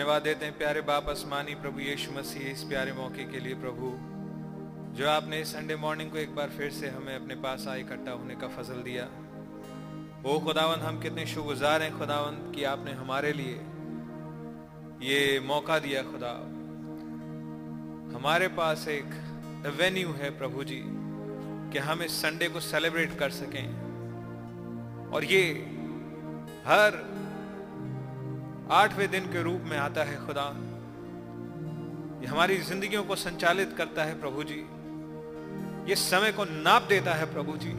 धन्यवाद देते हैं प्यारे बाप आसमानी प्रभु यीशु मसीह इस प्यारे मौके के लिए प्रभु। जो आपने संडे मॉर्निंग को एक बार फिर से हमें अपने पास आए, इकट्ठा होने का फजल दिया। ओ खुदावन हम कितने शुगुजार हैं खुदावन कि आपने हमारे लिए ये मौका दिया खुदा। हमारे पास एक वेन्यू है प्रभु जी, कि हम इस संडे को सेलिब्रेट कर सकें। और ये हर आठवें दिन के रूप में आता है खुदा। ये हमारी जिंदगियों को संचालित करता है प्रभु जी। ये समय को नाप देता है प्रभु जी।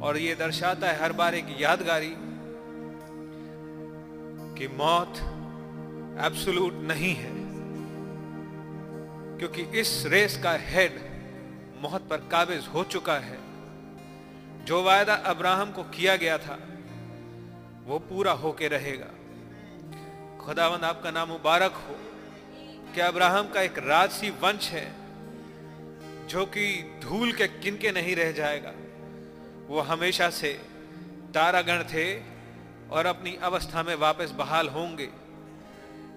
और ये दर्शाता है हर बार एक यादगारी कि मौत एब्सोलूट नहीं है, क्योंकि इस रेस का हेड मौत पर काबिज हो चुका है। जो वायदा अब्राहम को किया गया था, वो पूरा होके रहेगा। खुदावंद, आपका नाम मुबारक हो कि अब्राहम का एक राजसी वंश है जो कि धूल के किनके नहीं रह जाएगा। वो हमेशा से तारागण थे और अपनी अवस्था में वापस बहाल होंगे,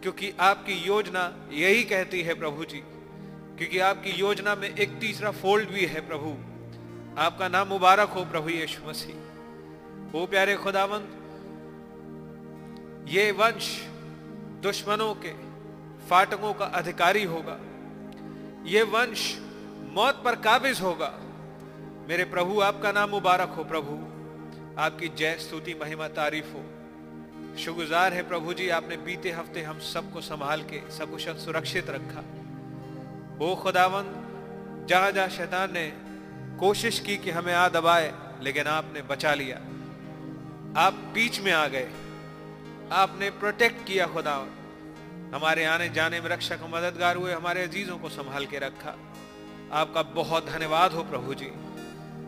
क्योंकि आपकी योजना यही कहती है प्रभु जी, क्योंकि आपकी योजना में एक तीसरा फोल्ड भी है प्रभु। आपका नाम मुबारक हो प्रभु यीशु मसीह। वो प्यारे खुदावंत ये वंश दुश्मनों के फाटकों का अधिकारी होगा। ये वंश मौत पर काबिज होगा। मेरे प्रभु, आपका नाम मुबारक हो प्रभु। आपकी जय, स्तुति, महिमा, तारीफ़ हो। शुगुजार है प्रभु जी, आपने बीते हफ़्ते हम सबको संभाल के सकुशल सुरक्षित रखा। वो खुदावन जहाँ जहाँ शैतान ने कोशिश की कि हमें आ दबाए, लेकिन आपने बचा लिया। आप बीच में आ गए। आपने प्रोटेक्ट किया खुदा। हमारे आने जाने में रक्षक मददगार हुए, हमारे अजीजों को संभाल के रखा। आपका बहुत धन्यवाद हो प्रभु जी।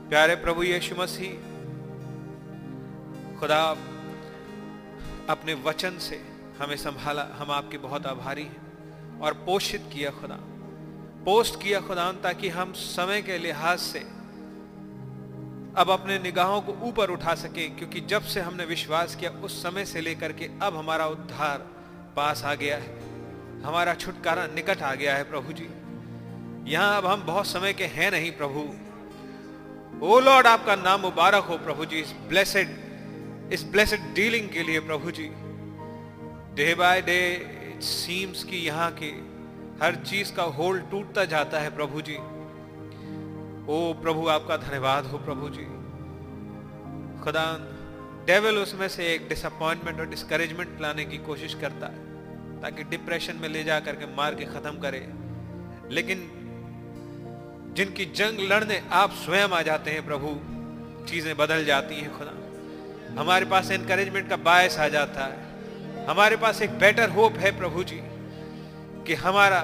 प्यारे प्रभु यीशु मसीह, खुदा अपने वचन से हमें संभाला, हम आपके बहुत आभारी हैं और पोषित किया खुदा। पोस्ट किया खुदा ताकि हम समय के लिहाज से अब अपने निगाहों को ऊपर उठा सके, क्योंकि जब से हमने विश्वास किया, उस समय से लेकर के अब हमारा उद्धार पास आ गया है। हमारा छुटकारा निकट आ गया है प्रभु जी। यहाँ अब हम बहुत समय के हैं नहीं प्रभु। ओ लॉर्ड, आपका नाम मुबारक हो प्रभु जी, इस ब्लेसेड इस ब्लेसेड डीलिंग के लिए प्रभु जी। डे बाय डे सीम्स कि यहाँ के हर चीज़ का होल टूटता जाता है प्रभु जी। ओ प्रभु, आपका धन्यवाद हो प्रभु जी। खुदा डेविल उसमें से एक डिसअपॉइंटमेंट और डिस्करेजमेंट लाने की कोशिश करता है, ताकि डिप्रेशन में ले जा करके मार के खत्म करे। लेकिन जिनकी जंग लड़ने आप स्वयं आ जाते हैं प्रभु, चीज़ें बदल जाती हैं खुदा। हमारे पास इनकरेजमेंट का बायस आ जाता है। हमारे पास एक बेटर होप है प्रभु जी, कि हमारा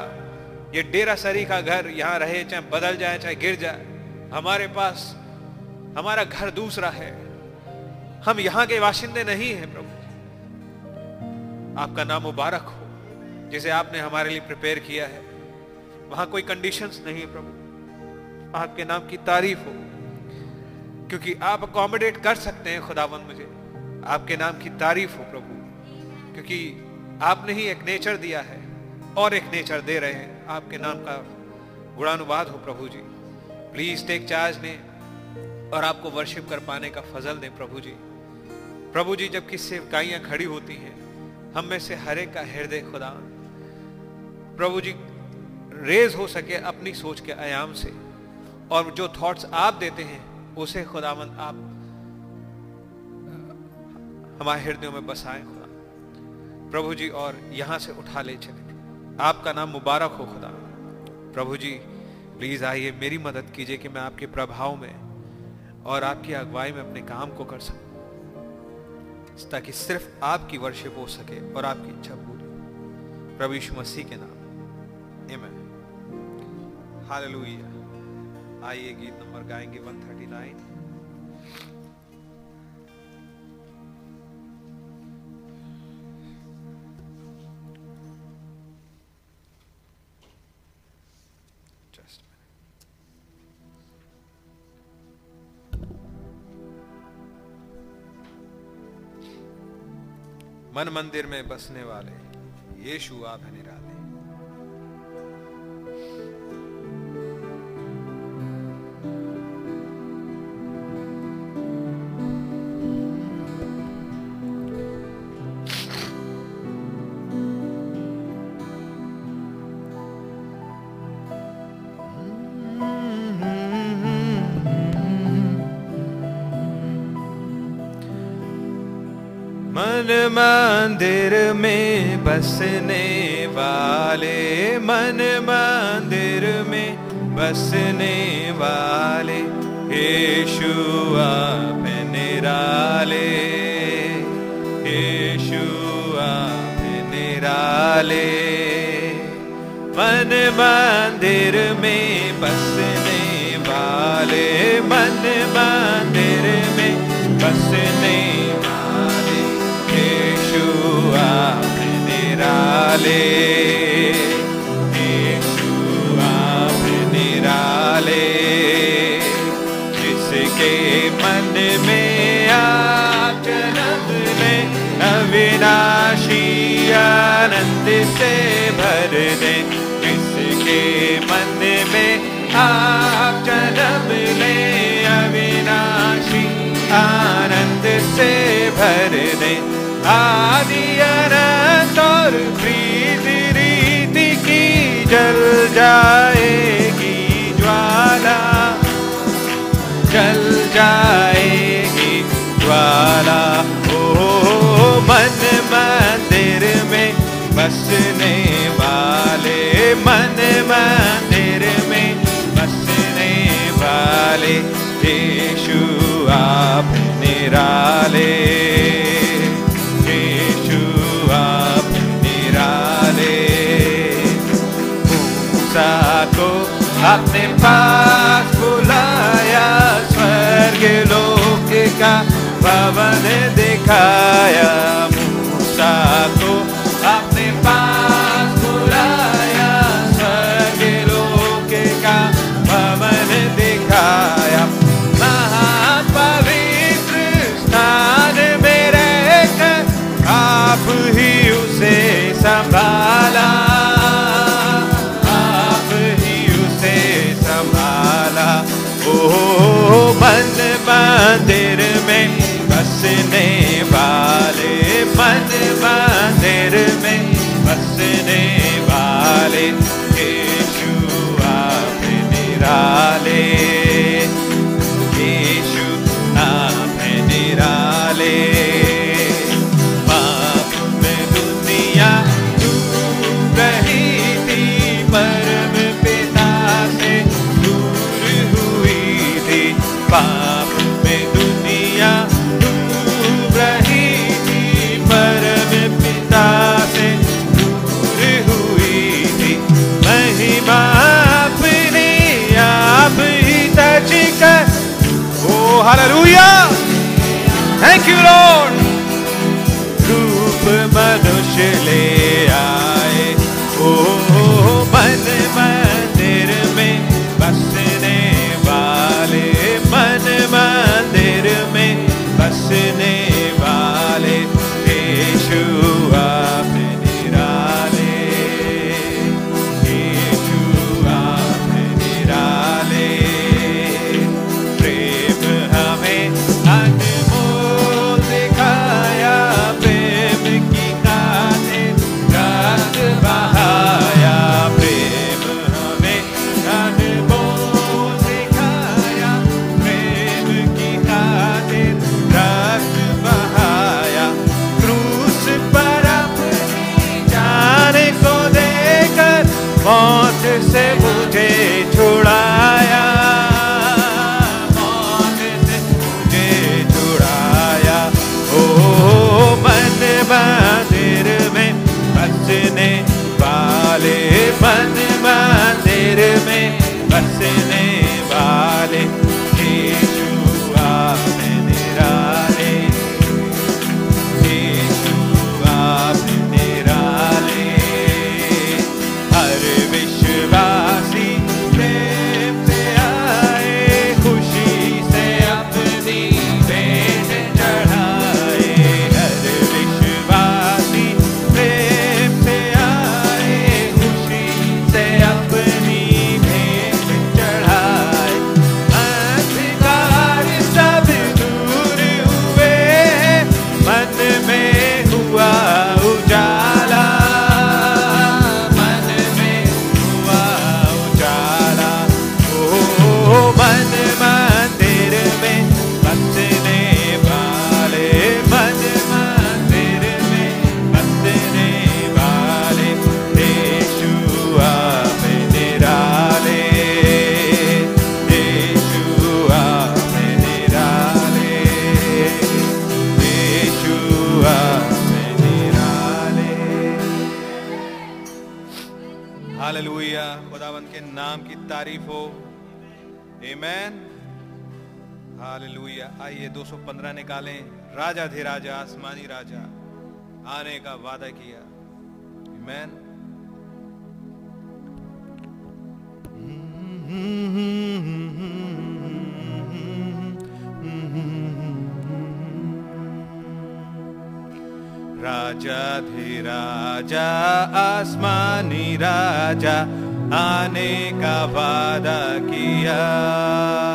ये डेरा सरी का घर यहाँ रहे, चाहे बदल जाए, चाहे गिर जाए हमारे पास, हमारा घर दूसरा है। हम यहाँ के वाशिंदे नहीं हैं, प्रभु आपका नाम मुबारक हो, जिसे आपने हमारे लिए प्रिपेयर किया है। वहाँ कोई कंडीशंस नहीं है, प्रभु। आपके नाम की तारीफ़ हो, क्योंकि आप अकोमोडेट कर सकते हैं खुदावन मुझे। आपके नाम की तारीफ़ हो, प्रभु, क्योंकि आपने ही एक नेचर दिया है, और एक नेचर दे रहे हैं। आपके नाम का गुणानुवाद हो, प्रभु जी। प्लीज़ टेक चार्ज ने और आपको वर्शिप कर पाने का फजल दें प्रभु जी। प्रभु जी जब किस सेवकाइयाँ खड़ी होती हैं, हम में से हरे का हृदय खुदा। प्रभु जी रेज हो सके अपनी सोच के आयाम से और जो थॉट्स आप देते हैं, उसे खुदामंद आप, हमारे हृदयों में बसाएँ खुदा। प्रभु जी, और यहाँ से उठा ले चले। आपका नाम मुबारक हो खुदा। प्रभु जी प्लीज़ आइए मेरी मदद कीजिए कि मैं आपके प्रभाव में और आपकी अगुवाई में अपने काम को कर सकूँ, ताकि सिर्फ़ आपकी वर्षिप हो सके और आपकी इच्छा पूरी प्रभु यीशु मसीह के नाम। एमेन हालेलुया आइए गीत नंबर गाएँगे 139 just मन मंदिर में बसने वाले यीशु आप है मंदिर में बसने वाले, मन मंदिर में बसने वाले, यीशु आप निराले, यीशु आप निराले। मन मंदिर में बसने वाले, मन मंदिर निराले। यीशु आप निराले। जिसके मन में जन्म ले अविनाशी आनंद से भर दे। जिसके मन में आप जन्म ले अविनाशी आनंद से भर दे। आदि अनंत और जल जाएगी ज्वाला। जल जाएगी ज्वाला। ओ मन मंदिर में बसने वाले। मन मंदिर में बसने वाले। यीशु आप निराले। मूसा को अपने पास बुलाया स्वर्ग लोक का भवन दिखाया। बसने थैंक यू लॉर्ड रूप मनुष्य ले आए ओ मन मंदिर में बसने वाले मन मंदिर में बसने 215 निकालें। राजा धे राजा, आसमानी राजा। आने का वादा किया। मैन राजा धे राजा, आसमानी राजा। आने का वादा किया।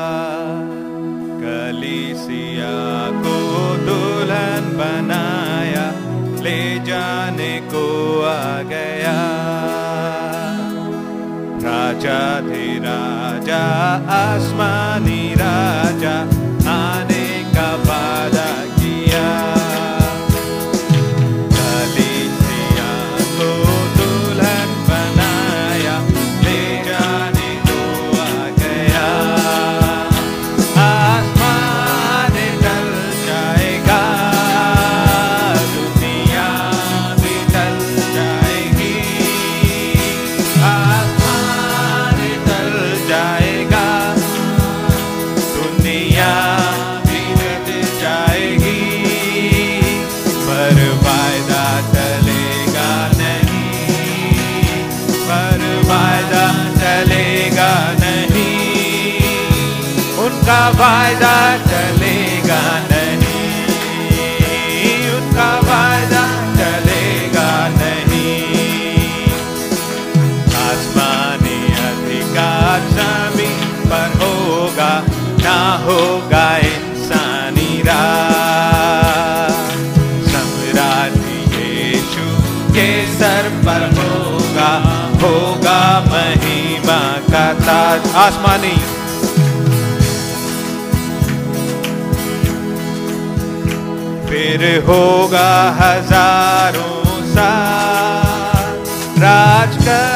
जाने को आ गया। राजा धीराजा आसमानी as maninhas. Perehoga hazaro sa radical.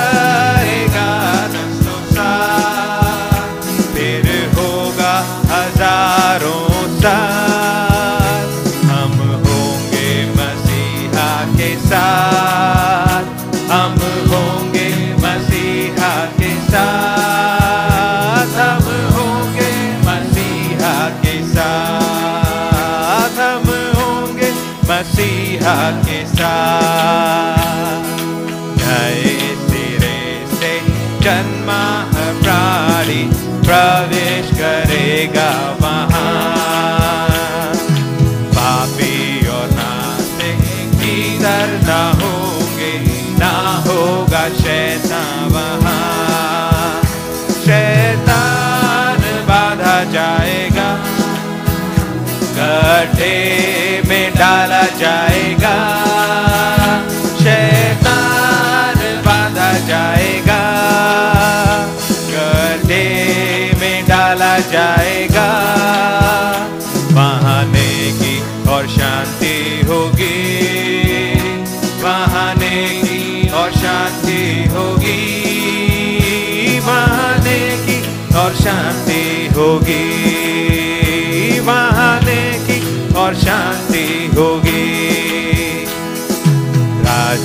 faceta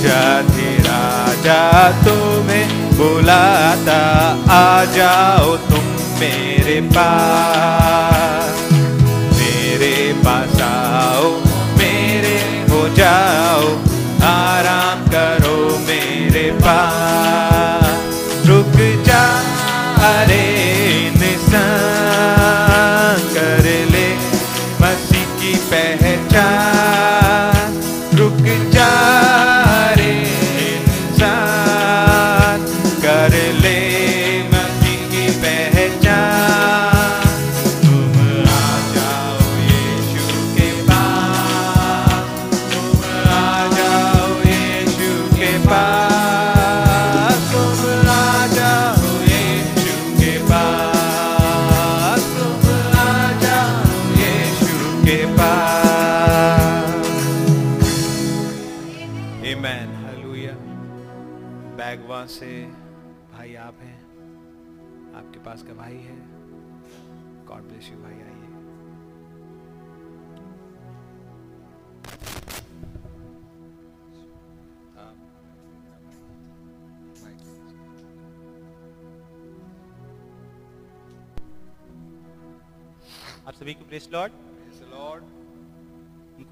आजा तेरा राजा तुम्हें बुलाता आ जाओ तुम मेरे पास। मेरे पास आओ, मेरे हो जाओ।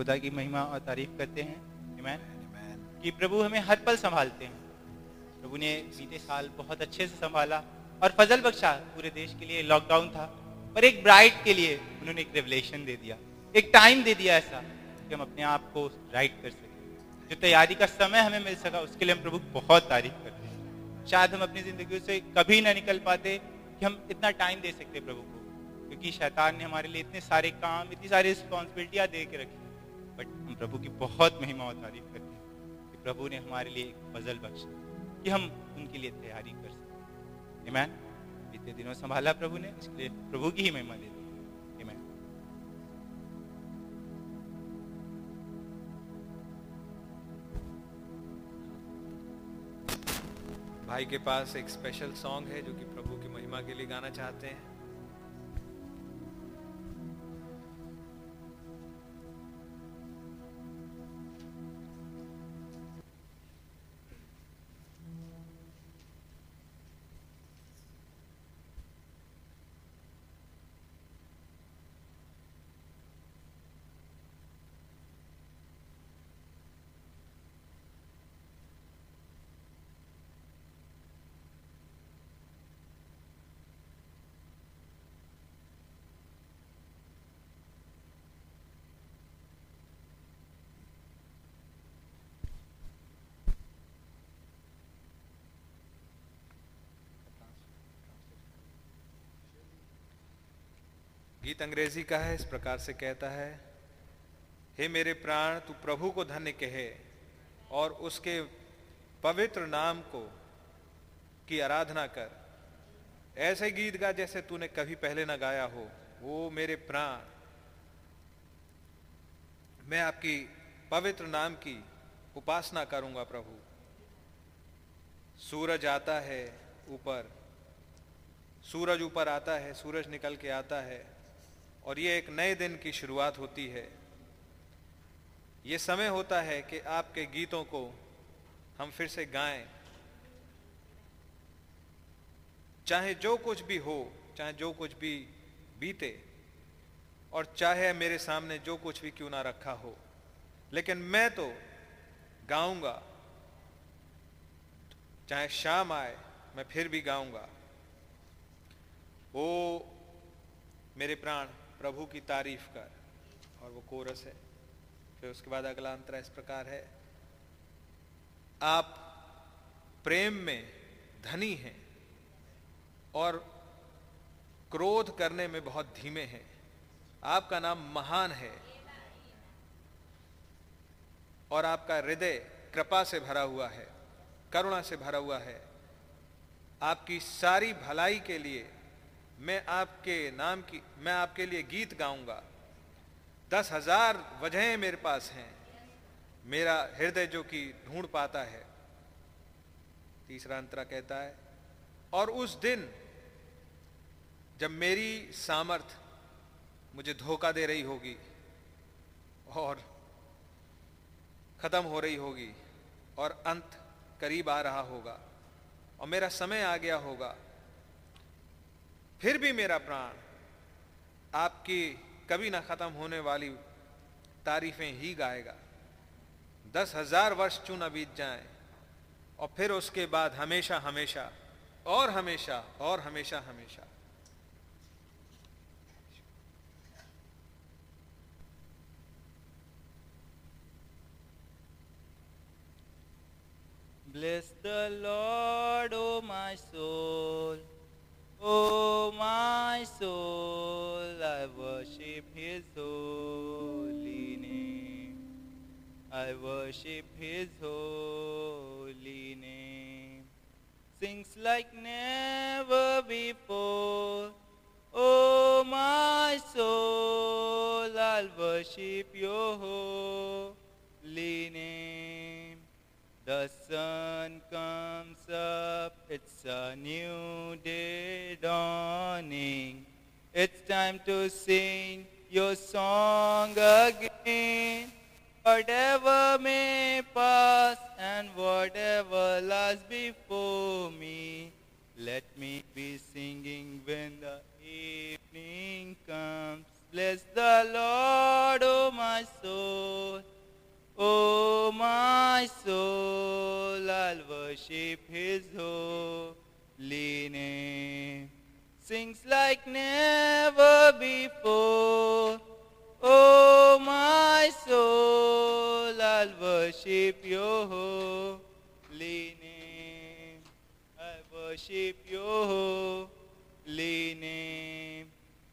खुदा की महिमा और तारीफ़ करते हैं। Amen. कि प्रभु हमें हर पल संभालते हैं। प्रभु ने बीते साल बहुत अच्छे से संभाला और फजल बख्शा पूरे देश के लिए। लॉकडाउन था पर एक ब्राइट के लिए उन्होंने एक रेवलेशन दे दिया। एक टाइम दे दिया ऐसा कि हम अपने आप को राइट कर सकें। जो तैयारी का समय हमें मिल सका उसके लिए हम प्रभु बहुत तारीफ़ करते हैं। शायद हम अपनी ज़िंदगी से कभी ना निकल पाते कि हम इतना टाइम दे सकते प्रभु को क्योंकि शैतान ने हमारे लिए इतने सारे काम इतनी सारी रिस्पॉन्सिबिलिटियाँ दे के रखी। बट हम प्रभु की बहुत महिमा और तारीफ़ करते हैं कि प्रभु ने हमारे लिए एक फजल बख्शा कि हम उनके लिए तैयारी कर सकें Amen? बीते दिनों संभाला प्रभु ने, इसके लिए प्रभु की ही महिमा देते. भाई के पास एक स्पेशल सॉन्ग है जो कि प्रभु की महिमा के लिए गाना चाहते हैं गीत अंग्रेज़ी का है, इस प्रकार से कहता है, हे मेरे प्राण, तू प्रभु को धन्य कहे और उसके पवित्र नाम को की आराधना कर। ऐसे गीत गा जैसे तूने कभी पहले ना गाया हो, वो मेरे प्राण। मैं आपकी पवित्र नाम की उपासना करूँगा प्रभु। सूरज आता है ऊपर, सूरज ऊपर आता है, सूरज निकल के आता है। और ये एक नए दिन की शुरुआत होती है। ये समय होता है कि आपके गीतों को हम फिर से गाएँ। चाहे जो कुछ भी हो, चाहे जो कुछ भी बीते और चाहे मेरे सामने जो कुछ भी क्यों ना रखा हो, लेकिन मैं तो गाऊँगा। चाहे शाम आए, मैं फिर भी गाऊँगा। ओ मेरे प्राण प्रभु की तारीफ़ कर, और वो कोरस है। फिर उसके बाद अगला अंतरा इस प्रकार है। आप प्रेम में धनी हैं, और क्रोध करने में बहुत धीमे हैं। आपका नाम महान है, और आपका हृदय कृपा से भरा हुआ है, करुणा से भरा हुआ है। आपकी सारी भलाई के लिए मैं आपके नाम की, मैं आपके लिए गीत गाऊँगा। दस हज़ार वजहें मेरे पास हैं। मेरा हृदय जो कि ढूंढ पाता है। तीसरा अंतरा कहता है, और उस दिन जब मेरी सामर्थ मुझे धोखा दे रही होगी और खत्म हो रही होगी और अंत करीब आ रहा होगा और मेरा समय आ गया होगा फिर भी मेरा प्राण आपकी कभी ना खत्म होने वाली तारीफें ही गाएगा दस हज़ार वर्ष क्यों ना बीत जाए और फिर उसके बाद हमेशा हमेशा और हमेशा और हमेशा हमेशा Bless the Lord, O my soul. I worship his holy name. Sings like never before. Oh my soul, I'll worship your holy name. The sun comes up, it's a new day dawning. It's time to sing your song again. Whatever may pass and whatever lies before me, let me be singing when the evening comes. Bless the Lord, O oh my soul. O oh my soul, I'll worship his holy name. Sings like never before. Oh, my soul, I'll worship your holy name. I worship your holy name.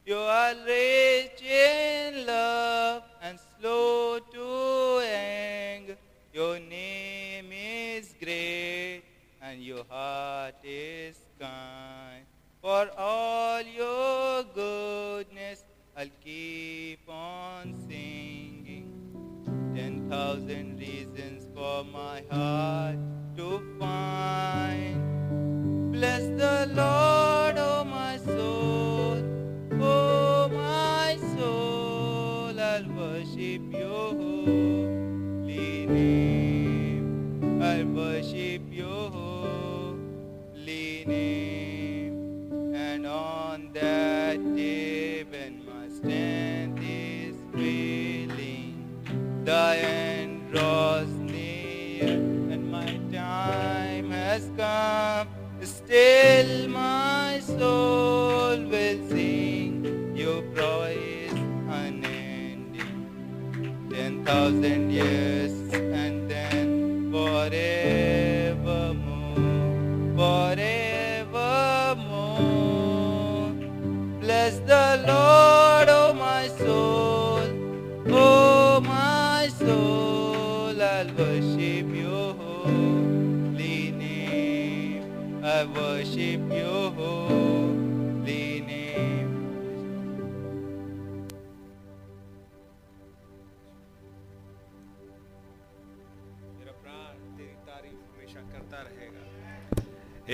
You are rich in love and slow to anger. Your name is great and your heart is kind. For all your goodness, I'll keep on singing. Ten thousand reasons for my heart to find. Bless the Lord, oh my soul, draws near and my time has come. Still my soul will sing your praise unending. Ten thousand years and then forevermore,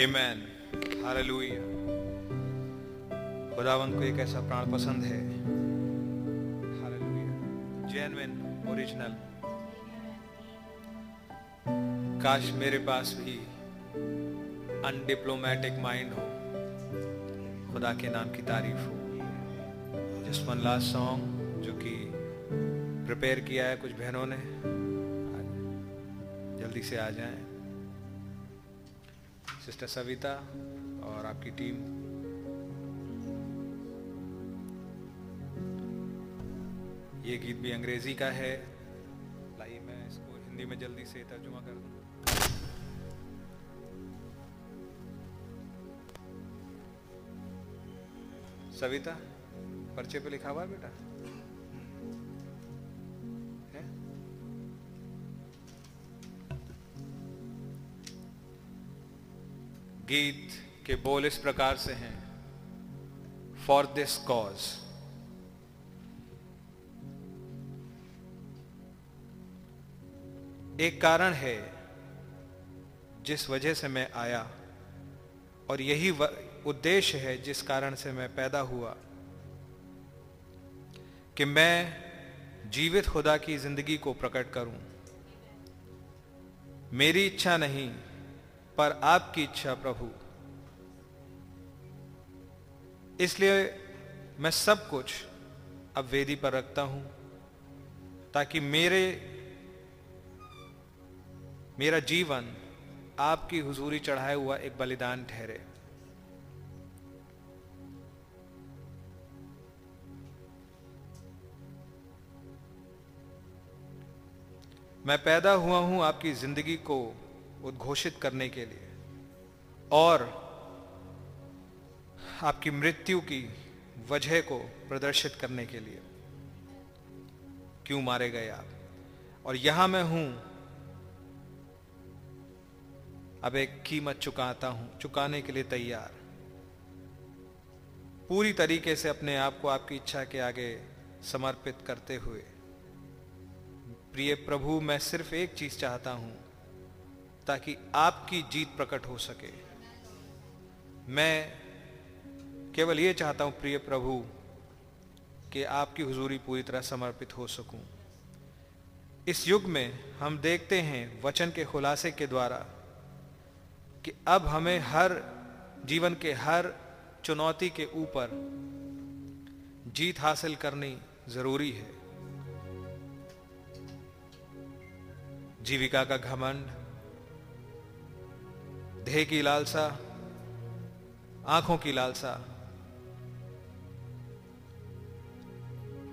Amen. Hallelujah खुदावंत को एक ऐसा प्राण पसंद है। Hallelujah genuine original काश मेरे पास भी अनडिप्लोमेटिक माइंड हो, खुदा के नाम की तारीफ़ हो। जिस वन लास्ट सॉन्ग जो कि प्रिपेयर किया है कुछ बहनों ने जल्दी से आ जाएँ। सिस्टर सविता और आपकी टीम ये गीत भी अंग्रेज़ी का है। लाइए मैं इसको हिंदी में जल्दी से तर्जुमा सविता, पर्चे पे लिखा हुआ है बेटा है? गीत के बोल इस प्रकार से हैं फॉर दिस कॉज एक कारण है जिस वजह से मैं आया, और यही उद्देश्य है जिस कारण से मैं पैदा हुआ, कि मैं जीवित खुदा की ज़िंदगी को प्रकट करूँ। मेरी इच्छा नहीं, पर आपकी इच्छा प्रभु। इसलिए मैं सब कुछ अब वेदी पर रखता हूँ, ताकि मेरे, मेरा जीवन आपकी हुजूरी चढ़ाए हुआ एक बलिदान ठहरे। मैं पैदा हुआ हूँ आपकी ज़िंदगी को उद्घोषित करने के लिए। और आपकी मृत्यु की वजह को प्रदर्शित करने के लिए। क्यों मारे गए आप? और यहाँ मैं हूँ। अब एक कीमत चुकाता हूँ, चुकाने के लिए तैयार। पूरी तरीके से अपने आप को आपकी इच्छा के आगे समर्पित करते हुए। प्रिय प्रभु, मैं सिर्फ़ एक चीज़ चाहता हूँ, ताकि आपकी जीत प्रकट हो सके। मैं केवल ये चाहता हूँ, प्रिय प्रभु, कि आपकी हुजूरी पूरी तरह समर्पित हो सकूँ। इस युग में हम देखते हैं वचन के खुलासे के द्वारा, कि अब हमें हर जीवन के हर चुनौती के ऊपर जीत हासिल करनी ज़रूरी है। जीविका का घमंड, देह की लालसा, आँखों की लालसा,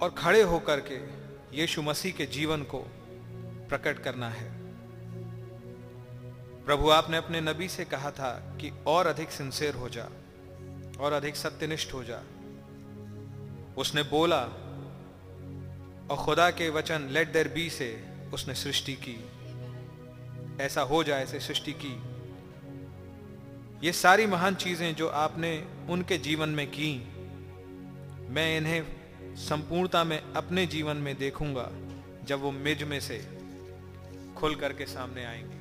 और खड़े होकर के यीशु मसीह के जीवन को प्रकट करना है। प्रभु, आपने अपने नबी से कहा था कि और अधिक सिंसेर हो जा, और अधिक सत्यनिष्ठ हो जा। उसने बोला, और खुदा के वचन लेट देर बी से उसने सृष्टि की। ऐसा हो जाए, ऐसे सृष्टि की। ये सारी महान चीज़ें जो आपने उनके जीवन में की, मैं इन्हें संपूर्णता में अपने जीवन में देखूँगा, जब वो मिज में से खुल करके सामने आएँगे।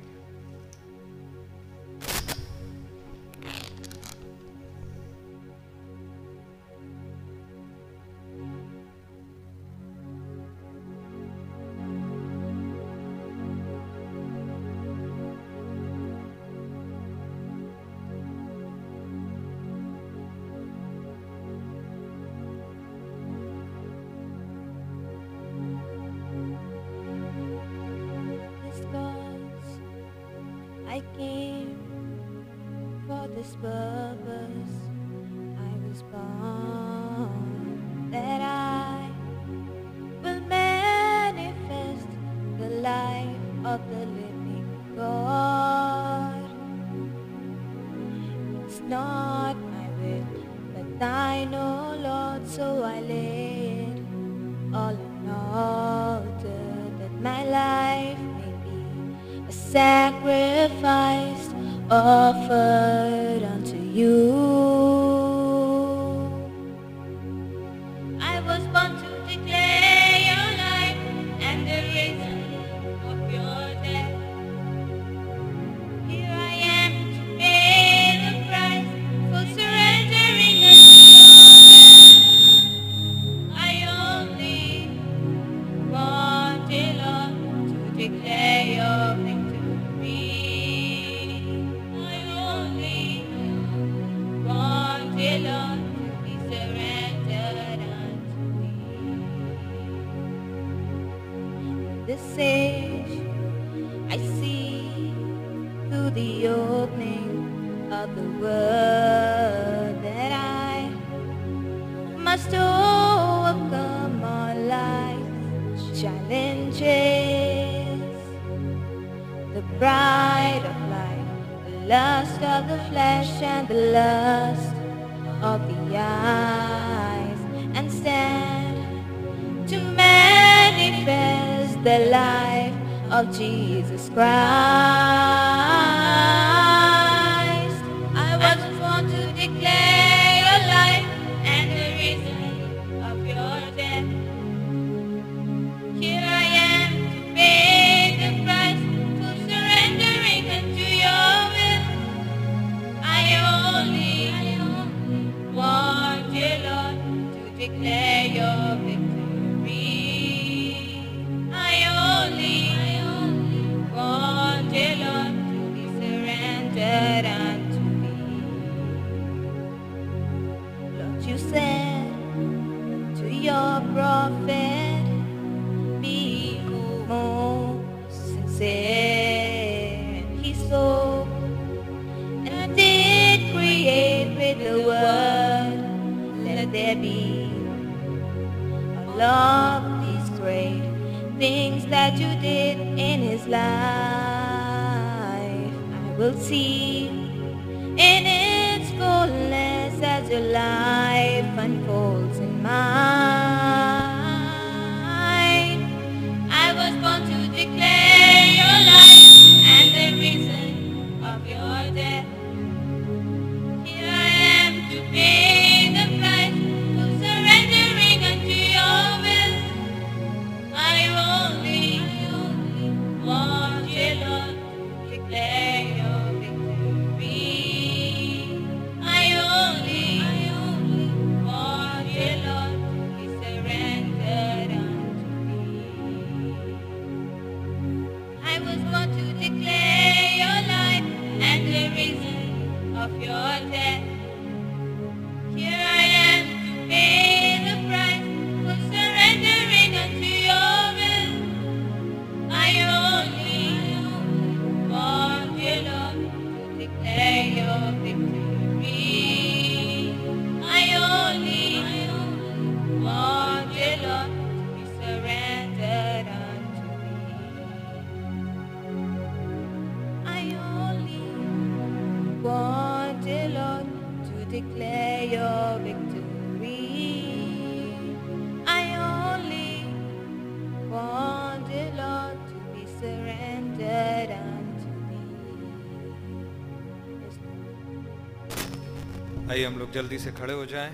हम लोग जल्दी से खड़े हो जाएँ।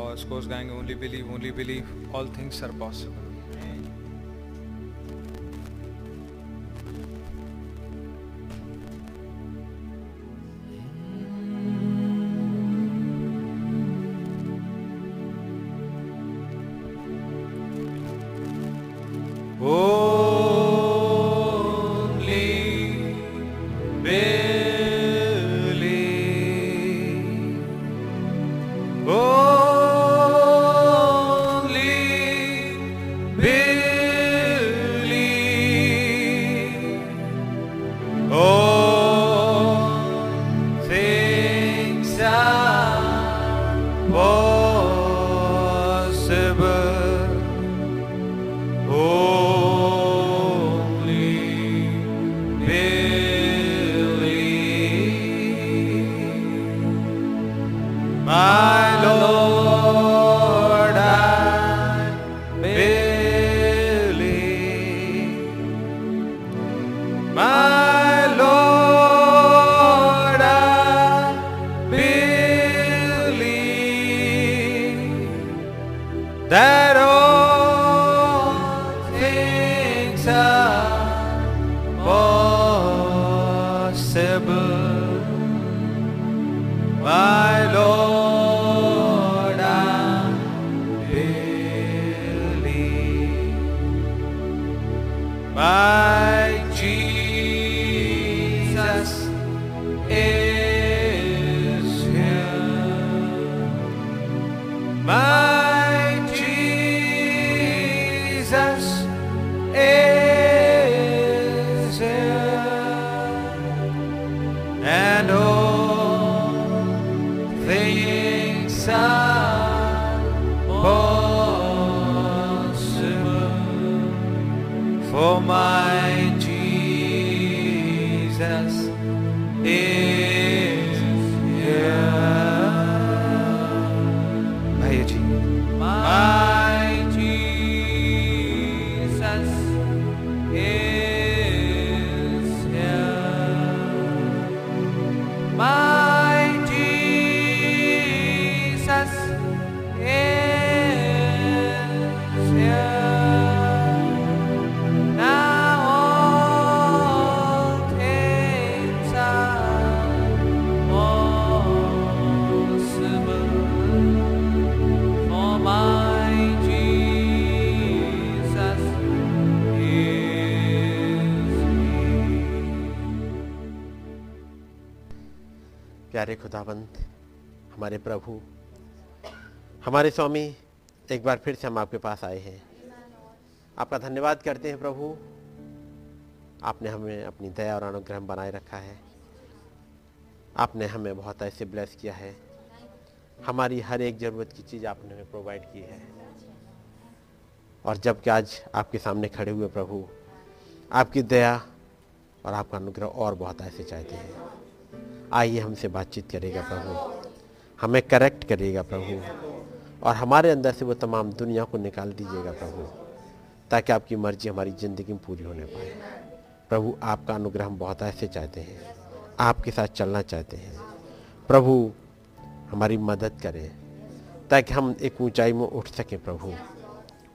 और chorus गाएँगे only believe only believe all things are possible My हमारे स्वामी, एक बार फिर से हम आपके पास आए हैं। आपका धन्यवाद करते हैं प्रभु। आपने हमें अपनी दया और अनुग्रह बनाए रखा है। आपने हमें बहुत ऐसे ब्लेस किया है। हमारी हर एक ज़रूरत की चीज़ आपने हमें प्रोवाइड की है। और जबकि आज आपके सामने खड़े हुए प्रभु, आपकी दया और आपका अनुग्रह और बहुत ऐसे चाहते हैं। आइए हमसे बातचीत करेगा प्रभु। हमें करेक्ट करिएगा प्रभु। और हमारे अंदर से वो तमाम दुनिया को निकाल दीजिएगा प्रभु, ताकि आपकी मर्ज़ी हमारी ज़िंदगी में पूरी होने पाए। प्रभु, आपका अनुग्रह हम बहुत ऐसे चाहते हैं, आपके साथ चलना चाहते हैं। प्रभु, हमारी मदद करें, ताकि हम एक ऊंचाई में उठ सकें प्रभु।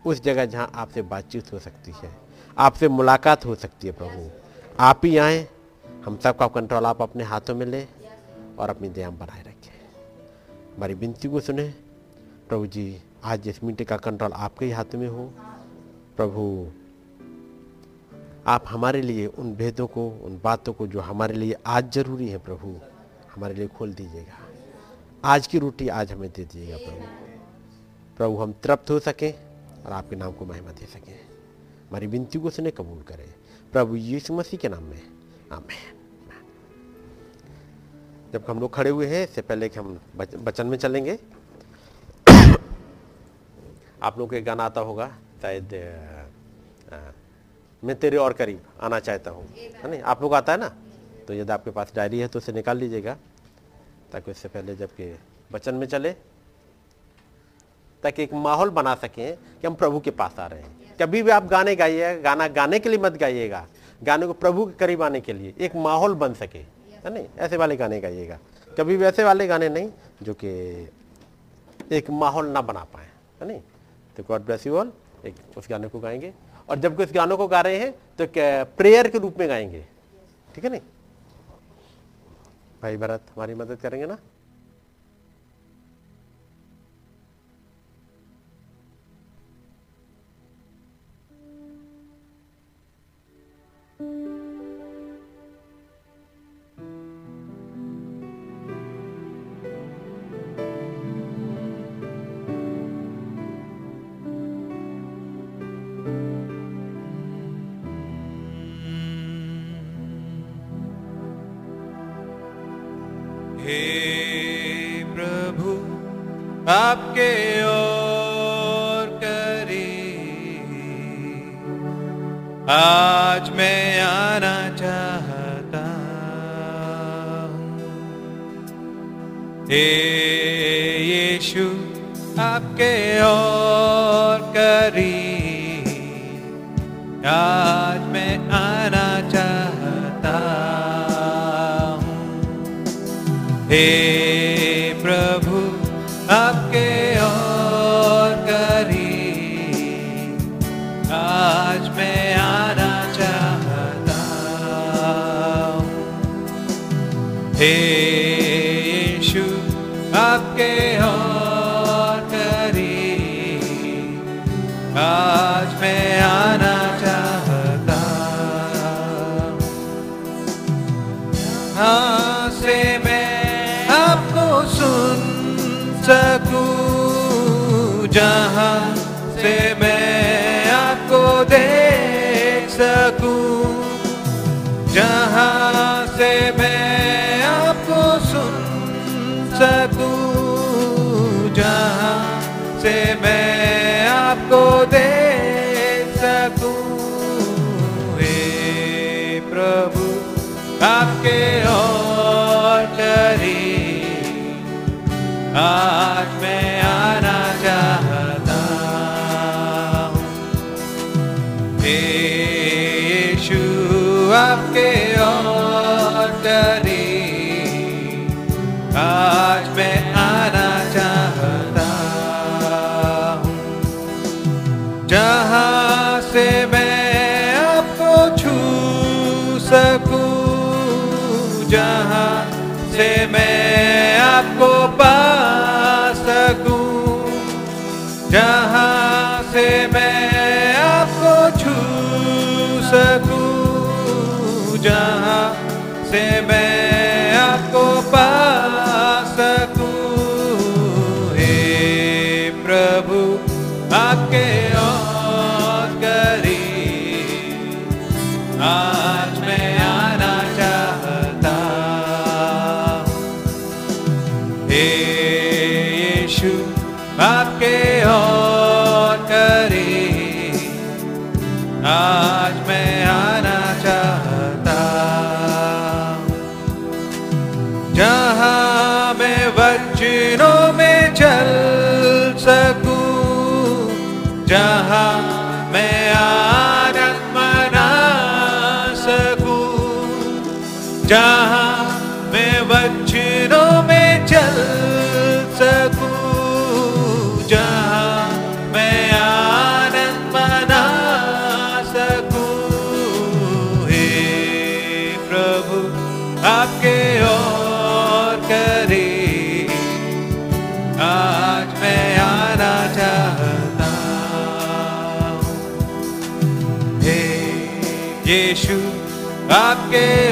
उस जगह जहाँ आपसे बातचीत हो सकती है, आपसे मुलाकात हो सकती है प्रभु। आप ही आए, हम सबका कंट्रोल आप अपने हाथों में लें और अपनी दया बनाए रखें। हमारी विनती को सुने प्रभु जी, आज इस मीटिंग का कंट्रोल आपके हाथों में हो। प्रभु, आप हमारे लिए उन भेदों को, उन बातों को जो हमारे लिए आज ज़रूरी है प्रभु, हमारे लिए खोल दीजिएगा। आज की रोटी आज हमें दे दीजिएगा प्रभु। प्रभु, हम तृप्त हो सकें और आपके नाम को महिमा दे सकें। हमारी विनती को उसने कबूल करें। प्रभु यीशु मसीह के नाम में। आमेन। जब हम लोग खड़े हुए हैं, इससे पहले कि हम बच- वचन में चलेंगे आप लोगों को गाना आता होगा, शायद मैं तेरे और करीब आना चाहता हूँ। है नहीं आप लोग आता है ना? तो यदि आपके पास डायरी है तो उसे निकाल लीजिएगा, ताकि उससे पहले जबकि वचन में चले, ताकि एक माहौल बना सकें कि हम प्रभु के पास आ रहे हैं। कभी भी आप गाने गाइएगा गाना गाने के लिए मत गाइएगा। गाने को प्रभु के करीब आने के लिए एक माहौल बन सके। है नहीं ऐसे वाले गाने गाइएगा। कभी ऐसे वाले गाने नहीं, जो कि एक माहौल ना बना पाए। है नहीं तो गॉड ब्लेस यू ऑल एक उस गाने को गाएँगे। और जब उस गानों को गा रहे हैं तो प्रेयर के रूप में गाएँगे। ठीक है नहीं? भाई भरत, हमारी मदद करेंगे ना? हे प्रभु, आपके और करी। आज मैं आना चाहता हूँ। यीशु, आपके और करी आज हे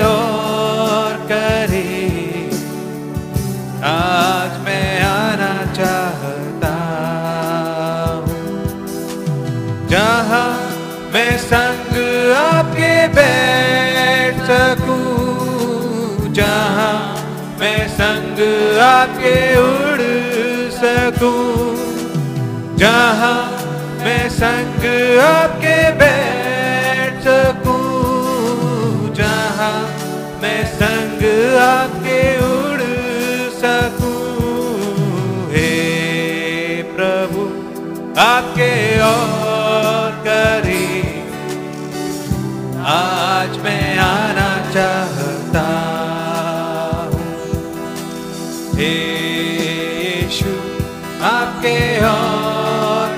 और करीब आज मैं आना चाहता जहाँ मैं संग आपके बैठ सकूँ, जहाँ मैं संग आपके उड़ सकूँ, जहाँ मैं संग आपके आपके और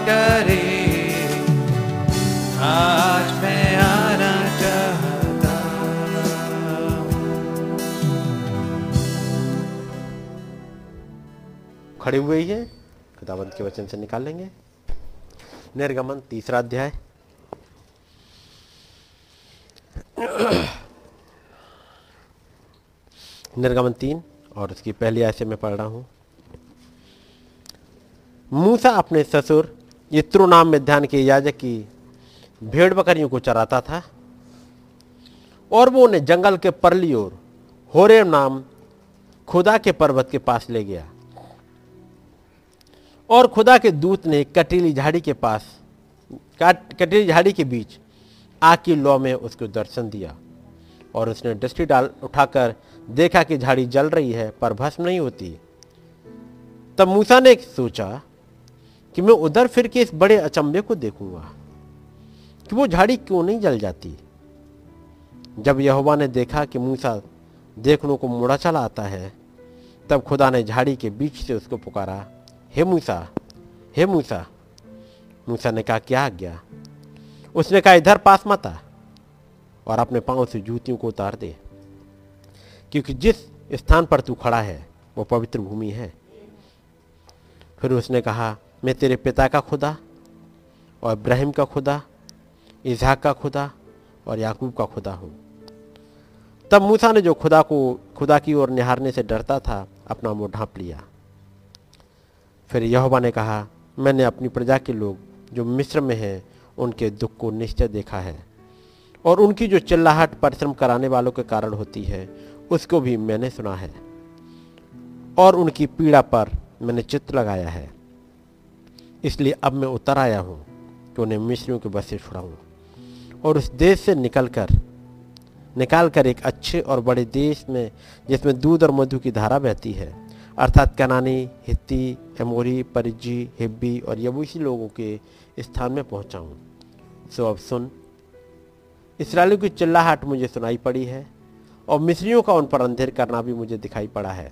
आज मैं आना चाहता खड़े हुए ही। हैं खुदावंत के वचन से निकाल लेंगे। निर्गमन तीसरा अध्याय। निर्गमन तीन और उसकी पहली आय से मैं पढ़ रहा हूँ। मूसा अपने ससुर यत्रो नाम में ध्यान के याजक की भेड़ बकरियों को चराता था और वो उन्हें जंगल के परली ओर होरेम नाम खुदा के पर्वत के पास ले गया और खुदा के दूत ने कटीली झाड़ी के पास कटीली झाड़ी के बीच आग की लौ में उसको दर्शन दिया और उसने दृष्टि डाल, उठाकर देखा कि झाड़ी जल रही है पर भस्म नहीं होती। तब मूसा ने सोचा कि मैं उधर फिर के इस बड़े अचंभे को देखूँगा कि वो झाड़ी क्यों नहीं जल जाती। जब यहोवा ने देखा कि मूसा देखने को मुड़ा चला आता है, तब खुदा ने झाड़ी के बीच से उसको पुकारा, हे मूसा हे मूसा। मूसा ने कहा, क्या आज्ञा? उसने कहा, इधर पास मत आ और अपने पाँव से जूतियों को उतार दे, क्योंकि जिस स्थान पर तू खड़ा है, वो पवित्र भूमि है। फिर उसने कहा मैं तेरे पिता का खुदा और इब्राहिम का खुदा, इसहाक का खुदा और याकूब का खुदा हूँ। तब मूसा ने जो खुदा को, खुदा की ओर निहारने से डरता था, अपना मुँह ढांप लिया। फिर यहोवा ने कहा, मैंने अपनी प्रजा के लोग जो मिस्र में हैं, उनके दुख को निश्चय देखा है और उनकी जो चिल्लाहट, परिश्रम कराने वालों के कारण होती है, उसको भी मैंने सुना है और उनकी पीड़ा पर मैंने चित्त लगाया है। इसलिए अब मैं उतर आया हूँ कि उन्हें मिस्रियों के बस से छुड़ाऊँ। और उस देश से निकल कर निकाल कर एक अच्छे और बड़े देश में, जिसमें दूध और मधु की धारा बहती है, अर्थात कनानी, हित्ती, एमोरी परिजी हिब्बी और यबूसी लोगों के स्थान में पहुँचाऊँ। सो अब सुन, इसराइलियों की चिल्लाहट मुझे सुनाई पड़ी है और मिस्रियों का उन पर अंधेर करना भी मुझे दिखाई पड़ा है।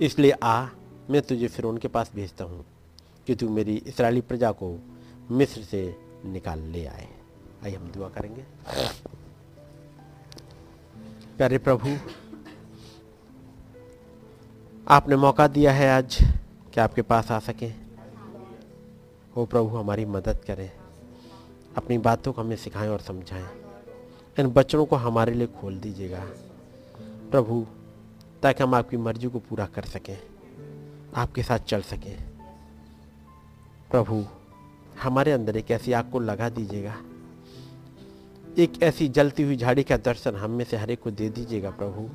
इसलिए आ, मैं तुझे फिर उनके पास भेजता हूँ। कि तू मेरी इसराइली प्रजा को मिस्र से निकाल ले आए। आइए हम दुआ करेंगे। प्यारे प्रभु, आपने मौका दिया है आज कि आपके पास आ सकें। हो प्रभु, हमारी मदद करें। अपनी बातों को हमें सिखाएँ और समझाएँ। इन बच्चों को हमारे लिए खोल दीजिएगा। प्रभु, ताकि हम आपकी मर्ज़ी को पूरा कर सकें, आपके साथ चल सकें। प्रभु, हमारे अंदर एक ऐसी आग को लगा दीजिएगा। एक ऐसी जलती हुई झाड़ी का दर्शन हम में से हर को दे दीजिएगा प्रभु,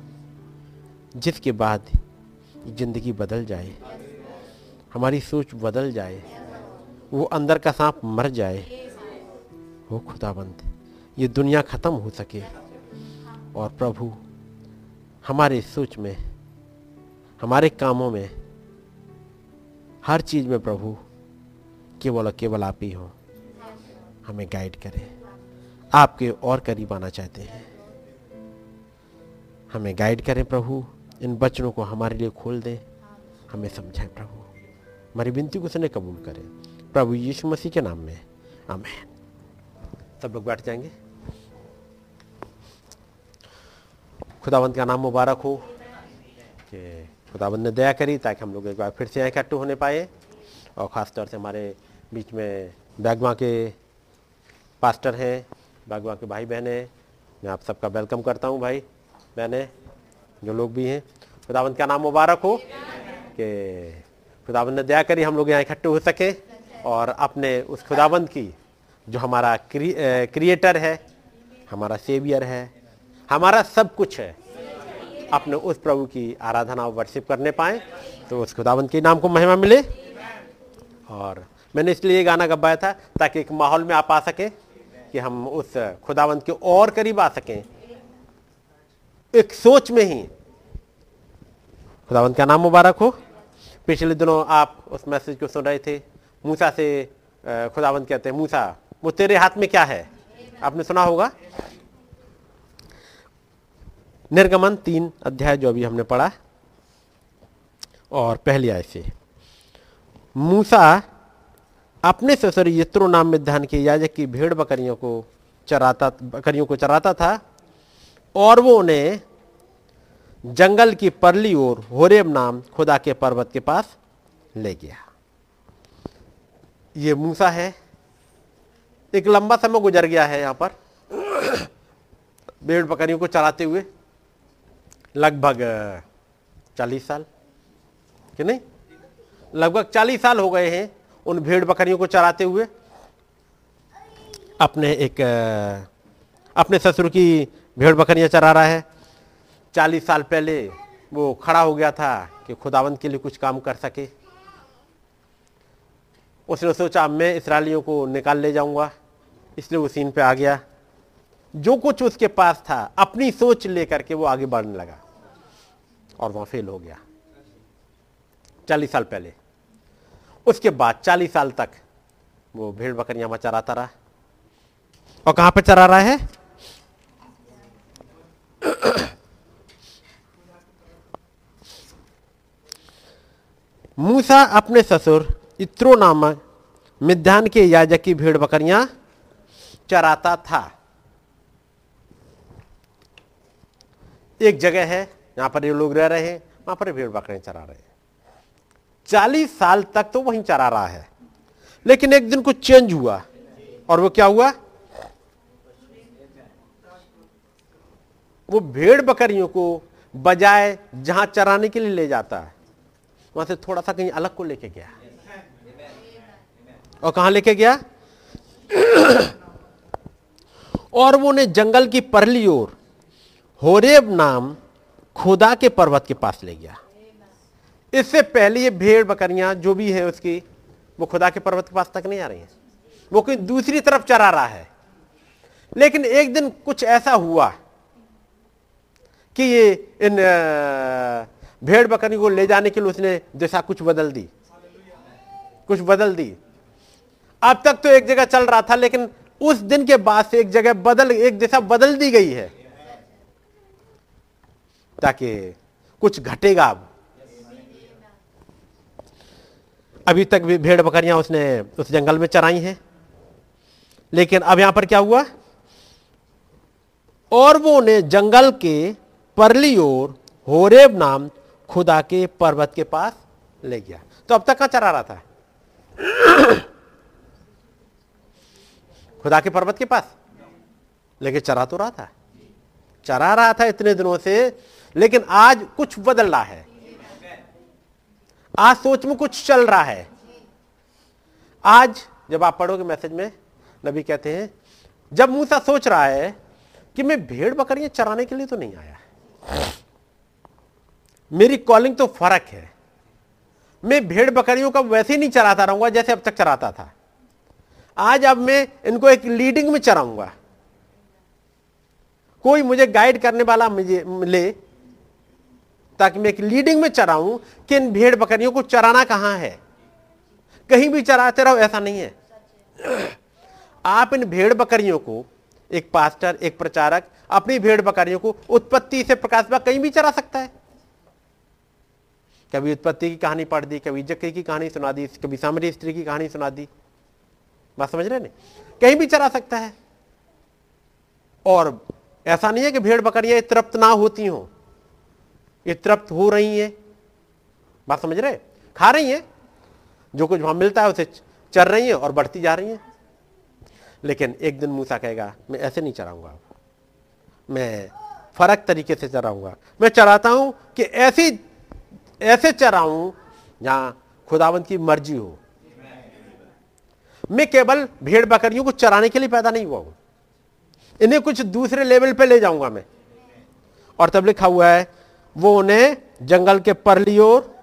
जिसके बाद ज़िंदगी बदल जाए, हमारी सोच बदल जाए, वो अंदर का सांप मर जाए। हो खुदाबंद ये दुनिया खत्म हो सके। और प्रभु, हमारे सोच में, हमारे कामों में, हर चीज़ में प्रभु केवल और केवल आप ही हो। हमें गाइड करें। आपके और करीब आना चाहते हैं। हमें गाइड करें प्रभु। इन वचनों को हमारे लिए खोल दें। हमें समझाएँ प्रभु। हमारी विनती को सुने कबूल करें। प्रभु यीशु मसीह के नाम में। आमेन। सब लोग बैठ जाएँगे। खुदावंत का नाम मुबारक हो। कि खुदावंत ने दया करी ताकि हम लोग एक बार फिर से यहाँ इकट्ठे होने पाए। और ख़ास तौर से हमारे बीच में बैगवा के पास्टर हैं बैगवा के भाई बहन हैं। मैं आप सबका वेलकम करता हूँ भाई बहने जो लोग भी हैं। खुदावंत का नाम मुबारक हो? कि खुदावंत ने दया करी हम लोग यहाँ इकट्ठे हो सके और अपने उस खुदावंत की जो हमारा क्रि, क्रिएटर है हमारा सेवियर है हमारा सब कुछ है अपने उस प्रभु की आराधना और वर्शिप करने पाए। तो उस खुदावंत के नाम को महिमा मिले। और मैंने इसलिए ये गाना गवाया था ताकि एक माहौल में आप आ सके कि हम उस खुदावंत के और करीब आ सकें। एक सोच में ही। खुदावंत का नाम मुबारक हो। पिछले दिनों आप उस मैसेज को सुन रहे थे। मूसा से खुदावंत कहते हैं, मूसा, वो तेरे हाथ में क्या है? आपने सुना होगा। निर्गमन तीन अध्याय जो अभी हमने पढ़ा और पहली आय से। मूसा अपने ससुर यत्रो नाम में धान के याजक की भेड़ बकरियों को चराता, बकरियों को चराता था, और वो उन्हें जंगल की परली ओर होरेब नाम खुदा के पर्वत के पास ले गया। ये मूसा है। एक लंबा समय गुजर गया है यहाँ पर भेड़ बकरियों को चराते हुए, लगभग चालीस साल, कि नहीं? लगभग चालीस साल हो गए हैं। उन भेड़ बकरियों को चराते हुए अपने एक अपने ससुर की भेड़ बकरियाँ चरा रहा है। चालीस साल पहले वो खड़ा हो गया था कि खुदावंत के लिए कुछ काम कर सके। उसने सोचा मैं इसराइलियों को निकाल ले जाऊँगा। इसलिए वो सीन पे आ गया। जो कुछ उसके पास था, अपनी सोच लेकर के वो आगे बढ़ने लगा और वहाँ फेल हो गया। चालीस साल पहले। उसके बाद चालीस साल तक वो भेड़ बकरियाँ वहाँ चराता रहा। और कहाँ पे चरा रहा है? मूसा अपने ससुर इत्रो नामक मिध्यान के याजक की भेड़ बकरियाँ चराता था। एक जगह है यहाँ पर ये लोग रह रहे हैं, वहाँ पर भेड़ बकरियाँ चरा रहे हैं। चालीस साल तक तो वहीं चरा रहा है। लेकिन एक दिन कुछ चेंज हुआ। और वो क्या हुआ? वो भेड़ बकरियों को बजाय जहाँ चराने के लिए ले जाता है, वहाँ से थोड़ा सा कहीं अलग को लेके गया। और कहाँ लेके गया? और वो ने जंगल की परली ओर होरेब नाम खुदा के पर्वत के पास ले गया। इससे पहले ये भेड़ बकरियाँ जो भी है उसकी, वो खुदा के पर्वत के पास तक नहीं आ रही हैं। वो कोई दूसरी तरफ़ चरा रहा है। लेकिन एक दिन कुछ ऐसा हुआ कि ये इन भेड़ बकरी को ले जाने के लिए उसने दिशा कुछ बदल दी। कुछ बदल दी। अब तक तो एक जगह चल रहा था, लेकिन उस दिन के बाद से एक जगह बदल, एक दिशा बदल दी गई है, ताकि कुछ घटेगा अब। अभी तक भी भेड़ बकरियाँ उसने उस जंगल में चराई हैं। लेकिन अब यहाँ पर क्या हुआ? और वो ने जंगल के परली ओर होरेब नाम खुदा के पर्वत के पास ले गया। तो अब तक कहाँ चरा रहा था? खुदा के पर्वत के पास। लेकिन चरा तो रहा था। चरा रहा था इतने दिनों से, लेकिन आज कुछ बदल रहा है। आज सोच में कुछ चल रहा है। आज जब आप पढ़ोगे मैसेज में, नबी कहते हैं, जब मूसा सोच रहा है कि मैं भेड़ बकरियाँ चराने के लिए तो नहीं आया मेरी कॉलिंग तो फ़र्क है। मैं भेड़ बकरियों का वैसे ही नहीं चराता रहूँगा जैसे अब तक चराता था। आज अब मैं इनको एक लीडिंग में चराऊँगा। कोई मुझे गाइड करने वाला मुझे मिले ताकि मैं एक लीडिंग में चराऊं कि इन भेड़ बकरियों को चराना कहाँ है? कहीं भी चराते रहो, ऐसा नहीं है। आप इन भेड़ बकरियों को, एक पास्टर एक प्रचारक, अपनी भेड़ बकरियों को उत्पत्ति से प्रकाश कहीं भी चरा सकता है। कभी उत्पत्ति की कहानी पढ़ दी, कभी जक्री की कहानी सुना दी, कभी सामरी स्त्री की कहानी सुना दी। बात समझ रहे नहीं कहीं भी चरा सकता है। और ऐसा नहीं है कि भेड़ बकरियाँ तृप्त ना होती हो। ये तृप्त हो रही हैं। बात समझ रहे खा रही हैं। जो कुछ वहाँ मिलता है उसे चर रही हैं और बढ़ती जा रही हैं। लेकिन एक दिन मूसा कहेगा, मैं ऐसे नहीं चराऊँगा मैं फ़र्क तरीके से चराऊँगा। मैं चराता हूँ कि ऐसी, ऐसे चराऊं जहाँ खुदावंत की मर्ज़ी हो। मैं केवल भेड़ बकरियों को चराने के लिए पैदा नहीं हुआ हूँ। इन्हें कुछ दूसरे लेवल पे ले जाऊँगा मैं। और तब लिखा हुआ है वो उन्हें जंगल के परली ओर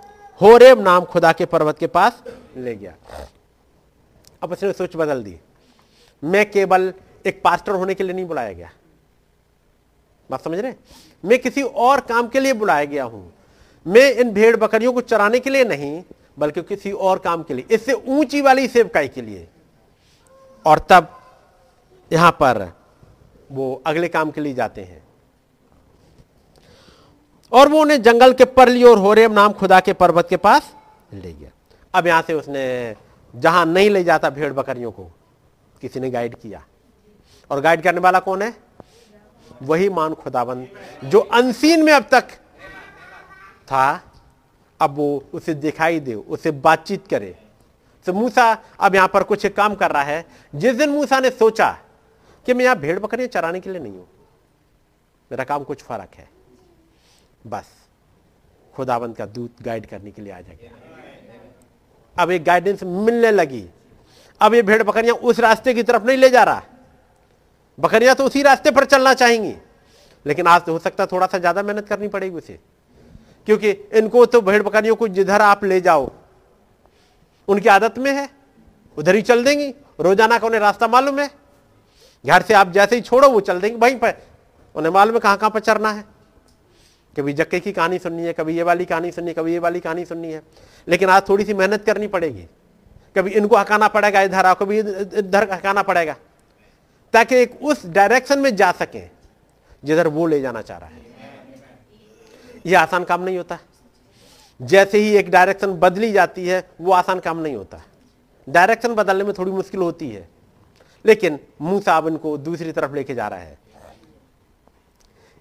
होरेब नाम खुदा के पर्वत के पास ले गया। अब उसने सोच बदल दी। मैं केवल एक पास्टर होने के लिए नहीं बुलाया गया। बात समझ रहे मैं किसी और काम के लिए बुलाया गया हूँ। मैं इन भेड़ बकरियों को चराने के लिए नहीं, बल्कि किसी और काम के लिए, इससे ऊँची वाली सेवकाई के लिए। और तब यहाँ पर वो अगले काम के लिए जाते हैं। और वो उन्हें जंगल के परली और होरेम नाम खुदा के पर्वत के पास ले गया। अब यहाँ से उसने जहाँ नहीं ले जाता भेड़ बकरियों को, किसी ने गाइड किया। और गाइड करने वाला कौन है? वही मान खुदाबंद, जो अनसीन में अब तक था। अब वो उसे दिखाई दे, उसे बातचीत करे। तो मूसा अब यहाँ पर कुछ काम कर रहा है। जिस दिन मूसा ने सोचा कि मैं यहाँ भेड़ बकरियाँ चराने के लिए नहीं हूँ, मेरा काम कुछ फ़र्क है। बस। खुदाबंद का दूत गाइड करने के लिए आ जाएगा। अब एक गाइडेंस मिलने लगी। अब ये भेड़ बकरियाँ उस रास्ते की तरफ़ नहीं ले जा रहा। बकरियाँ तो उसी रास्ते पर चलना चाहेंगी। लेकिन आज तो हो सकता है थोड़ा सा ज़्यादा मेहनत करनी पड़ेगी उसे। क्योंकि इनको तो भेड़ बकरियों को जिधर आप ले जाओ, उनकी आदत में है। उधर ही चल देंगी। रोज़ाना का उन्हें रास्ता मालूम है। घर से आप जैसे ही छोड़ो, वो चल देंगे। वहीं पर उन्हें मालूम है कहाँ कहाँ पर चरना है। कभी जक्के की कहानी सुननी है, कभी ये वाली कहानी सुननी है, कभी ये वाली कहानी सुननी है। लेकिन आज थोड़ी सी मेहनत करनी पड़ेगी। कभी इनको हकाना पड़ेगा इधर आओ, कभी इधर हकाना पड़ेगा। ताकि एक उस डायरेक्शन में जा सके, जिधर वो ले जाना चाह रहा है। यह आसान काम नहीं होता। जैसे ही एक डायरेक्शन बदली जाती है, वो आसान काम नहीं होता। डायरेक्शन बदलने में थोड़ी मुश्किल होती है। लेकिन मुँह साहब इनको दूसरी तरफ़ लेके जा रहा है।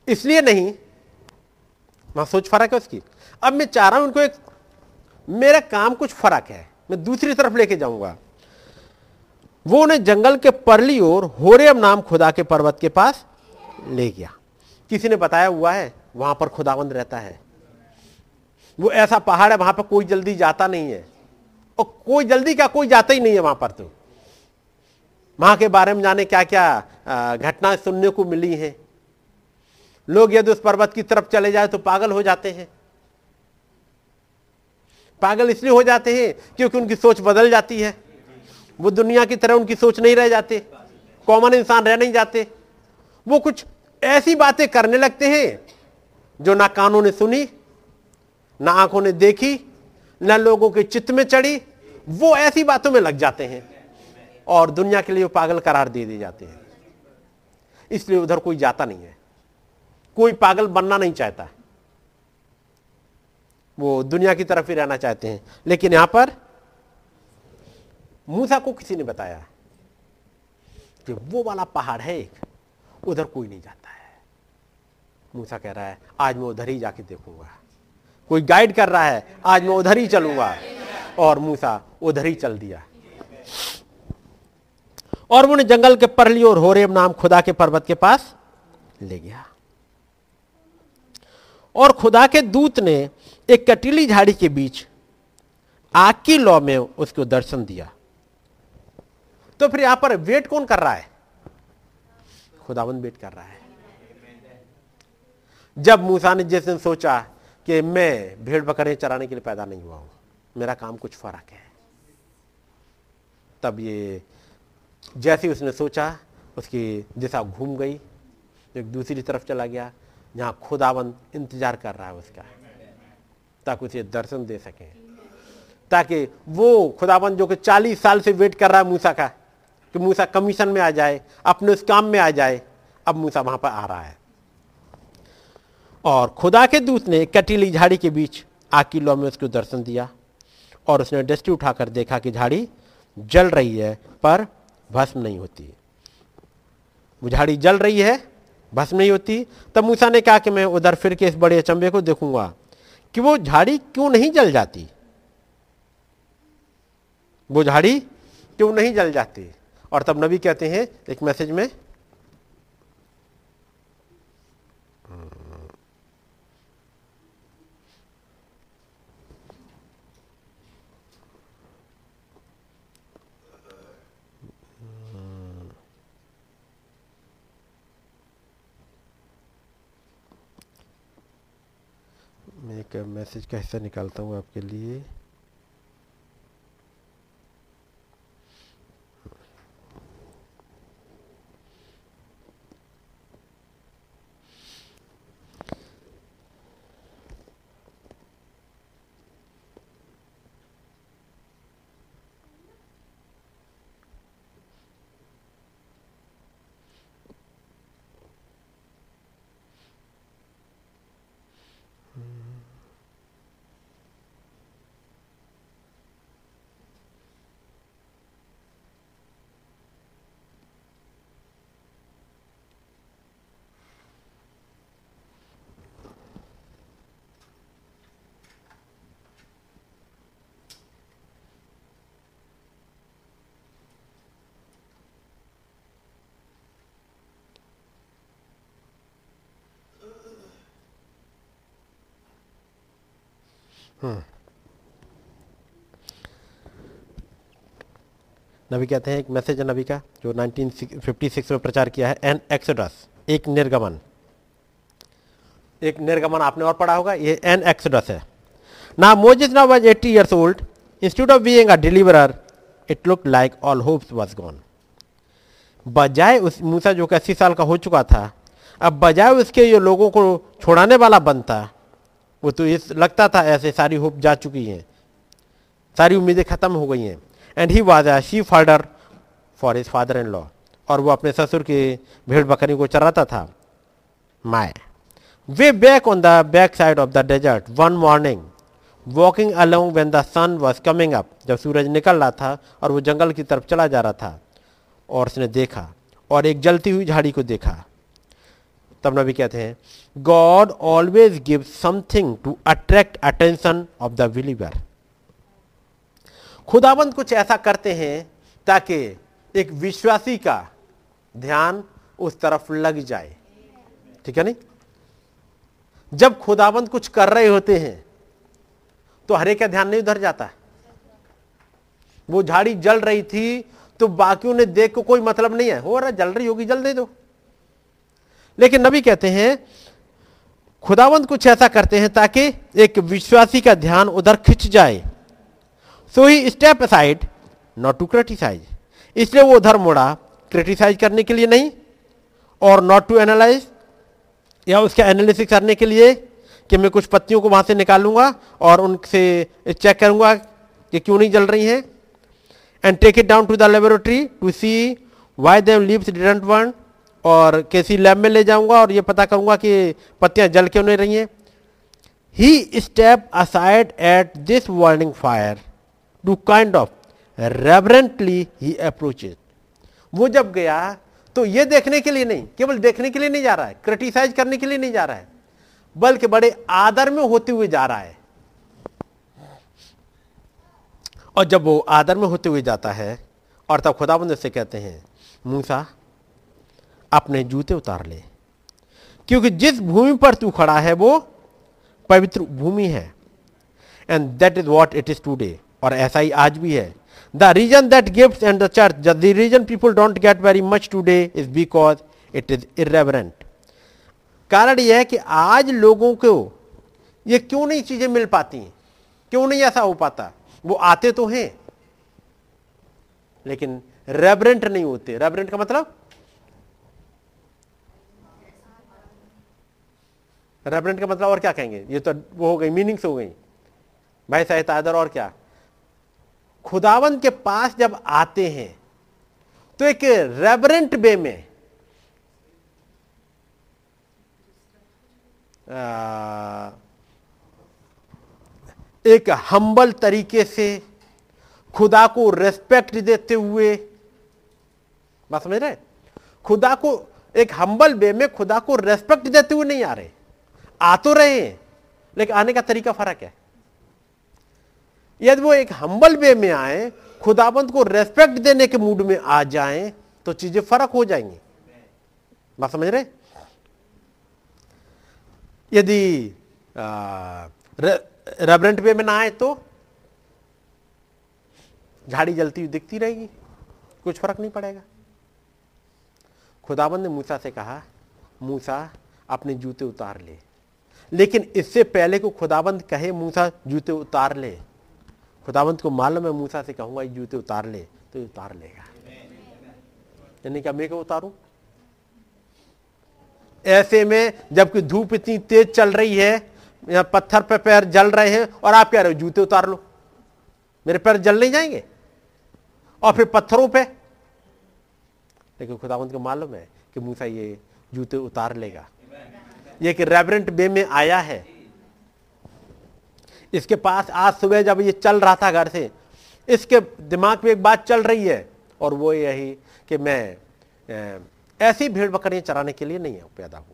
इसलिए नहीं मैं सोच फ़र्क है उसकी। अब मैं चाह रहा हूँ उनको एक, मेरा काम कुछ फ़र्क है, मैं दूसरी तरफ़ लेके जाऊँगा। वो उन्हें जंगल के परली ओर होरेम नाम खुदा के पर्वत के पास ले गया। किसी ने बताया हुआ है, वहाँ पर खुदावंद रहता है। वो ऐसा पहाड़ है, वहाँ पर कोई जल्दी जाता नहीं है। और कोई जल्दी क्या, कोई जाता ही नहीं है वहाँ पर तो। वहाँ के बारे में जाने क्या क्या घटनाएँ सुनने को मिली हैं। लोग यदि उस पर्वत की तरफ़ चले जाए तो पागल हो जाते हैं। पागल इसलिए हो जाते हैं क्योंकि उनकी सोच बदल जाती है। वो दुनिया की तरह उनकी सोच नहीं रह जाते। कॉमन इंसान रह नहीं जाते। वो कुछ ऐसी बातें करने लगते हैं जो ना कानों ने सुनी, ना आँखों ने देखी, ना लोगों के चित्त में चढ़ी, वो ऐसी बातों में लग जाते हैं और दुनिया के लिए वो पागल करार दे दिए जाते हैं। इसलिए उधर कोई जाता नहीं है। कोई पागल बनना नहीं चाहता। वो दुनिया की तरफ़ ही रहना चाहते हैं। लेकिन यहाँ पर मूसा को किसी ने बताया कि वो वाला पहाड़ है एक, उधर कोई नहीं जाता है। मूसा कह रहा है, आज मैं उधर ही जाके देखूँगा। कोई गाइड कर रहा है, आज मैं उधर ही चलूँगा। और मूसा उधर ही चल दिया। और उन्हें जंगल के परली और होरेम नाम खुदा के पर्वत के पास ले गया। और खुदा के दूत ने एक कटीली झाड़ी के बीच आग की लौ में उसको दर्शन दिया। तो फिर यहाँ पर वेट कौन कर रहा है? खुदावन वेट कर रहा है। जब मूसा ने जिस दिन सोचा कि मैं भेड़ बकरे चराने के लिए पैदा नहीं हुआ हूँ, मेरा काम कुछ फ़र्क है। तब ये जैसे उसने सोचा, उसकी दिशा घूम गई, एक दूसरी तरफ़ चला गया जहाँ खुदावन इंतज़ार कर रहा है उसका, ताकि उसे दर्शन दे सके। ताकि वो खुदावन जो कि चालीस साल से वेट कर रहा है मूसा का, कि मूसा कमीशन में आ जाए, अपने उस काम में आ जाए, अब मूसा वहाँ पर आ रहा है। और खुदा के दूत ने कटीली झाड़ी के बीच की में उसको दर्शन दिया, और उसने डस्टी उठाकर देखा कि झाड़ी जल रही है, पर भस्म नहीं होती। वो झाड़ी जल रही है भस्म नहीं होती। तब मूसा ने कहा कि मैं उधर फिर के इस बड़े अचंबे को देखूँगा कि वो झाड़ी क्यों नहीं जल जाती? वो झाड़ी क्यों नहीं जल जाती? और तब नबी कहते हैं, एक मैसेज में मैं एक मैसेज का हिस्सा निकालता हूँ आपके लिए। नबी कहते हैं, एक मैसेज है नबी का, जो 1956 में प्रचार किया है, एन एक्सोडस, एक निर्गमन। एक निर्गमन आपने और पढ़ा होगा, ये एन एक्सोडस है। ना मोजिस ना was 80 years old instead of being a deliverer it look like all hopes was gone बजाय उस, मूसा जो कि अस्सी साल का हो चुका था, अब बजाय उसके ये लोगों को छोड़ाने वाला बनता वो तो इस लगता था ऐसे सारी होप जा चुकी हैं। सारी उम्मीदें खत्म हो गई हैं। And he was a shepherd for his father in law और वो अपने ससुर की भेड़ बकरी को चराता था। My way back on the back side of the desert one morning walking along when the sun was coming up जब सूरज निकल रहा था और वो जंगल की तरफ़ चला जा रहा था, और उसने देखा, और एक जलती हुई झाड़ी को देखा। तब नबी कहते हैं God always give something to attract attention of the believer खुदाबंद कुछ ऐसा करते हैं ताकि एक विश्वासी का ध्यान उस तरफ़ लग जाए। ठीक है नहीं? जब खुदाबंद कुछ कर रहे होते हैं तो हरे का ध्यान नहीं उधर जाता। वो झाड़ी जल रही थी तो बाकियों ने देख को कोई मतलब नहीं है। हो रहा जल रही होगी, जल दे दो। लेकिन नबी कहते हैं, खुदावंत कुछ ऐसा करते हैं ताकि एक विश्वासी का ध्यान उधर खिंच जाए। So he step aside not to criticise इसलिए वो उधर मुड़ा क्रिटिसाइज करने के लिए नहीं, और नॉट टू एनालाइज या उसका एनालिसिस करने के लिए कि मैं कुछ पत्तियों को वहाँ से निकालूँगा और उनसे चेक करूँगा कि क्यों नहीं जल रही हैं। And take it down to the laboratory to see why them leaves didn't one और किसी लैब में ले जाऊँगा और ये पता करूँगा कि पत्तियाँ जल क्यों नहीं रही हैं। He step aside at this warning fire to kind of reverently he approach वो जब गया तो ये देखने के लिए नहीं, केवल देखने के लिए नहीं जा रहा है क्रिटिसाइज करने के लिए नहीं जा रहा है, बल्कि बड़े आदर में होते हुए जा रहा है। और जब वो आदर में होते हुए जाता है, और तब खुदाबंद से कहते हैं, मूसा अपने जूते उतार ले। क्योंकि जिस भूमि पर तू खड़ा है, वो पवित्र भूमि है। And that is what it is today और ऐसा ही आज भी है। The reason that gift and the church the reason people don't get very much today is because it is irreverent कारण यह है कि आज लोगों को ये क्यों नहीं चीज़ें मिल पाती? क्यों नहीं ऐसा हो पाता? वो आते तो हैं, लेकिन रेबरेंट नहीं होते। रेबरेंट का मतलब रेबरेंट का मतलब और क्या कहेंगे? ये तो वो हो गई मीनिंग्स हो गई। भाई साहित आदर और क्या? खुदावन के पास जब आते हैं तो एक रेबरेंट वे में एक हम्बल तरीके से खुदा को रेस्पेक्ट देते हुए, बात समझ रहे? खुदा को एक हम्बल वे में खुदा को रेस्पेक्ट देते हुए नहीं आ रहे। आ तो रहे हैं, लेकिन आने का तरीका फ़र्क है। यदि वो एक हम्बल वे में आए, खुदाबंद को रेस्पेक्ट देने के मूड में आ जाए तो चीज़ें फ़र्क हो जाएँगी। बात समझ रहे यदि रेबरेंट वे में ना आए तो झाड़ी जलती हुई दिखती रहेगी, कुछ फ़र्क नहीं पड़ेगा। खुदाबंद ने मूसा से कहा, मूसा, अपने जूते उतार ले। लेकिन इससे पहले को खुदाबंद कहे, मूसा, जूते उतार ले। खुदाबंद को मालूम है, मूसा से कहूँगा जूते उतार ले तो उतार लेगा। यानी क्या मैं क्यों उतारू? ऐसे में, जबकि धूप इतनी तेज चल रही है या पत्थर पे पैर जल रहे हैं, और आप कह रहे हो, जूते उतार लो। मेरे पैर जल नहीं जाएँगे? और फिर पत्थरों पे। लेकिन खुदावंत को मालूम है कि मूसा ये जूते उतार लेगा। ये कि रेवरेंट बे में आया है। इसके पास आज सुबह जब ये चल रहा था घर से, इसके दिमाग में एक बात चल रही है और वो यही कि मैं ऐसी भीड़ बकरियाँ चराने के लिए नहीं पैदा हुआ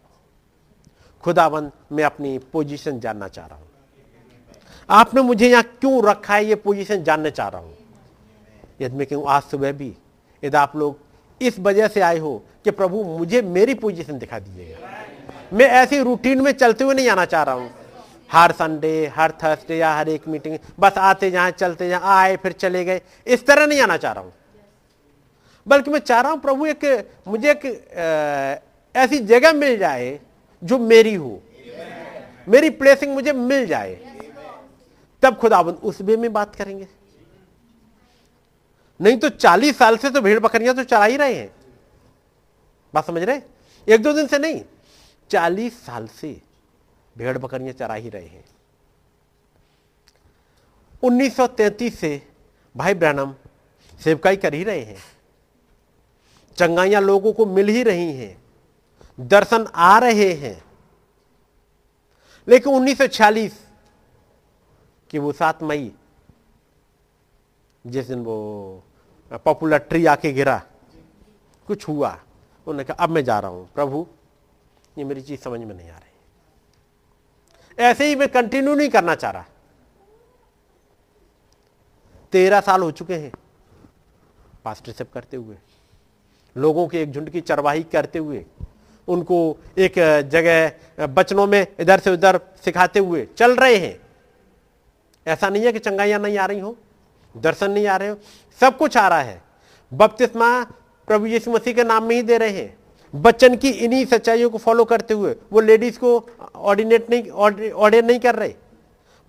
खुदाबंद मैं अपनी पोजीशन जानना चाह रहा हूँ। आपने मुझे यहाँ क्यों रखा है, ये पोजीशन जानना चाह रहा हूँ? यदि मैं कहूँ, आज सुबह भी, यदि आप लोग इस वजह से आए हो कि प्रभु मुझे मेरी पोजीशन दिखा दीजिएगा। मैं ऐसी रूटीन में चलते हुए नहीं आना चाह रहा हूँ। हर संडे हर थर्सडे या हर एक मीटिंग बस आते जहाँ चलते जहाँ आए, फिर चले गए। इस तरह नहीं आना चाह रहा हूँ। बल्कि मैं चाह रहा हूँ, प्रभु, एक, मुझे एक ऐसी जगह मिल जाए जो मेरी हो। मेरी प्लेसिंग मुझे मिल जाए। तब खुदाबंद, उस वे में बात करेंगे। नहीं तो चालीस साल से तो भेड़ बकरियाँ तो चला ही रहे हैं। बात समझ रहे एक दो दिन से नहीं। चालीस साल से भेड़ बकरियाँ चरा ही रहे हैं। 1933 से भाई ब्रहणम सेवकाई कर ही रहे हैं। चंगाइयाँ लोगों को मिल ही रही हैं। दर्शन आ रहे हैं। लेकिन 1946 कि वो सात मई, जिस दिन वो पॉपुलर ट्री आके गिरा, कुछ हुआ। उन्होंने कहा, अब मैं जा रहा हूँ, प्रभु। ये मेरी चीज़ समझ में नहीं आ रही। ऐसे ही मैं कंटिन्यू नहीं करना चाह रहा। तेरह साल हो चुके हैं पास्टरशिप करते हुए, लोगों की एक झुंड की चरवाही करते हुए, उनको एक जगह बचनों में इधर से उधर सिखाते हुए चल रहे हैं। ऐसा नहीं है कि चंगाइयाँ नहीं आ रही हो, दर्शन नहीं आ रहे हो, सब कुछ आ रहा है। बपतिस्मा प्रभु यीशु मसीह के नाम में ही दे रहे हैं। बच्चन की इन्हीं सच्चाइयों को फॉलो करते हुए, वो लेडीज़ को ऑर्डिनेट नहीं ऑर्डर नहीं कर रहे।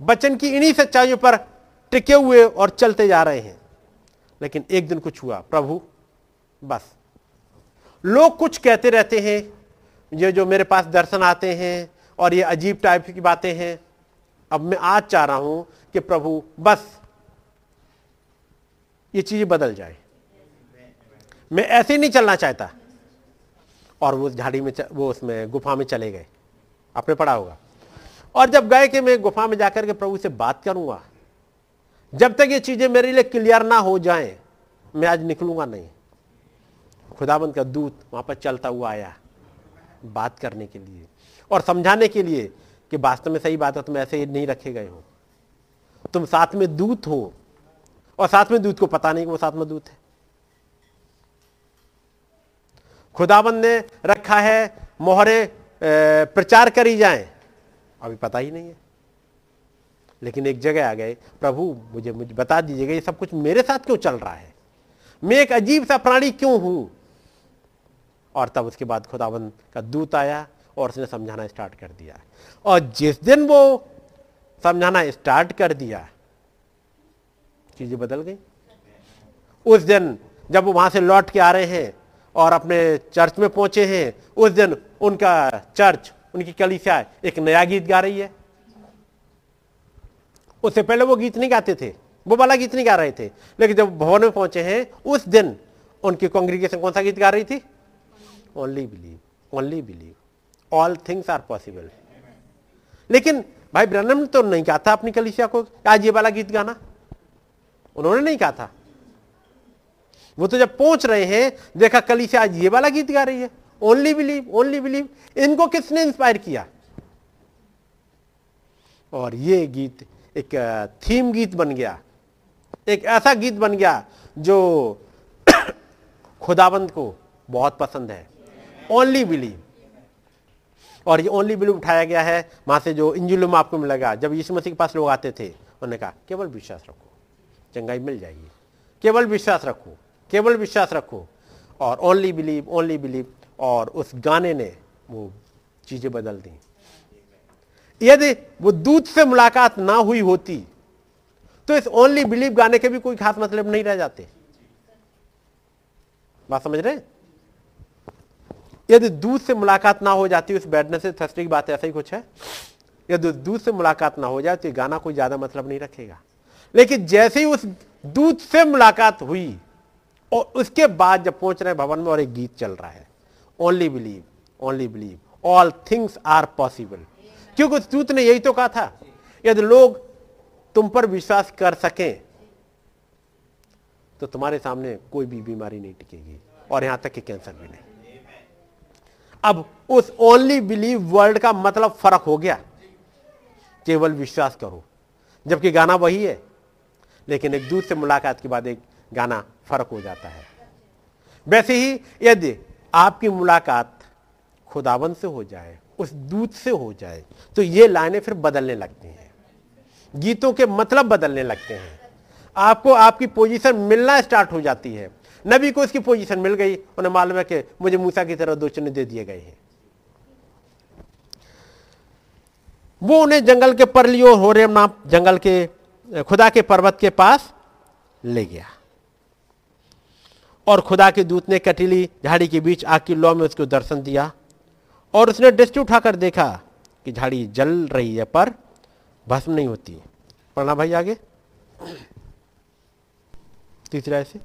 बच्चन की इन्हीं सच्चाइयों पर टिके हुए और चलते जा रहे हैं। लेकिन एक दिन कुछ हुआ, प्रभु, बस। लोग कुछ कहते रहते हैं, ये जो मेरे पास दर्शन आते हैं और ये अजीब टाइप की बातें हैं, अब मैं आज चाह रहा हूँ कि प्रभु, बस, ये चीज़ें बदल जाए। मैं ऐसे नहीं चलना चाहता। और वो झाड़ी में वो उसमें, गुफा में चले गए। आपने पढ़ा होगा। और जब गए कि मैं गुफा में जाकर के प्रभु से बात करूँगा, जब तक ये चीज़ें मेरे लिए क्लियर ना हो जाएँ, मैं आज निकलूँगा नहीं। खुदाबंद का दूत वहाँ पर चलता हुआ आया बात करने के लिए और समझाने के लिए कि वास्तव में सही बात है, तुम ऐसे ही नहीं रखे गए हो। तुम साथ में दूत हो और साथ में दूत को पता नहीं कि वो साथ में दूत है। खुदाबंद ने रखा है, मोहरे प्रचार करी जाएँ। अभी पता ही नहीं है। लेकिन एक जगह आ गए, प्रभु, मुझे मुझे बता दीजिएगा, ये सब कुछ मेरे साथ क्यों चल रहा है? मैं एक अजीब सा प्राणी क्यों हूँ? और तब उसके बाद खुदाबंद का दूत आया और उसने समझाना स्टार्ट कर दिया। और जिस दिन वो समझाना स्टार्ट कर दिया, चीज़ें बदल गई। उस दिन जब वो वहाँ से लौट के आ रहे हैं और अपने चर्च में पहुँचे हैं। उस दिन उनका चर्च, उनकी कलिसिया एक नया गीत गा रही है। उससे पहले वो गीत नहीं गाते थे, वो वाला गीत नहीं गा रहे थे। लेकिन जब भवन में पहुँचे हैं, उस दिन उनकी कांग्रेगेशन कौन सा गीत गा रही थी? Only believe only believe all things are possible लेकिन भाई ब्रनम ने तो नहीं कहा था अपनी कलिसिया को, आज ये वाला गीत गाना। उन्होंने नहीं कहा था। वो तो जब पहुँच रहे हैं, देखा कलिसिया आज ये वाला गीत गा रही है। ओनली बिलीव ओनली बिलीव इनको किसने इंस्पायर किया? और ये गीत एक थीम गीत बन गया। एक ऐसा गीत बन गया जो खुदाबंद को बहुत पसंद है। ओनली बिलीव और ये ओनली बिलीव उठाया गया है, वहाँ से जो इंजिलो में आपको मिलेगा। जब यीशु मसीह के पास लोग आते थे, उन्होंने कहा, केवल विश्वास रखो, चंगाई मिल जाएगी। केवल विश्वास रखो। केवल विश्वास रखो और ओनली बिलीव ओनली बिलीव और उस गाने ने वो चीज़ें बदल दी। यदि वो दूध से मुलाकात ना हुई होती तो इस ओनली बिलीव गाने के भी कोई खास मतलब नहीं रह जाते। बात समझ रहे यदि दूध से मुलाकात ना हो जाती, उस बैठने से थर्सडे की बात ऐसा ही कुछ है? यदि दूध से मुलाकात ना हो जाए तो गाना कोई ज़्यादा मतलब नहीं रखेगा। लेकिन जैसे ही उस दूध से मुलाकात हुई और उसके बाद जब पहुँच रहे भवन में और एक गीत चल रहा है only believe only believe all things are possible क्योंकि दूत ने यही तो कहा था, यदि लोग तुम पर विश्वास कर सकें तो तुम्हारे सामने कोई भी बीमारी नहीं टिकेगी और यहाँ तक कि कैंसर भी नहीं. अब उस ओनली बिलीव वर्ड का मतलब फ़र्क हो गया। केवल विश्वास करो, जबकि गाना वही है। लेकिन एक दूध से मुलाकात के बाद एक गाना फ़र्क हो जाता है। वैसे ही यदि आपकी मुलाकात खुदावन से हो जाए, उस दूत से हो जाए तो ये लाइनें फिर बदलने लगती हैं। गीतों के मतलब बदलने लगते हैं। आपको आपकी पोजीशन मिलना स्टार्ट हो जाती है। नबी को इसकी पोजीशन मिल गई, उन्हें मालूम है कि मुझे मूसा की तरह दो चिन्ह दे दिए गए हैं। वो उन्हें जंगल के परलियो हो रहे नाम जंगल के, खुदा के पर्वत के पास ले गया। और खुदा के दूत ने कटीली झाड़ी के बीच आग की लौ में उसको दर्शन दिया और उसने दृष्टि उठाकर देखा कि झाड़ी जल रही है पर भस्म नहीं होती। पढ़ना भाई आगे। तीसरा ऐसे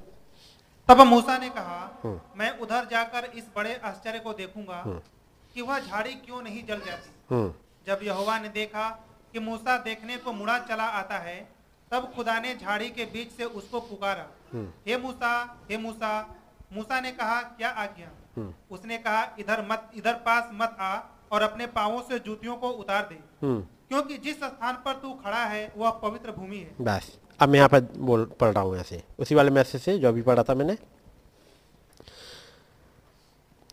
तब मूसा ने कहा मैं उधर जाकर इस बड़े आश्चर्य को देखूँगा कि वह झाड़ी क्यों नहीं जल जाती। हम्म। जब यहोवा ने देखा कि मूसा देखने को मुड़ा चला आता है तब खुदा ने झाड़ी के बीच से उसको पुकारा। हे मूसा हे मूसा मूसा ने कहा क्या आज्ञा? उसने कहा इधर मत इधर पास मत आ और अपने पांवों से जूतियों को उतार दे। हम्म। क्योंकि जिस स्थान पर तू खड़ा है वह पवित्र भूमि है। बस। अब मैं यहाँ पर बोल पढ़ रहा हूँ ऐसे उसी वाले मैसेज से जो अभी पढ़ा था मैंने।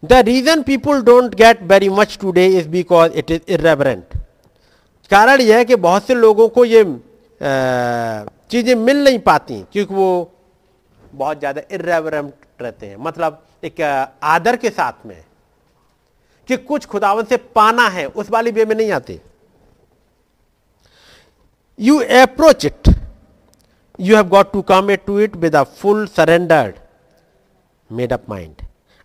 The reason people don't get very much today is because it is irreverent कारण यह है कि बहुत से लोगों को ये चीज़ें मिल नहीं पाती क्योंकि वो बहुत ज़्यादा इरेबरेंट रहते हैं। मतलब एक आदर के साथ में कि कुछ खुदावन से पाना है, उस वाली वे में नहीं आते। You approach it. You have got to come to it with a full surrendered made up mind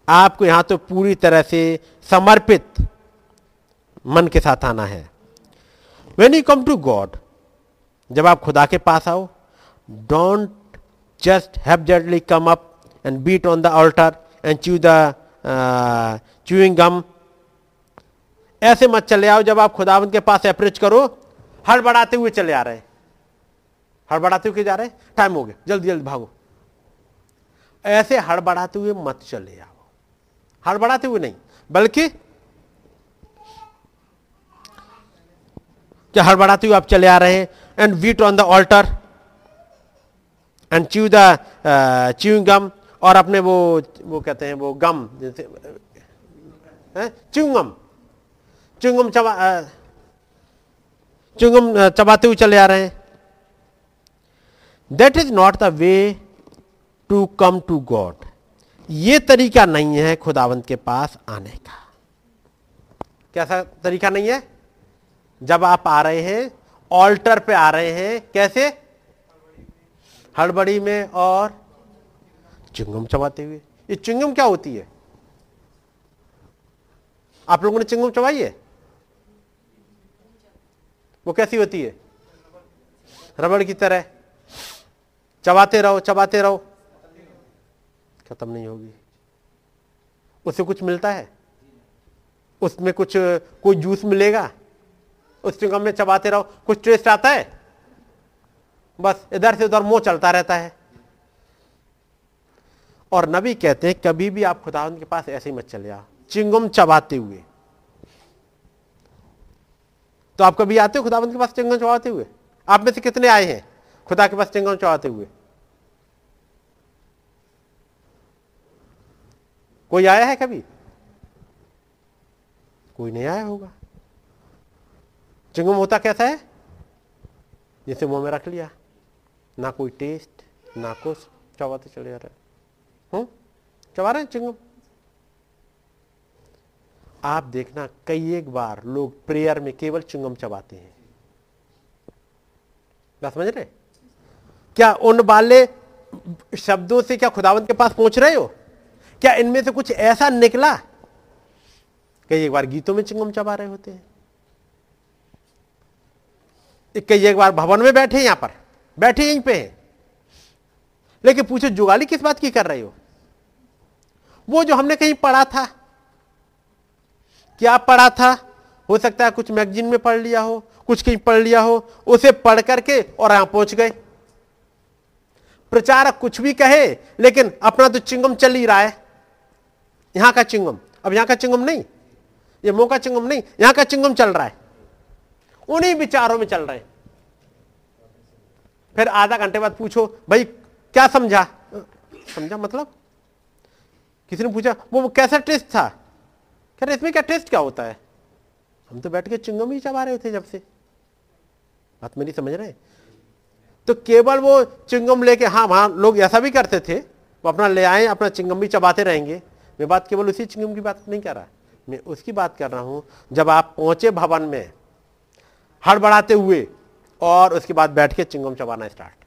आपको यहाँ तो पूरी तरह से समर्पित मन के साथ आना है। When you come to God जब आप खुदा के पास आओ, don't just habitually come up and beat on the altar and chew the uh, chewing gum. ऐसे मत चले आओ जब आप खुदावंत के पास अप्रोच करो हड़बड़ाते हुए चले आ रहे हैं। हड़बड़ाते हुए जा रहे हैं? टाइम हो गया। जल्दी जल्दी भागो। ऐसे हड़बड़ाते हुए मत चले आओ। हड़बड़ाते हुए नहीं बल्कि क्या हड़बड़ाते हुए आप चले आ रहे हैं and wait on the altar and chew the chewing gum और अपने वो वो कहते हैं वो गम जैसे च्यूंगम चबा अ, च्युइंगम अ, चबाते हुए चले आ रहे हैं। That is not the way to come to God ये तरीका नहीं है खुदावंत के पास आने का। कैसा तरीका नहीं है? जब आप आ रहे हैं ऑल्टर पे आ रहे हैं कैसे? हड़बड़ी में और चिंगम चबाते हुए। ये चिंगम क्या होती है? आप लोगों ने चिंगम चबाई है? वो कैसी होती है? रबड़ की तरह। चबाते रहो चबाते रहो। खत्म नहीं होगी। उससे कुछ मिलता है? उसमें कुछ, कोई जूस मिलेगा? उस चिंगम में चबाते रहो। कुछ टेस्ट आता है? बस इधर से उधर मुँह चलता रहता है। और नबी कहते हैं, कभी भी आप खुदा के पास ऐसे ही मत चले आओ। चिंगम चबाते हुए। तो आप कभी आते हो खुदाबंद के पास चिंगम चबाते हुए? आप में से कितने आए हैं खुदा के पास चिंगम चबाते हुए? कोई आया है कभी? कोई नहीं आया होगा। चिंगम होता कैसा है? जैसे मुँह में रख लिया। ना कोई टेस्ट, ना कुछ, चबाते चले जा रहे हूँ। चबा रहे हैं चिंगम? आप देखना, कई एक बार लोग प्रेयर में केवल चिंगम चबाते हैं। बात समझ रहे? क्या उन वाले शब्दों से क्या खुदावंत के पास पहुँच रहे हो? क्या इनमें से कुछ ऐसा निकला? कई एक बार गीतों में चिंगम चबा रहे होते हैं। कई एक बार भवन में बैठे यहाँ पर। बैठे यहीं पे। लेकिन पूछो, जुगाली किस बात की कर रहे हो? वो जो हमने कहीं पढ़ा था, क्या पढ़ा था? हो सकता है कुछ मैगजीन में पढ़ लिया हो, कुछ कहीं पढ़ लिया हो, उसे पढ़ करके और यहाँ पहुँच गए। प्रचारक कुछ भी कहे, लेकिन अपना तो चिंगम चल ही रहा है। यहाँ का चिंगम। अब यहाँ का चिंगम नहीं। ये मुँह का चिंगम नहीं, यहाँ का चिंगम चल रहा है। उन्हीं विचारों में चल रहे हैं। फिर आधा घंटे बाद पूछो भाई क्या समझा? समझा मतलब? किसी ने पूछा वो, कैसा टेस्ट था? कह रहे इसमें क्या टेस्ट क्या होता है? हम तो बैठ के चिंगम ही चबा रहे थे जब से। बात मेरी समझ रहे तो केवल वो चिंगम लेके हाँ वहाँ लोग ऐसा भी करते थे वो अपना ले आए अपना चिंगम भी चबाते रहेंगे। मैं बात केवल उसी चिंगम की बात नहीं कर रहा। मैं उसकी बात कर रहा हूँ जब आप पहुँचे भवन में हड़बड़ाते हुए और उसके बाद बैठ के चिंगम चबाना स्टार्ट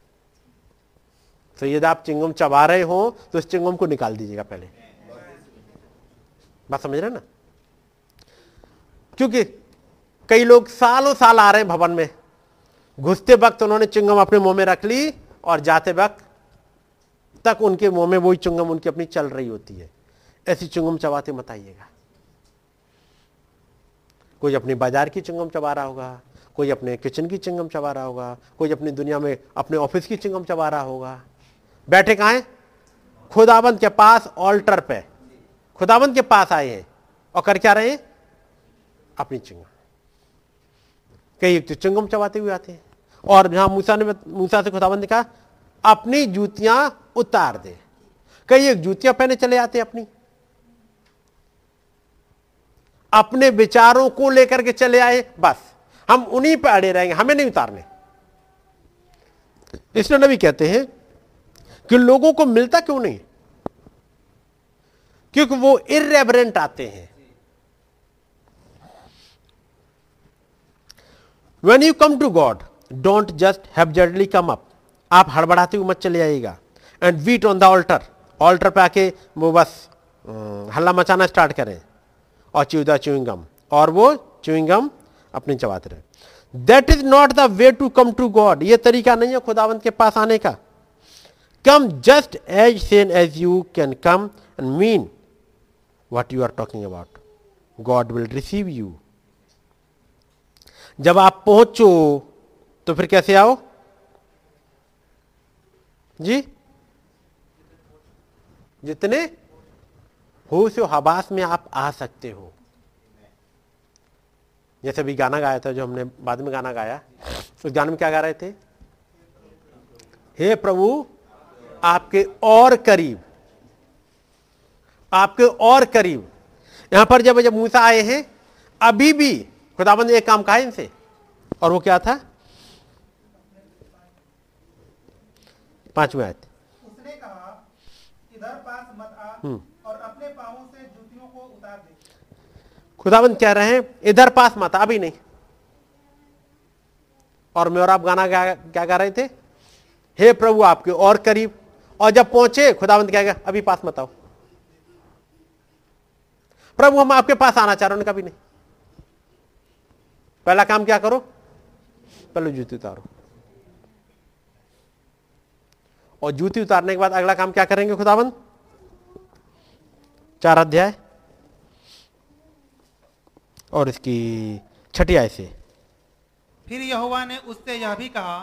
तो यदि आप चिंगम चबा रहे हो तो उस चिंगम को निकाल दीजिएगा पहले। बात समझ रहे ना? क्योंकि कई लोग सालों साल आ रहे हैं भवन में। घुसते वक्त उन्होंने चिंगम अपने मुँह में रख ली और जाते वक्त तक उनके मुँह में वही चुंगम उनकी अपनी चल रही होती है। ऐसी चुंगम चबाते मत आइएगा। कोई अपनी बाज़ार की चुंगम चबा रहा होगा कोई अपने किचन की चिंगम चबा रहा होगा, कोई अपनी दुनिया में अपने ऑफ़िस की चिंगम चबा रहा होगा। बैठे कहा है? खुदाबंद के पास ऑल्टर पे। खुदाबंद के पास आए हैं और कर क्या रहे हैं? अपनी चिंगम। कई तो चिंगम चबाते हुए आते हैं। और जहाँ मूसा ने, मूसा से खुदाबंद ने कहा, अपनी जूतियाँ उतार दे। कई एक जूतियाँ पहने चले आते अपनी। अपने विचारों को लेकर के चले आए, बस। हम उन्हीं पर अड़े रहेंगे, हमें नहीं उतारने। इसलिए नबी कहते हैं कि लोगों को मिलता क्यों नहीं? क्योंकि वो इरेबरेंट आते हैं। When you come to God don't just have come up आप हड़बड़ाते हुए मत चले जाइएगा and wait on the altar altar पे आके वो बस हल्ला मचाना स्टार्ट करें। और च्यू द च्यूइंगम और वो च्यूइंगम अपने चबाते रहे that is not the way to come to God ये तरीका नहीं है खुदावंत के पास आने का। Come just as sane as you can come and mean what you are talking about God will receive you जब आप पहुंचो तो फिर कैसे आओ? जी? जितने हो से हबास में आप आ सकते हो। जैसे अभी गाना गाया था जो हमने बाद में गाना गाया उस गाने में क्या गा रहे थे? हे प्रभु आपके और करीब आपके और करीब। यहाँ पर जब जब मूसा आए हैं अभी भी खुदाबंद ने एक काम कहा इनसे। और वो क्या था? पाँचवें आयत। उसने कहा इधर पास मत आ हम्म। और अपने पांवों से जूतियों को उतार दे खुदाबंद कह रहे हैं, इधर पास मत, अभी नहीं। और मैं और आप गाना क्या क्या गा रहे थे? हे प्रभु, आपके और करीब। और जब पहुँचे खुदाबंद क्या गया अभी पास मत आओ। प्रभु, हम आपके पास आना चाह रहे हैं कभी नहीं। पहला काम क्या करो? पहले जूती उतारो। और जूती उतारने के बाद अगला काम क्या करेंगे खुदाबंद चार अध्याय। और इसकी छठी आय से। फिर यहोवा ने उससे यह भी कहा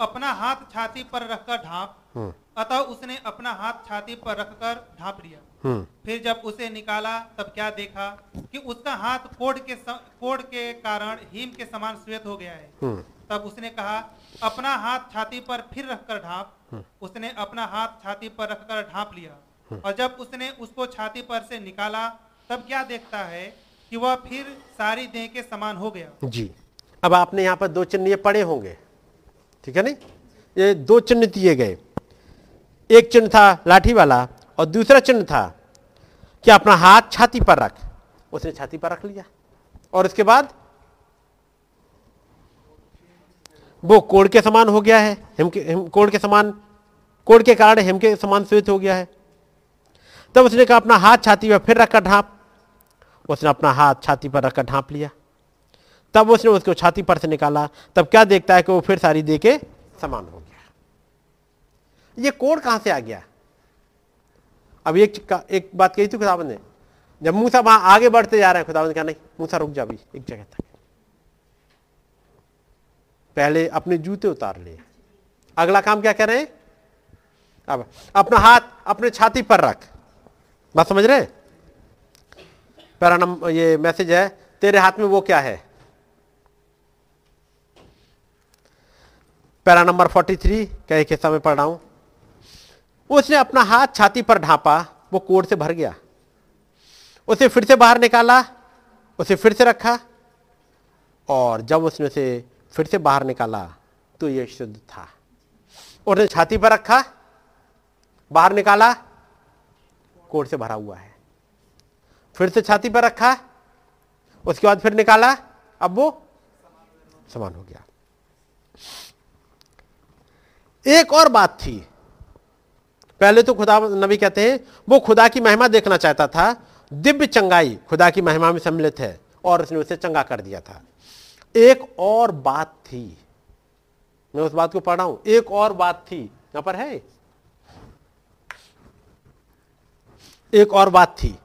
अपना हाथ छाती पर रखकर ढांप। हम्म, अतः उसने अपना हाथ छाती पर रखकर ढांप लिया। हम्म, फिर जब उसे निकाला तब क्या देखा कि उसका हाथ कोड के कोड के कारण हिम के समान श्वेत हो गया है। हम्म, तब उसने कहा अपना हाथ छाती पर फिर रखकर ढांप। उसने अपना हाथ छाती पर रखकर ढांप लिया। और जब उसने उसको छाती पर से निकाला तब क्या देखता है कि वह फिर सारी देह के समान हो गया। जी। अब आपने यहाँ पर दो चिन्ह ये पड़े होंगे। ठीक है नहीं? ये दो चिन्ह दिए गए। एक चिन्ह था लाठी वाला और दूसरा चिन्ह था कि अपना हाथ छाती पर रख। उसने छाती पर रख लिया। और उसके बाद वो कोड़ के समान हो गया है। हिम के हिम कोड़ के समान कोड़ के कारण हिम के समान श्वेत हो गया है। तब उसने कहा, अपना हाथ छाती पर फिर रखकर ढांप। उसने अपना हाथ छाती पर रखकर ढांप लिया। तब उसने उसको छाती पर से निकाला। तब क्या देखता है कि वो फिर सारी दे के समान हो गया। ये कोड कहाँ से आ गया? अब एक एक बात कही थी खुदाबंद ने, जब मूसा वहाँ आगे बढ़ते जा रहे हैं खुदाबंद कहा, नहीं, मूसा रुक जा भी एक जगह तक। पहले अपने जूते उतार लिए अगला काम क्या कर रहे हैं? अब अपना हाथ अपने छाती पर रख। बात समझ रहे हैं? पैरा नंबर ये मैसेज है, तेरे हाथ में वो क्या है? पैरा नंबर 43 का एक हिस्सा में पढ़ रहा हूँ। उसने अपना हाथ छाती पर ढांपा, वो कोड से भर गया। उसे फिर से बाहर निकाला, उसे फिर से रखा, और जब उसने उसे फिर से बाहर निकाला तो ये शुद्ध था। उसने छाती पर रखा, बाहर निकाला, कोट से भरा हुआ है। फिर से छाती पर रखा, उसके बाद फिर निकाला, अब वो समान हो गया। एक और बात थी, पहले तो खुदा नबी कहते हैं, वो खुदा की महिमा देखना चाहता था, दिव्य चंगाई खुदा की महिमा में सम्मिलित है, और उसने उसे चंगा कर दिया था। एक और बात थी, मैं उस बात को पढ़ रहा हूँ, एक और बात थी, यहाँ पर है, एक और बात थी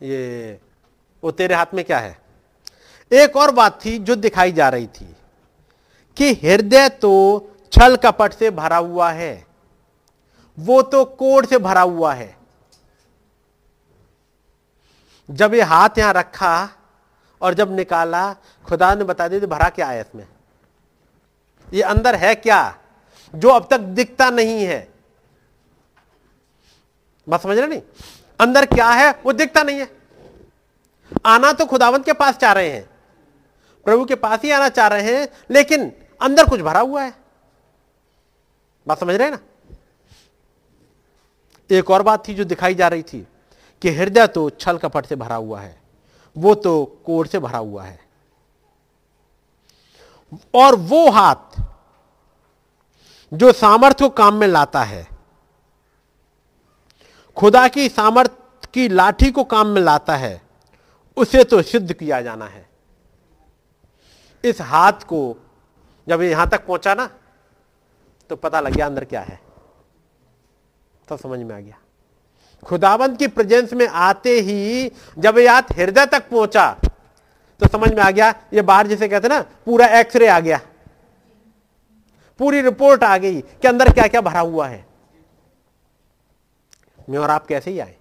ये, वो तेरे हाथ में क्या है? एक और बात थी जो दिखाई जा रही थी कि हृदय तो छल कपट से भरा हुआ है, वो तो कोड से भरा हुआ है। जब ये हाथ यहाँ रखा और जब निकाला, खुदा ने बता दिया भरा क्या है इसमें? ये अंदर है क्या? जो अब तक दिखता नहीं है। बस समझ रहे नहीं? अंदर क्या है वो दिखता नहीं है। आना तो खुदावंत के पास चाह रहे हैं, प्रभु के पास ही आना चाह रहे हैं, लेकिन अंदर कुछ भरा हुआ है। बात समझ रहे हैं ना? एक और बात थी जो दिखाई जा रही थी कि हृदय तो छल कपट से भरा हुआ है, वो तो कोर से भरा हुआ है। और वो हाथ जो सामर्थ्य को काम में लाता है खुदा की सामर्थ की लाठी को काम में लाता है, उसे तो सिद्ध किया जाना है। इस हाथ को जब यहाँ तक पहुँचा ना तो पता लग गया अंदर क्या है। तो समझ में आ गया। खुदाबंद की प्रेजेंस में आते ही जब ये हाथ हृदय तक पहुँचा तो समझ में आ गया, ये बाहर जिसे कहते ना, पूरा एक्सरे आ गया। पूरी रिपोर्ट आ गई कि अंदर क्या क्या भरा हुआ है। मैं और आप कैसे ही आए?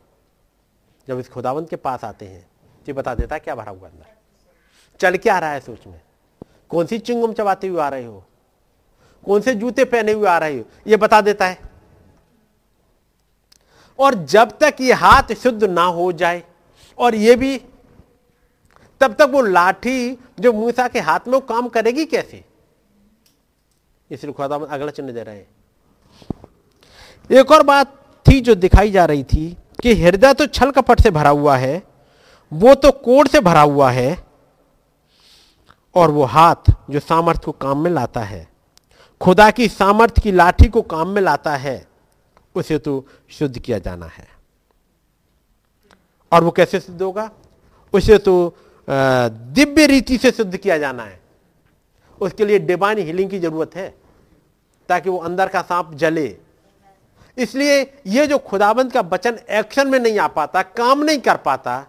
जब इस खुदावंत के पास आते हैं तो बता देता क्या भरा हुआ अंदर। चल के आ रहा है सोच में? कौन सी चिंगम चबाते हुए आ रहे हो? कौन से जूते पहने हुए आ रहे हो? ये बता देता है। और जब तक ये हाथ शुद्ध ना हो जाए, और ये भी, तब तक वो लाठी जो मूसा के हाथ में काम करेगी कैसे? इसलिए खुदा अगला चिन्ह दे रहे हैं। एक और बात थी जो दिखाई जा रही थी कि हृदय तो छल कपट से भरा हुआ है, वो तो कोड से भरा हुआ है, और वो हाथ जो सामर्थ्य को काम में लाता है, खुदा की सामर्थ्य की लाठी को काम में लाता है, उसे तो शुद्ध किया जाना है। और वो कैसे सिद्ध होगा? उसे तो दिव्य रीति से सिद्ध किया जाना है। उसके लिए डिवाइन हीलिंग की ज़रूरत है, ताकि वो अंदर का सांप जले। इसलिए ये जो खुदाबंद का वचन एक्शन में नहीं आ पाता, काम नहीं कर पाता,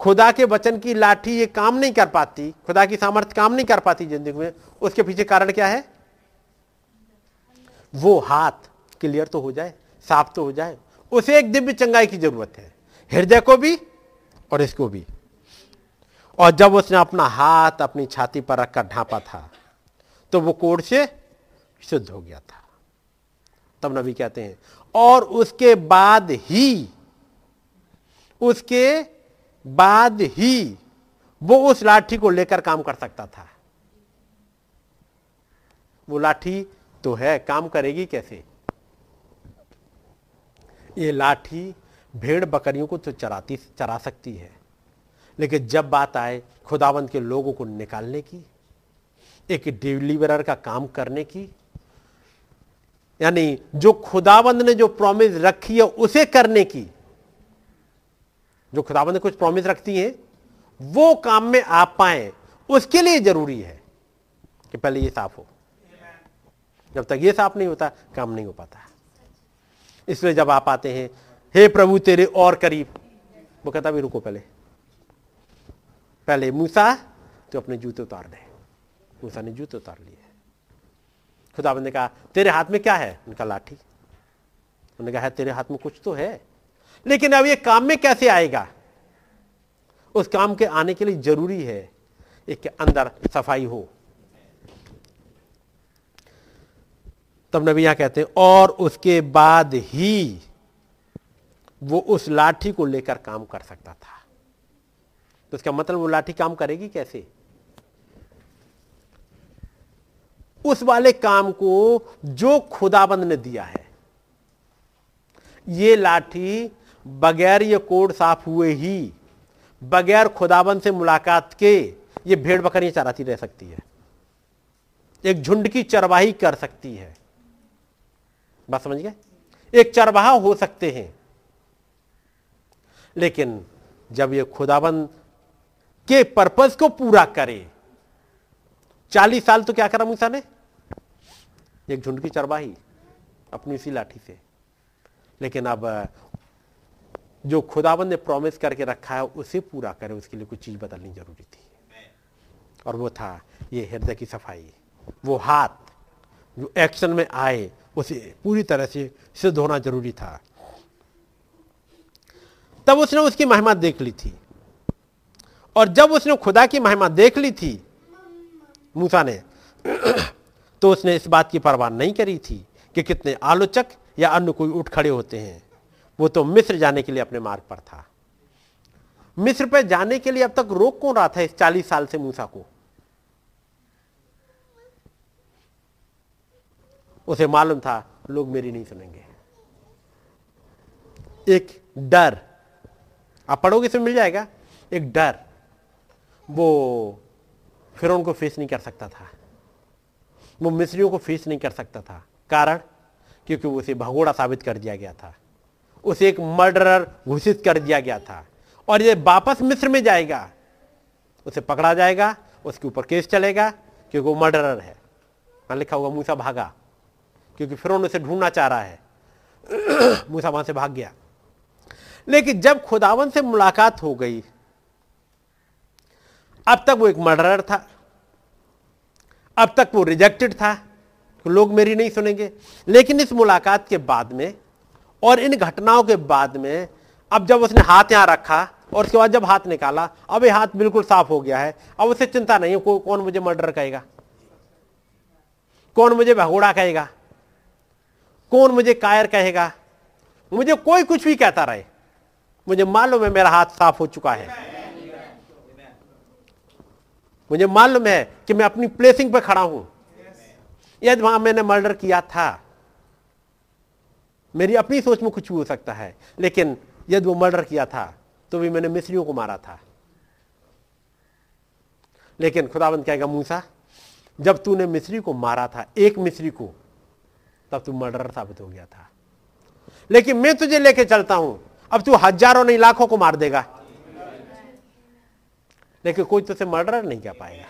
खुदा के वचन की लाठी ये काम नहीं कर पाती, खुदा की सामर्थ्य काम नहीं कर पाती ज़िंदगी में, उसके पीछे कारण क्या है? वो हाथ क्लियर तो हो जाए, साफ़ तो हो जाए, उसे एक दिव्य चंगाई की ज़रूरत है, हृदय को भी और इसको भी। और जब उसने अपना हाथ अपनी छाती पर रखकर ढांपा था तो वो कोड से शुद्ध हो गया था। तब नबी कहते हैं और उसके बाद ही, उसके बाद ही वो उस लाठी को लेकर काम कर सकता था। वो लाठी तो है, काम करेगी कैसे? ये लाठी भेड़ बकरियों को तो चराती, चरा सकती है, लेकिन जब बात आए खुदावंत के लोगों को निकालने की, एक डिलीवरर का काम करने की यानी जो खुदाबंद ने जो प्रॉमिस रखी है उसे करने की, जो खुदाबंद ने कुछ प्रॉमिस रखती है, वो काम में आ पाए, उसके लिए ज़रूरी है कि पहले ये साफ़ हो। जब तक ये साफ़ नहीं होता, काम नहीं हो पाता। इसलिए जब आप आते हैं, हे प्रभु, तेरे और करीब। वो कहता भी रुको पहले। पहले मूसा तो अपने जूते उतार दे। मूसा ने जूते उतार लिए। खुदाबंद ने कहा तेरे हाथ में क्या है? उनका लाठी। उन्होंने कहा तेरे हाथ में कुछ तो है। लेकिन अब ये काम में कैसे आएगा? उस काम के आने के लिए ज़रूरी है एक के अंदर सफ़ाई हो। तब नबी यहाँ कहते हैं, और उसके बाद ही वो उस लाठी को लेकर काम कर सकता था। तो इसका मतलब वो लाठी काम करेगी कैसे? उस वाले काम को जो खुदाबंद ने दिया है। ये लाठी बगैर ये कोड साफ़ हुए ही, बगैर खुदाबंद से मुलाकात के ये भेड़ बकरियाँ चराती रह सकती है। एक झुंड की चरवाही कर सकती है। बात समझ गए? एक चरवाहा हो सकते हैं। लेकिन जब ये खुदाबंद के पर्पज को पूरा करे चालीस साल तो क्या करा मूसा ने? एक झुंड की चरवाही अपनी इसी लाठी से। लेकिन अब, जो खुदाबंद ने प्रॉमिस करके रखा है, उसे पूरा करे, उसके लिए कुछ चीज़ बदलनी ज़रूरी थी। और वो था, ये हृदय की सफ़ाई। वो हाथ, जो एक्शन में आए, उसे पूरी तरह से सिद्ध होना ज़रूरी था। तब उसने उसकी महिमा देख ली थी। और जब उसने खुदा की महिमा देख ली थी मूसा ने। तो उसने इस बात की परवाह नहीं करी थी कि कितने आलोचक या अन्य कोई उठ खड़े होते हैं। वो तो मिस्र जाने के लिए अपने मार्ग पर था। मिस्र पर जाने के लिए अब तक रोक कौन रहा था इस चालीस साल से मूसा को? उसे मालूम था, लोग मेरी नहीं सुनेंगे। एक डर। आप पढ़ोगे इसमें मिल जाएगा। एक डर। वो फिर उनको फेस नहीं कर सकता था। वो मिस्रियों को फेस नहीं कर सकता था। कारण? क्योंकि उसे भगोड़ा साबित कर दिया गया था। उसे एक मर्डरर घोषित कर दिया गया था। और ये वापस मिस्र में जाएगा। उसे पकड़ा जाएगा, उसके ऊपर केस चलेगा, क्योंकि वो मर्डरर है। वहाँ लिखा होगा मूसा भागा। क्योंकि फिर उसे ढूंढना चाह रहा है। मूसा वहाँ से भाग गया। लेकिन जब खुदावन से मुलाकात हो गई अब तक वो एक मर्डरर था। अब तक वो रिजेक्टेड था। लोग मेरी नहीं सुनेंगे। लेकिन इस मुलाकात के बाद में और इन घटनाओं के बाद में अब जब उसने हाथ यहाँ रखा और उसके बाद जब हाथ निकाला अब ये हाथ बिल्कुल साफ़ हो गया है। अब उसे चिंता नहीं है को, कौन मुझे मर्डर कहेगा? कौन मुझे भगोड़ा कहेगा? कौन मुझे कायर कहेगा? मुझे कोई कुछ भी कहता रहे। मुझे मालूम है मेरा हाथ साफ़ हो चुका है। मुझे मालूम है कि मैं अपनी प्लेसिंग पर खड़ा हूँ। यदि वहाँ मैंने मर्डर किया था, मेरी अपनी सोच में कुछ भी हो सकता है, लेकिन यदि वो मर्डर किया था तो भी मैंने मिस्रियों को मारा था। लेकिन खुदाबंद कहेगा, मूसा, जब तूने मिस्री को मारा था, एक मिस्री को, तब तू मर्डर साबित हो गया था। लेकिन मैं तुझे लेके चलता हूँ। अब तू हज़ारों नहीं, लाखों को मार देगा। लेकिन कोई तुझसे मर्डर नहीं कर पाएगा?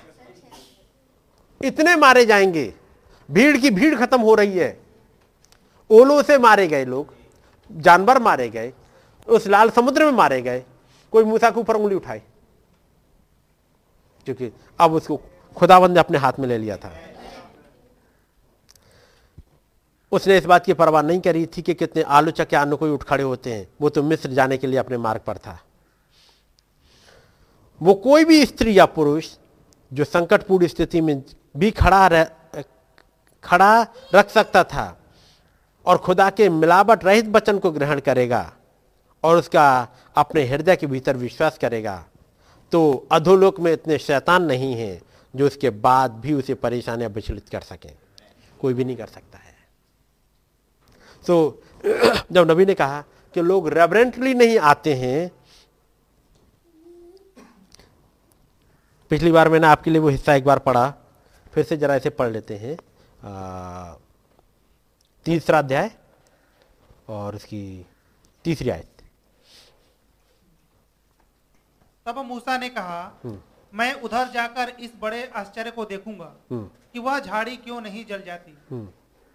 इतने मारे जाएँगे। भीड़ की भीड़ खत्म हो रही है। ओलों से मारे गए लोग, जानवर मारे गए, उस लाल समुद्र में मारे गए। कोई मूसा के ऊपर उंगली उठाए क्योंकि अब उसको खुदाबंद ने अपने हाथ में ले लिया था। उसने इस बात की परवाह नहीं करी थी कि कितने आलोचक या अन्य कोई उठ खड़े होते हैं। वो तो मिस्र जाने के लिए अपने मार्ग पर था। वो कोई भी स्त्री या पुरुष जो संकटपूर्ण स्थिति में भी खड़ा रह, खड़ा रख सकता था और खुदा के मिलावट रहित वचन को ग्रहण करेगा और उसका अपने हृदय के भीतर विश्वास करेगा तो अधोलोक में इतने शैतान नहीं हैं जो उसके बाद भी उसे परेशानियाँ विचलित कर सकें। कोई भी नहीं कर सकता है। तो जब नबी ने कहा कि लोग रेवरेंटली नहीं आते हैं पिछली बार मैंने आपके लिए वो हिस्सा एक बार पढ़ा फिर से जरा इसे पढ़ लेते हैं तीसरा अध्याय और उसकी तीसरी आयत तब मूसा ने कहा हम्म। मैं उधर जाकर इस बड़े आश्चर्य को देखूँगा हम्म। कि वह झाड़ी क्यों नहीं जल जाती हम्म।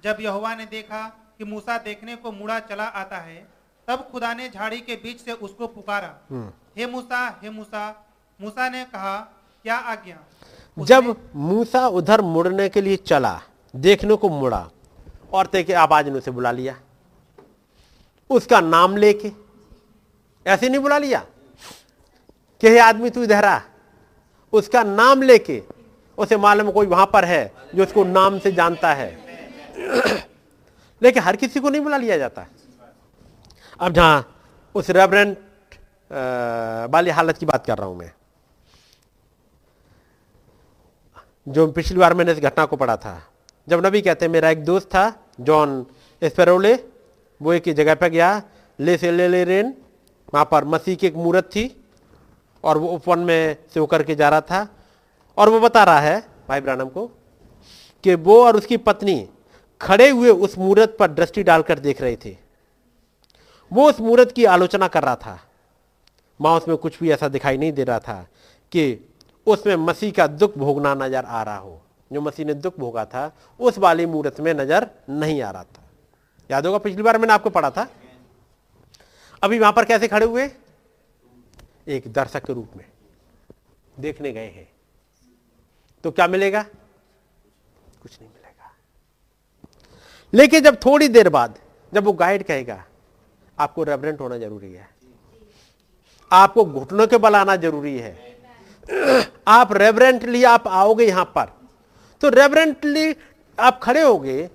जब यहोवा ने देखा कि मूसा देखने को मुड़ा चला आता है तब खुदा ने झाड़ी के बीच से उसको पुकारा हे मूसा हे मूसा मूसा ने कहा क्या आज्ञा जब मूसा उधर मुड़ने के लिए चला देखने को मुड़ा और ते के आवाज़ ने उसे बुला लिया। उसका नाम लेके ऐसे नहीं बुला लिया? कि हे आदमी तू इधर आ। उसका नाम लेके उसे मालूम कोई वहाँ पर है जो उसको नाम से जानता है। लेकिन हर किसी को नहीं बुला लिया जाता। अब जहाँ उस रेवरेंट वाली हालत की बात कर रहा हूँ मैं। जो पिछली बार मैंने इस घटना को पढ़ा था। जब नबी कहते हैं, मेरा एक दोस्त था, जॉन स्पेरोले वो एक जगह पर गया, ले से ले ले रेन, वहाँ पर मसीह की एक मूर्त थी और वो उपवन में से होकर के जा रहा था और वो बता रहा है, भाई ब्रानम को, कि वो और उसकी पत्नी खड़े हुए उस मूर्त पर दृष्टि डालकर देख रहे थे। वो उस मूर्त की आलोचना कर रहा था। माँ उसमें कुछ भी ऐसा दिखाई नहीं दे रहा था कि उसमें मसीह का दुख भोगना नज़र आ रहा हो। जो मसीह ने दुख भोगा था, उस वाली मूर्त में नज़र नहीं आ रहा था। याद होगा, पिछली बार मैंने आपको पढ़ा था। अभी वहाँ पर कैसे खड़े हुए? एक दर्शक के रूप में। देखने गए हैं। तो क्या मिलेगा? कुछ नहीं मिलेगा। लेकिन जब थोड़ी देर बाद, जब वो गाइड कहेगा, आपको रेवरेंट होना ज़रूरी है। आपको घुटनों के बल आना ज़रूरी है। आप रेवरेंटली आप आओगे यहाँ पर। तो रेवरेंटली आप खड़े होगे,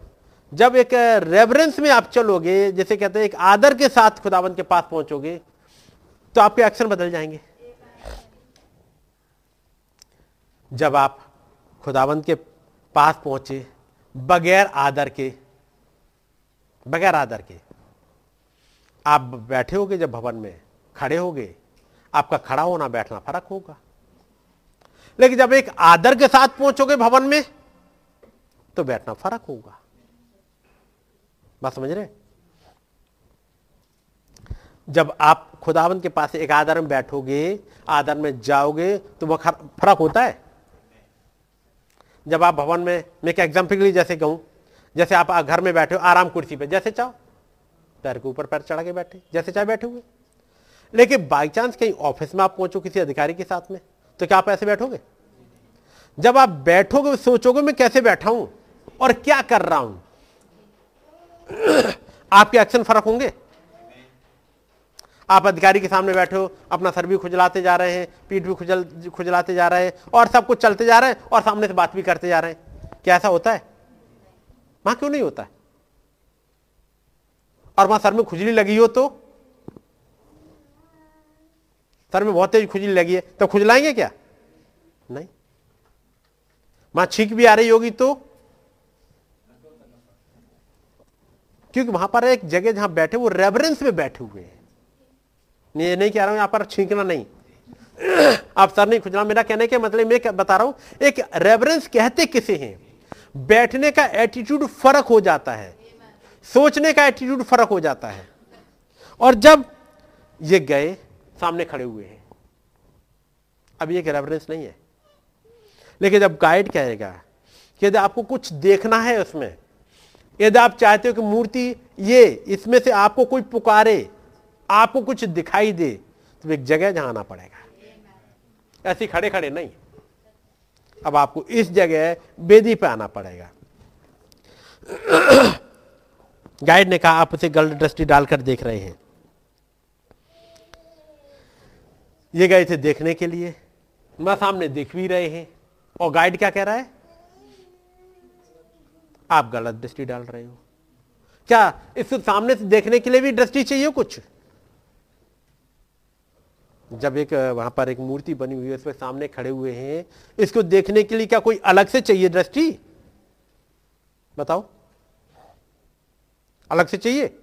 जब एक रेवरेंस में आप चलोगे, जैसे कहते हैं, एक आदर के साथ खुदावन के पास पहुंचोगे तो आपके एक्शन बदल जाएँगे। जब आप खुदावंत के पास पहुँचे, बगैर आदर के, बगैर आदर के, आप बैठे होगे जब भवन में, खड़े होगे, आपका खड़ा होना बैठना फ़र्क होगा। लेकिन जब एक आदर के साथ पहुंचोगे भवन में तो बैठना फ़र्क होगा। बात समझ रहे जब आप खुदावंत के पास एक आदर में बैठोगे, आदर में जाओगे तो वह फ़र्क होता है। जब आप भवन में, मैं क्या एग्ज़ाम्पल के लिए जैसे कहूँ, जैसे आप घर में बैठे हो, आराम कुर्सी पे, जैसे चाहो, पैर के ऊपर पैर चढ़ा के बैठे, जैसे चाहे बैठे हुए लेकिन बाई चांस कहीं ऑफ़िस में आप पहुंचो किसी अधिकारी के साथ में तो क्या आप ऐसे बैठोगे? जब आप बैठोगे, सोचोगे, मैं कैसे बैठा हूँ और क्या कर रहा हूँ? आपके एक्शन फ़र्क होंगे? आप अधिकारी के सामने बैठे हो, अपना सर भी खुजलाते जा रहे हैं, पीठ भी खुजल, खुजलाते जा रहे हैं और सब कुछ चलते जा रहे हैं और सामने से बात भी करते जा रहे हैं। क्या ऐसा होता है? वहाँ क्यों नहीं होता है? और वहाँ सर में खुजली लगी हो तो सर में बहुत तेज खुजली लगी है। तो खुजलाएँगे क्या? नहीं। वहाँ छींक भी आ रही होगी तो? क्योंकि वहाँ पर एक जगह जहाँ बैठे वो रेवरेंस में बैठे हुए हैं। ये नहीं कह रहा हूँ, यहाँ पर छींकना नहीं। आप सर नहीं खुजना मेरा कहने के मतलब मैं बता रहा हूँ, एक रेवरेंस कहते किसे हैं? बैठने का एटीट्यूड फ़र्क हो जाता है। सोचने का एटीट्यूड फ़र्क हो जाता है। और जब ये गए सामने खड़े हुए हैं। अब ये रेफरेंस नहीं है। लेकिन जब गाइड कहेगा कि यदि आपको कुछ देखना है उसमें, यदि आप चाहते हो कि मूर्ति ये, इसमें से आपको कोई पुकारे, आपको कुछ दिखाई दे तो एक जगह जहाँ आना पड़ेगा। ऐसे खड़े खड़े नहीं। अब आपको इस जगह बेदी पे आना पड़ेगा। गाइड ने कहा, आप उसे गल दृष्टि डालकर देख रहे हैं। ये गए थे देखने के लिए। मैं सामने देख भी रहे हैं। और गाइड क्या कह रहा है? आप गलत दृष्टि डाल रहे हो। क्या इस सामने से देखने के लिए भी दृष्टि चाहिए कुछ? जब एक वहाँ पर एक मूर्ति बनी हुई है उस पर सामने खड़े हुए हैं। इसको देखने के लिए क्या कोई अलग से चाहिए दृष्टि? बताओ। अलग से चाहिए?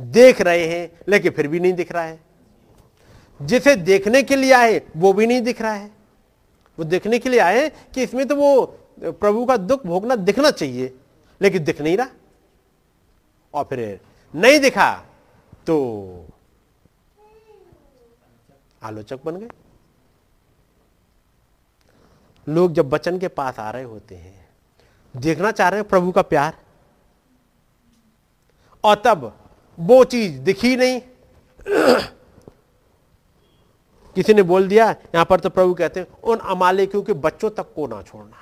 देख रहे हैं, लेकिन फिर भी नहीं दिख रहा है। जिसे देखने के लिए आए, वो भी नहीं दिख रहा है। वो देखने के लिए आए कि इसमें तो वो, प्रभु का दुख भोगना दिखना चाहिए, लेकिन दिख नहीं रहा। और फिर नहीं दिखा तो आलोचक बन गए। लोग जब बचन के पास आ रहे होते हैं, देखना चाह रहे हैं प्रभु का प्यार, और तब वो चीज़ दिखी नहीं। किसी ने बोल दिया, यहाँ पर तो प्रभु कहते हैं, उन अमालिकियों के बच्चों तक को ना छोड़ना।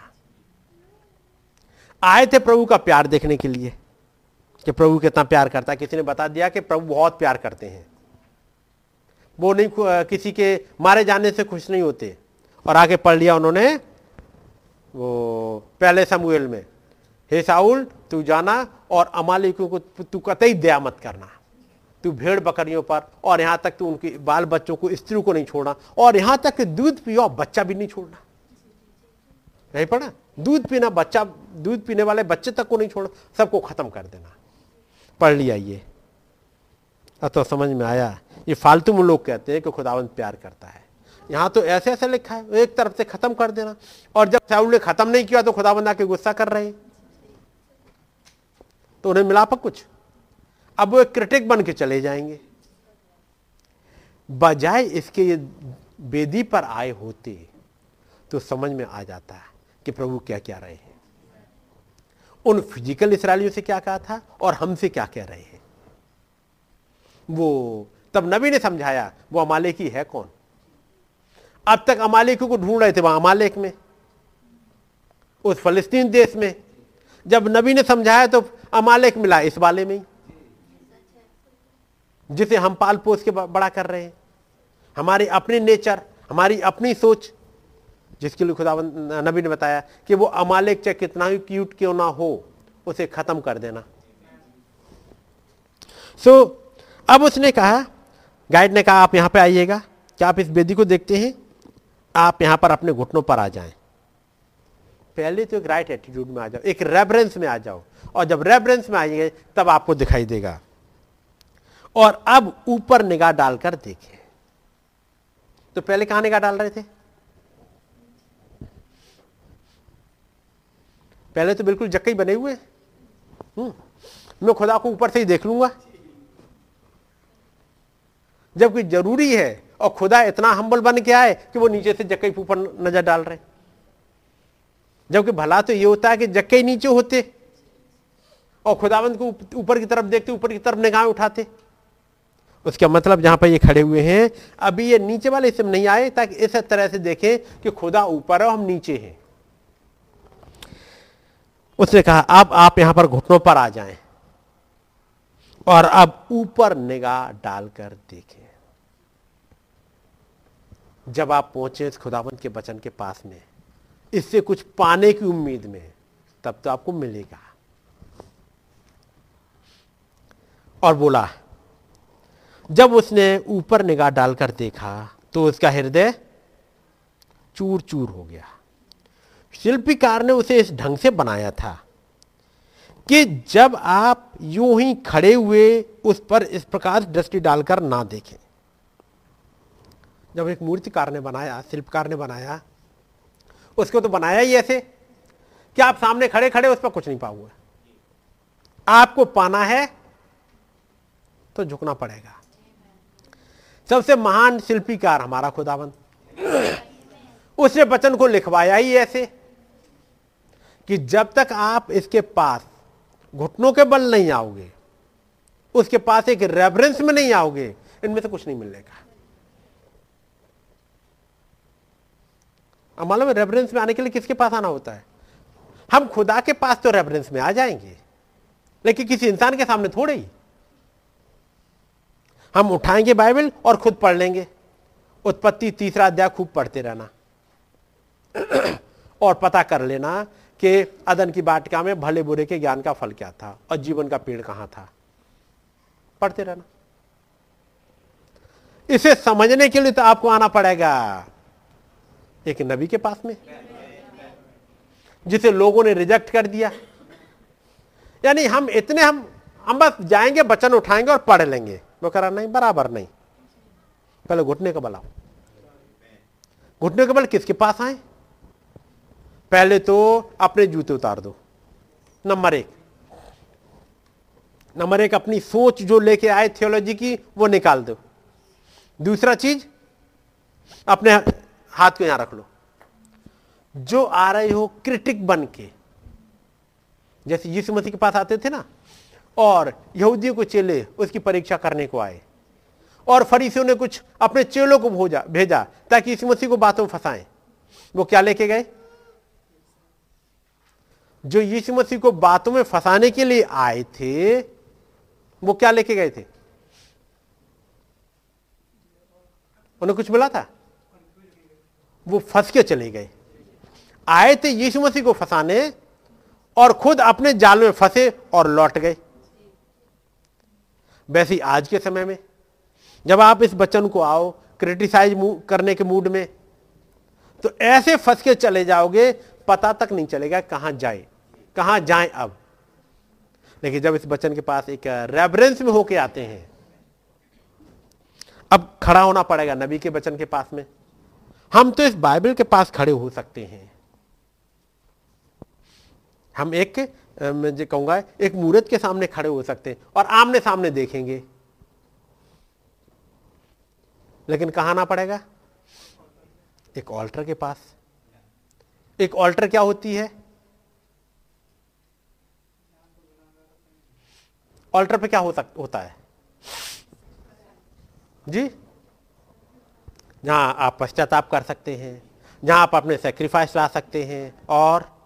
आए थे प्रभु का प्यार देखने के लिए, कि प्रभु कितना प्यार करता है। किसी ने बता दिया कि प्रभु बहुत प्यार करते हैं। वो नहीं किसी के मारे जाने से खुश नहीं होते। और आगे पढ़ लिया उन्होंने, वो पहले समूएल में, हे साउल, तू जाना और अमालिकों को तू कतई दया मत करना। तू भेड़ बकरियों पर, और यहाँ तक तू उनके बाल बच्चों को स्त्री को नहीं छोड़ना, और यहाँ तक दूध पियो, बच्चा भी नहीं छोड़ना। नहीं पढ़ा? दूध पीना बच्चा, दूध पीने वाले बच्चे तक को नहीं छोड़ना, सबको खत्म कर देना। पढ़ लिया ये। तो समझ में आया, ये फालतू में लोग कहते हैं कि खुदावंत प्यार करता है। यहाँ तो ऐसे ऐसे लिखा है, एक तरफ़ से खत्म कर देना, और जब साउल ने खत्म नहीं किया तो खुदाबंद आके गुस्सा कर रहे तो उन्हें मिला कुछ? अब वो एक क्रिटिक बन के चले जाएँगे। बजाय इसके ये बेदी पर आए होते तो समझ में आ जाता है कि प्रभु क्या क्या रहे हैं। उन फ़िज़िकल इसराइलियों से क्या कहा था और हमसे क्या कह रहे हैं। वो तब नबी ने समझाया, वो अमालेकी है कौन? अब तक अमालेकी को ढूंढ रहे थे वहाँ अमालेक में, उस फलस्तीन देश में। जब नबी ने समझाया तो अमालेक मिला इस वाले में ही। जिसे हम पाल पोस के बड़ा कर रहे हैं। हमारी अपनी नेचर हमारी अपनी सोच जिसके लिए खुदा नबी ने बताया कि वो अमालिक चाहे कितना ही क्यूट क्यों ना हो उसे खत्म कर देना। सो so, अब उसने कहा गाइड ने कहा आप यहाँ पे आइएगा। क्या आप इस बेदी को देखते हैं? आप यहाँ पर अपने घुटनों पर आ जाएँ। पहले तो एक राइट एटीट्यूड में आ जाओ एक रेफरेंस में आ जाओ। और जब रेफरेंस में आएँगे तब आपको दिखाई देगा। और अब ऊपर निगाह डालकर देखें। तो पहले कहाँ निगाह डाल रहे थे? पहले तो बिल्कुल जक्कई बने हुए। हम्म, मैं खुदा को ऊपर से ही देख लूँगा। जबकि ज़रूरी है और खुदा इतना हम्बल बन के आए कि वो नीचे से जक्कई ऊपर नज़र डाल रहे। जबकि भला तो ये होता है कि जक्के नीचे होते और खुदावंत को ऊपर की तरफ़ देखते ऊपर की तरफ़ निगाह उठाते। उसका मतलब जहाँ पर ये खड़े हुए हैं, अभी ये नीचे वाले इसमें नहीं आए, ताकि इस तरह से देखें कि खुदा ऊपर है हम नीचे हैं। उसने कहा, अब आप यहाँ पर घुटनों पर आ जाएँ और अब ऊपर निगाह डालकर देखें। जब आप पहुँचे इस खुदावंत के वचन के पास में, इससे कुछ पाने की उम्मीद में, तब तो आपको मिलेगा। और बोला जब उसने ऊपर निगाह डालकर देखा तो उसका हृदय चूर चूर हो गया। शिल्पीकार ने उसे इस ढंग से बनाया था कि जब आप यूँ ही खड़े हुए उस पर इस प्रकार दृष्टि डालकर ना देखें। जब एक मूर्तिकार ने बनाया, शिल्पकार ने बनाया, उसको तो बनाया ही ऐसे कि आप सामने खड़े खड़े उस पर कुछ नहीं पाओगे। आपको पाना है तो झुकना पड़ेगा। सबसे महान शिल्पीकार हमारा खुदावन उसने वचन को लिखवाया ही ऐसे कि जब तक आप इसके पास घुटनों के बल नहीं आओगे, उसके पास एक रेफरेंस में नहीं आओगे, इनमें से कुछ नहीं मिलेगा मालूम है रेफरेंस में आने के लिए किसके पास आना होता है? हम खुदा के पास तो रेफरेंस में आ जाएँगे, लेकिन किसी इंसान के सामने थोड़े ही। हम उठाएँगे बाइबल और खुद पढ़ लेंगे। उत्पत्ति तीसरा अध्याय खूब पढ़ते रहना। और पता कर लेना कि अदन की बाटिका में भले बुरे के ज्ञान का फल क्या था और जीवन का पेड़ कहाँ था। पढ़ते रहना। इसे समझने के लिए तो आपको आना पड़ेगा एक नबी के पास में, जिसे लोगों ने रिजेक्ट कर दिया। यानी हम इतने हम हम बस जाएँगे बचन उठाएँगे और पढ़ लेंगे। वो करा नहीं, बराबर नहीं। पहले घुटने का बल आओ। घुटने का बल किसके पास आए? पहले तो अपने जूते उतार दो। नंबर एक। नंबर एक, अपनी सोच जो लेके आए थियोलॉजी की, वो निकाल दो। दूसरा चीज़, अपने हाथ को यहाँ रख लो। जो आ रहे हो क्रिटिक बन के, जैसे यीशु मसीह के पास आते थे ना और यहूदियों को चेले उसकी परीक्षा करने को आए। और फरीसियों ने कुछ अपने चेलों को भोजा, भेजा ताकि यीशु मसीह को बातों में फंसाएँ। वो क्या लेके गए? जो यीशु मसीह को बातों में फंसाने के लिए आए थे, वो क्या लेके गए थे? उन्हें कुछ मिला था? वो फंस के चले गए। आए थे यीशु मसीह को फंसाने और खुद अपने जाल में फंसे और लौट गए। वैसे आज के समय में, जब आप इस बचन को आओ क्रिटिसाइज करने के मूड में तो ऐसे फंस के चले जाओगे, पता तक नहीं चलेगा कहाँ जाए कहाँ जाए अब। लेकिन जब इस बचन के पास एक रेफरेंस में होके आते हैं, अब खड़ा होना पड़ेगा नबी के बचन के पास में। हम तो इस बाइबल के पास खड़े हो सकते हैं। हम एक मैं जो कहूँगा एक मूर्त के सामने खड़े हो सकते हैं और आमने सामने देखेंगे। लेकिन कहा आना पड़ेगा? एक ऑल्टर के पास। एक ऑल्टर क्या होती है? ऑल्टर पे क्या हो सक, होता है? जी? जहाँ आप पश्चाताप कर सकते हैं जहाँ आप अपने सेक्रीफाइस ला सकते हैं और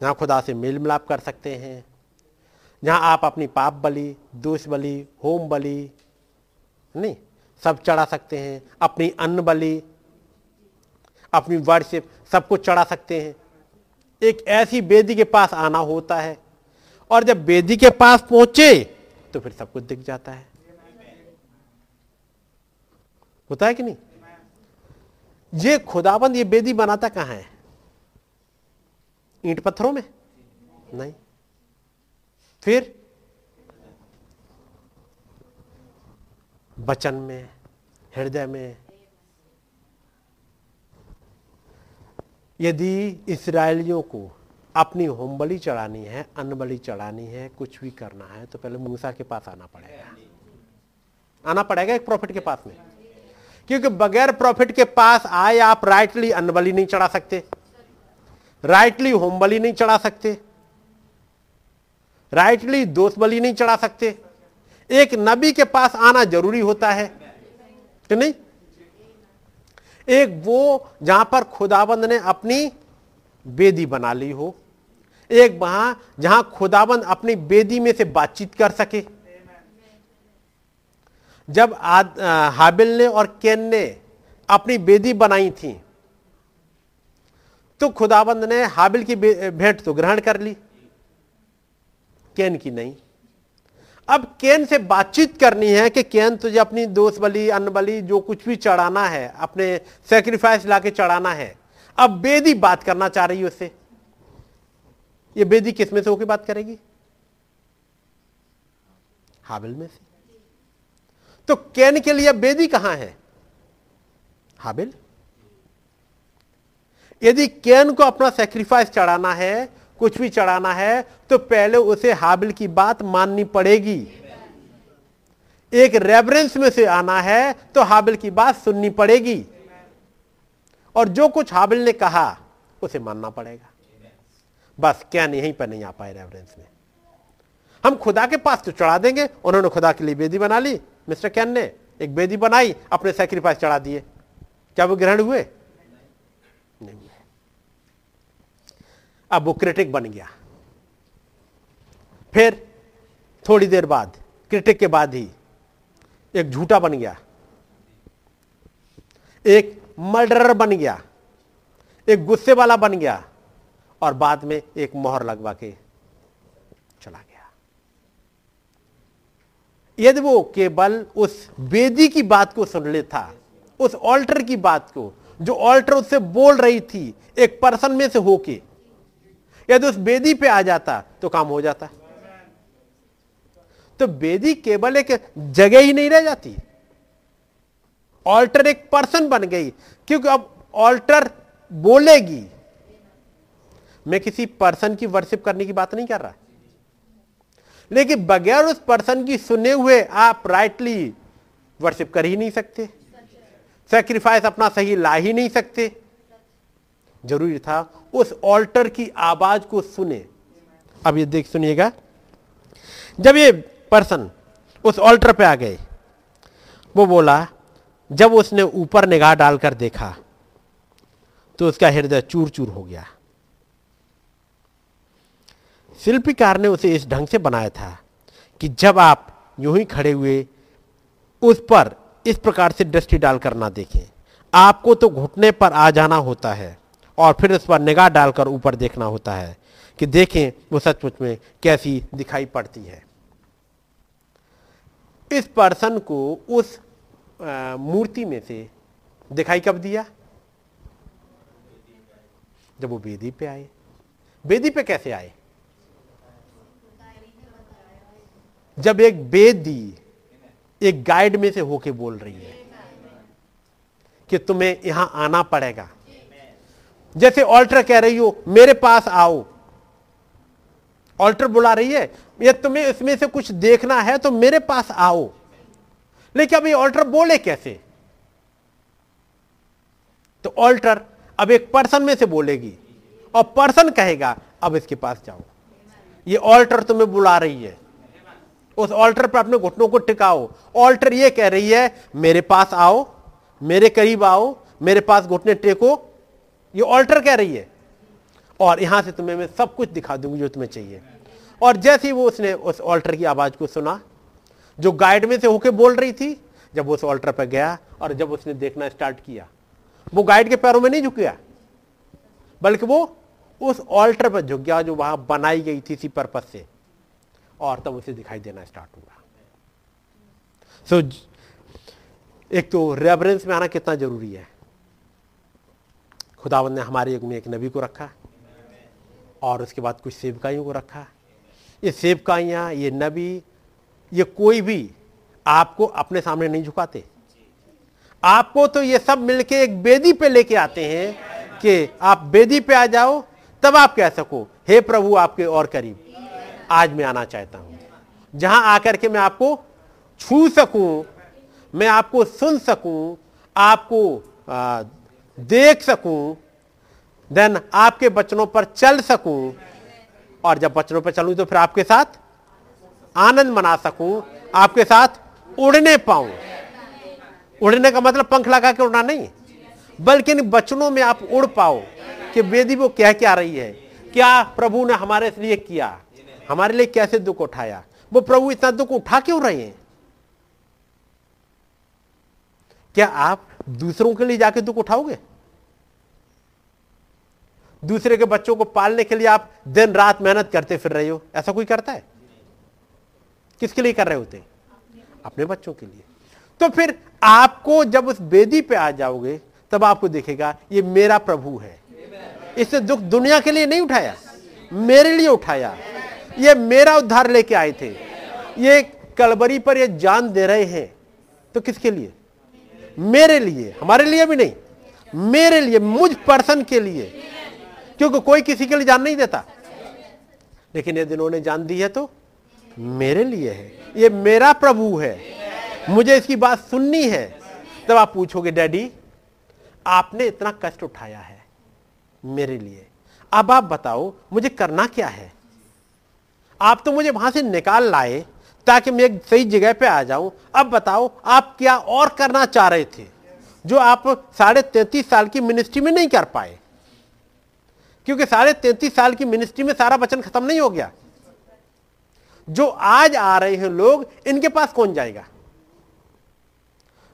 जहाँ खुदा से मेल मिलाप कर सकते हैं, जहाँ आप अपनी पाप बलि, दोष बलि, होम बलि, नहीं, सब चढ़ा सकते हैं, अपनी अन्न बलि, अपनी वर्शिप सब कुछ चढ़ा सकते हैं। एक ऐसी बेदी के पास आना होता है और जब बेदी के पास पहुँचे तो फिर सब कुछ दिख जाता है। होता है कि नहीं? ये खुदाबंद, ये बेदी बनाता कहाँ है? ईंट पत्थरों में? नहीं। फिर? वचन में, हृदय में। यदि इसराइलियों को अपनी होमबली चढ़ानी है, अनबली चढ़ानी है, कुछ भी करना है तो पहले मूसा के पास आना पड़ेगा। आना पड़ेगा एक प्रॉफिट के पास में। क्योंकि बगैर प्रॉफिट के पास आए आप राइटली अनबली नहीं चढ़ा सकते। राइटली होम बलि नहीं चढ़ा सकते। राइटली दोस्त बलि नहीं चढ़ा सकते। एक नबी के पास आना ज़रूरी होता है कि नहीं? एक वो जहाँ पर खुदाबंद ने अपनी बेदी बना ली हो एक वहाँ जहाँ खुदाबंद अपनी बेदी में से बातचीत कर सके। जब आद, हाबिल ने और केन ने अपनी बेदी बनाई थी तो खुदाबंद ने हाबिल की भेंट तो ग्रहण कर ली। केन की नहीं। अब केन से बातचीत करनी है कि केन तुझे अपनी दोस्त बली, अन्न बलि, जो कुछ भी चढ़ाना है, अपने सेक्रीफाइस लाके चढ़ाना है। अब बेदी बात करना चाह रही है उससे। ये बेदी किसमें से होकर बात करेगी? हाबिल में से। तो कैन के लिए बेदी कहाँ है? हाबिल? यदि कैन को अपना सेक्रीफाइस चढ़ाना है, कुछ भी चढ़ाना है तो पहले उसे हाबिल की बात माननी पड़ेगी। एक रेफरेंस में से आना है तो हाबिल की बात सुननी पड़ेगी। और जो कुछ हाबिल ने कहा, उसे मानना पड़ेगा। बस क्या नहीं पर नहीं आ पाए रेफरेंस में। हम खुदा के पास तो चढ़ा देंगे। उन्होंने खुदा के लिए बेदी बना ली। मिस्टर कैन ने एक बेदी बनाई, अपने सेक्रीफाइस चढ़ा दिए। क्या वो ग्रहण हुए नहीं हुए अब वो क्रिटिक बन गया। फिर थोड़ी देर बाद क्रिटिक के बाद ही एक झूठा बन गया। एक मर्डरर बन गया। एक गुस्से वाला बन गया और बाद में एक मोहर लगवा के चला गया। यदि वो केवल उस वेदी की बात को सुन लेता, उस ऑल्टर की बात को, जो ऑल्टर उससे बोल रही थी, एक पर्सन में से होके यदि उस बेदी पे आ जाता तो काम हो जाता। तो बेदी केवल एक जगह ही नहीं रह जाती। ऑल्टर एक पर्सन बन गई, क्योंकि अब ऑल्टर बोलेगी। मैं किसी पर्सन की वर्शिप करने की बात नहीं कर रहा। लेकिन बगैर उस पर्सन की सुने हुए आप राइटली वर्शिप कर ही नहीं सकते। सेक्रीफाइस अपना सही ला ही नहीं सकते। ज़रूरी था, उस ऑल्टर की आवाज़ को सुने। अब ये देख, सुनिएगा। जब ये पर्सन उस ऑल्टर पे आ गए, वो बोला, जब उसने ऊपर निगाह डालकर देखा तो उसका हृदय चूर चूर हो गया। शिल्पीकार ने उसे इस ढंग से बनाया था कि जब आप यूँ ही खड़े हुए, उस पर इस प्रकार से दृष्टि डालकर ना देखें। आपको तो घुटने पर आ जाना होता है। और फिर उस पर निगाह डालकर ऊपर देखना होता है कि देखें वो सचमुच में कैसी दिखाई पड़ती है। इस पर्सन को उस मूर्ति में से दिखाई कब दिया? जब वो बेदी पे आए। बेदी पे कैसे आए? जब एक बेदी एक गाइड में से होके बोल रही है कि तुम्हें यहाँ आना पड़ेगा। जैसे ऑल्टर कह रही हो, मेरे पास आओ। ऑल्टर बुला रही है, ये तुम्हें इसमें से कुछ देखना है तो मेरे पास आओ। लेकिन अब ये ऑल्टर बोले कैसे? तो ऑल्टर अब एक पर्सन में से बोलेगी और पर्सन कहेगा, अब इसके पास जाओ। ये ऑल्टर तुम्हें बुला रही है। उस ऑल्टर पर अपने घुटनों को टिकाओ। ऑल्टर ये कह रही है, मेरे पास आओ, मेरे करीब आओ, मेरे पास घुटने टेको ये ऑल्टर कह रही है। और यहाँ से तुम्हें मैं सब कुछ दिखा दूँगी जो तुम्हें चाहिए। और जैसे ही वो उसने उस ऑल्टर की आवाज़ को सुना जो गाइड में से होके बोल रही थी जब उस ऑल्टर पर गया और जब उसने देखना स्टार्ट किया वो गाइड के पैरों में नहीं झुक गया बल्कि वो उस ऑल्टर पर झुक गया जो वहाँ बनाई गई थी इसी पर्पज से। और तब उसे दिखाई देना स्टार्ट हुआ। सो so, एक तो रेफरेंस में आना कितना ज़रूरी है। खुदावन ने हमारे युग में एक नबी को रखा और उसके बाद कुछ सेवकाइयों को रखा। ये सेवकाइयाँ, ये नबी, ये कोई भी आपको अपने सामने नहीं झुकाते। आपको तो ये सब मिलके एक बेदी पे लेके आते हैं कि आप बेदी पे आ जाओ, तब आप कह सको, हे प्रभु, आपके और करीब, आज मैं आना चाहता हूँ। जहाँ आकर के मैं आपको छू सकूँ, मैं आपको सुन सकूँ, आपको देख सकूँ देन आपके बचनों पर चल सकूँ। और जब बचनों पर चलूँ तो फिर आपके साथ आनंद मना सकूँ, आपके साथ उड़ने पाऊँ। उड़ने का मतलब पंख लगा के उड़ना नहीं, बल्कि इन बचनों में आप उड़ पाओ कि वेदी वो कह क्या रही है। क्या प्रभु ने हमारे लिए किया? हमारे लिए कैसे दुख उठाया? वो प्रभु इतना दुख उठा क्यों रहे हैं? क्या आप दूसरों के लिए जाके दुख उठाओगे? दूसरे के बच्चों को पालने के लिए आप दिन रात मेहनत करते फिर रहे हो। ऐसा कोई करता है? किसके लिए कर रहे होते अपने बच्चों के लिए। तो फिर आपको जब उस बेदी पे आ जाओगे, तब आपको देखेगा, ये मेरा प्रभु है। इसने दुख दुनिया के लिए नहीं उठाया, मेरे लिए उठाया। ये मेरा उद्धार लेके आए थे। ये कलबरी पर ये जान दे रहे हैं। तो किसके लिए? मेरे लिए, हमारे लिए भी नहीं, मेरे लिए, मुझ पर्सन के लिए, क्योंकि कोई किसी के लिए जान नहीं देता। लेकिन यदि इन्होंने जान दी है तो मेरे लिए है। ये मेरा प्रभु है। मुझे इसकी बात सुननी है। तब आप पूछोगे, डैडी, आपने इतना कष्ट उठाया है मेरे लिए। अब आप बताओ, मुझे करना क्या है? आप तो मुझे वहाँ से निकाल लाए ताकि मैं एक सही जगह पे आ जाऊँ। अब बताओ, आप क्या और करना चाह रहे थे जो आप साढ़े तैतीस साल की मिनिस्ट्री में नहीं कर पाए? क्योंकि साढ़े तैतीस साल की मिनिस्ट्री में सारा वचन खत्म नहीं हो गया। जो आज आ रहे हैं लोग, इनके पास कौन जाएगा?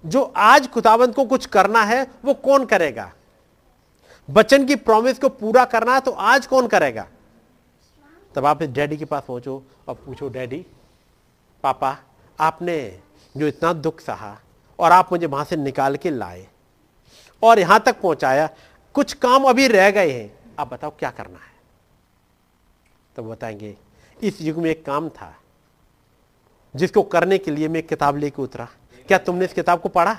जो आज खुदावंत को कुछ करना है, वो कौन करेगा? बचन की प्रॉमिस को पूरा करना है तो आज कौन करेगा? तब आप इस डैडी के पास पहुंचो और पूछो डैडी पापा, आपने जो इतना दुख सहा और आप मुझे वहाँ से निकाल के लाए और यहाँ तक पहुँचाया, कुछ काम अभी रह गए हैं। आप बताओ क्या करना है? तब बताएँगे, इस युग में एक काम था जिसको करने के लिए मैं किताब लेके उतरा। क्या तुमने इस किताब को पढ़ा?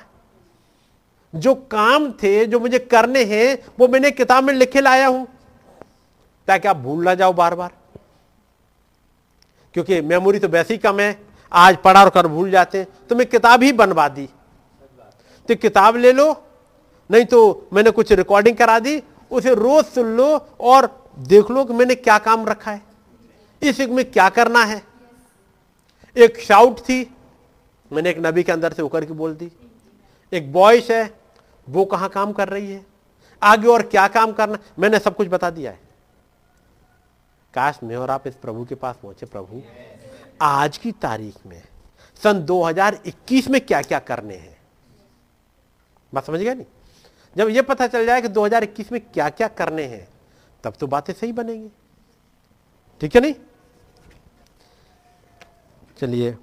जो काम थे, जो मुझे करने हैं, वो मैंने किताब में लिखे लाया हूँ। ताकि आप भूल ना जाओ बार बार क्योंकि मेमोरी तो वैसे ही कम है आज पढ़ा और कर भूल जाते तो मैं किताब ही बनवा दी। तो किताब ले लो, नहीं तो मैंने कुछ रिकॉर्डिंग करा दी, उसे रोज सुन लो और देख लो कि मैंने क्या काम रखा है। इस युग में क्या करना है? एक शाउट थी, मैंने एक नबी के अंदर से होकर के बोल दी। एक बॉयस है, वो कहाँ काम कर रही है? आगे और क्या काम करना मैंने सब कुछ बता दिया है। काश मैं और आप इस प्रभु के पास पहुँचे, प्रभु। आज की तारीख में सन 2021 में क्या क्या करने हैं? बात समझ गया नहीं? जब यह पता चल जाए कि 2021 में क्या क्या करने हैं तब तो बातें सही बनेंगी। ठीक है नहीं? चलिए।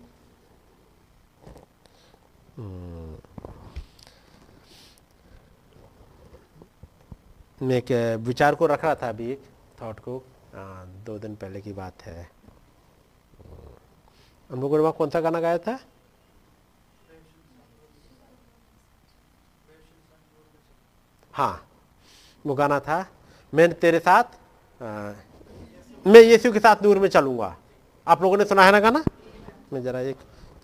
हम्म। मैं एक विचार को रख रहा था अभी एक थॉट को। आ, दो दिन पहले की बात है। ने वहाँ कौन सा गाना गाया था? हाँ वो गाना था मैं तेरे साथ आ, मैं यीशु के साथ नूर में चलूँगा। आप लोगों ने सुना है ना गाना? मैं जरा एक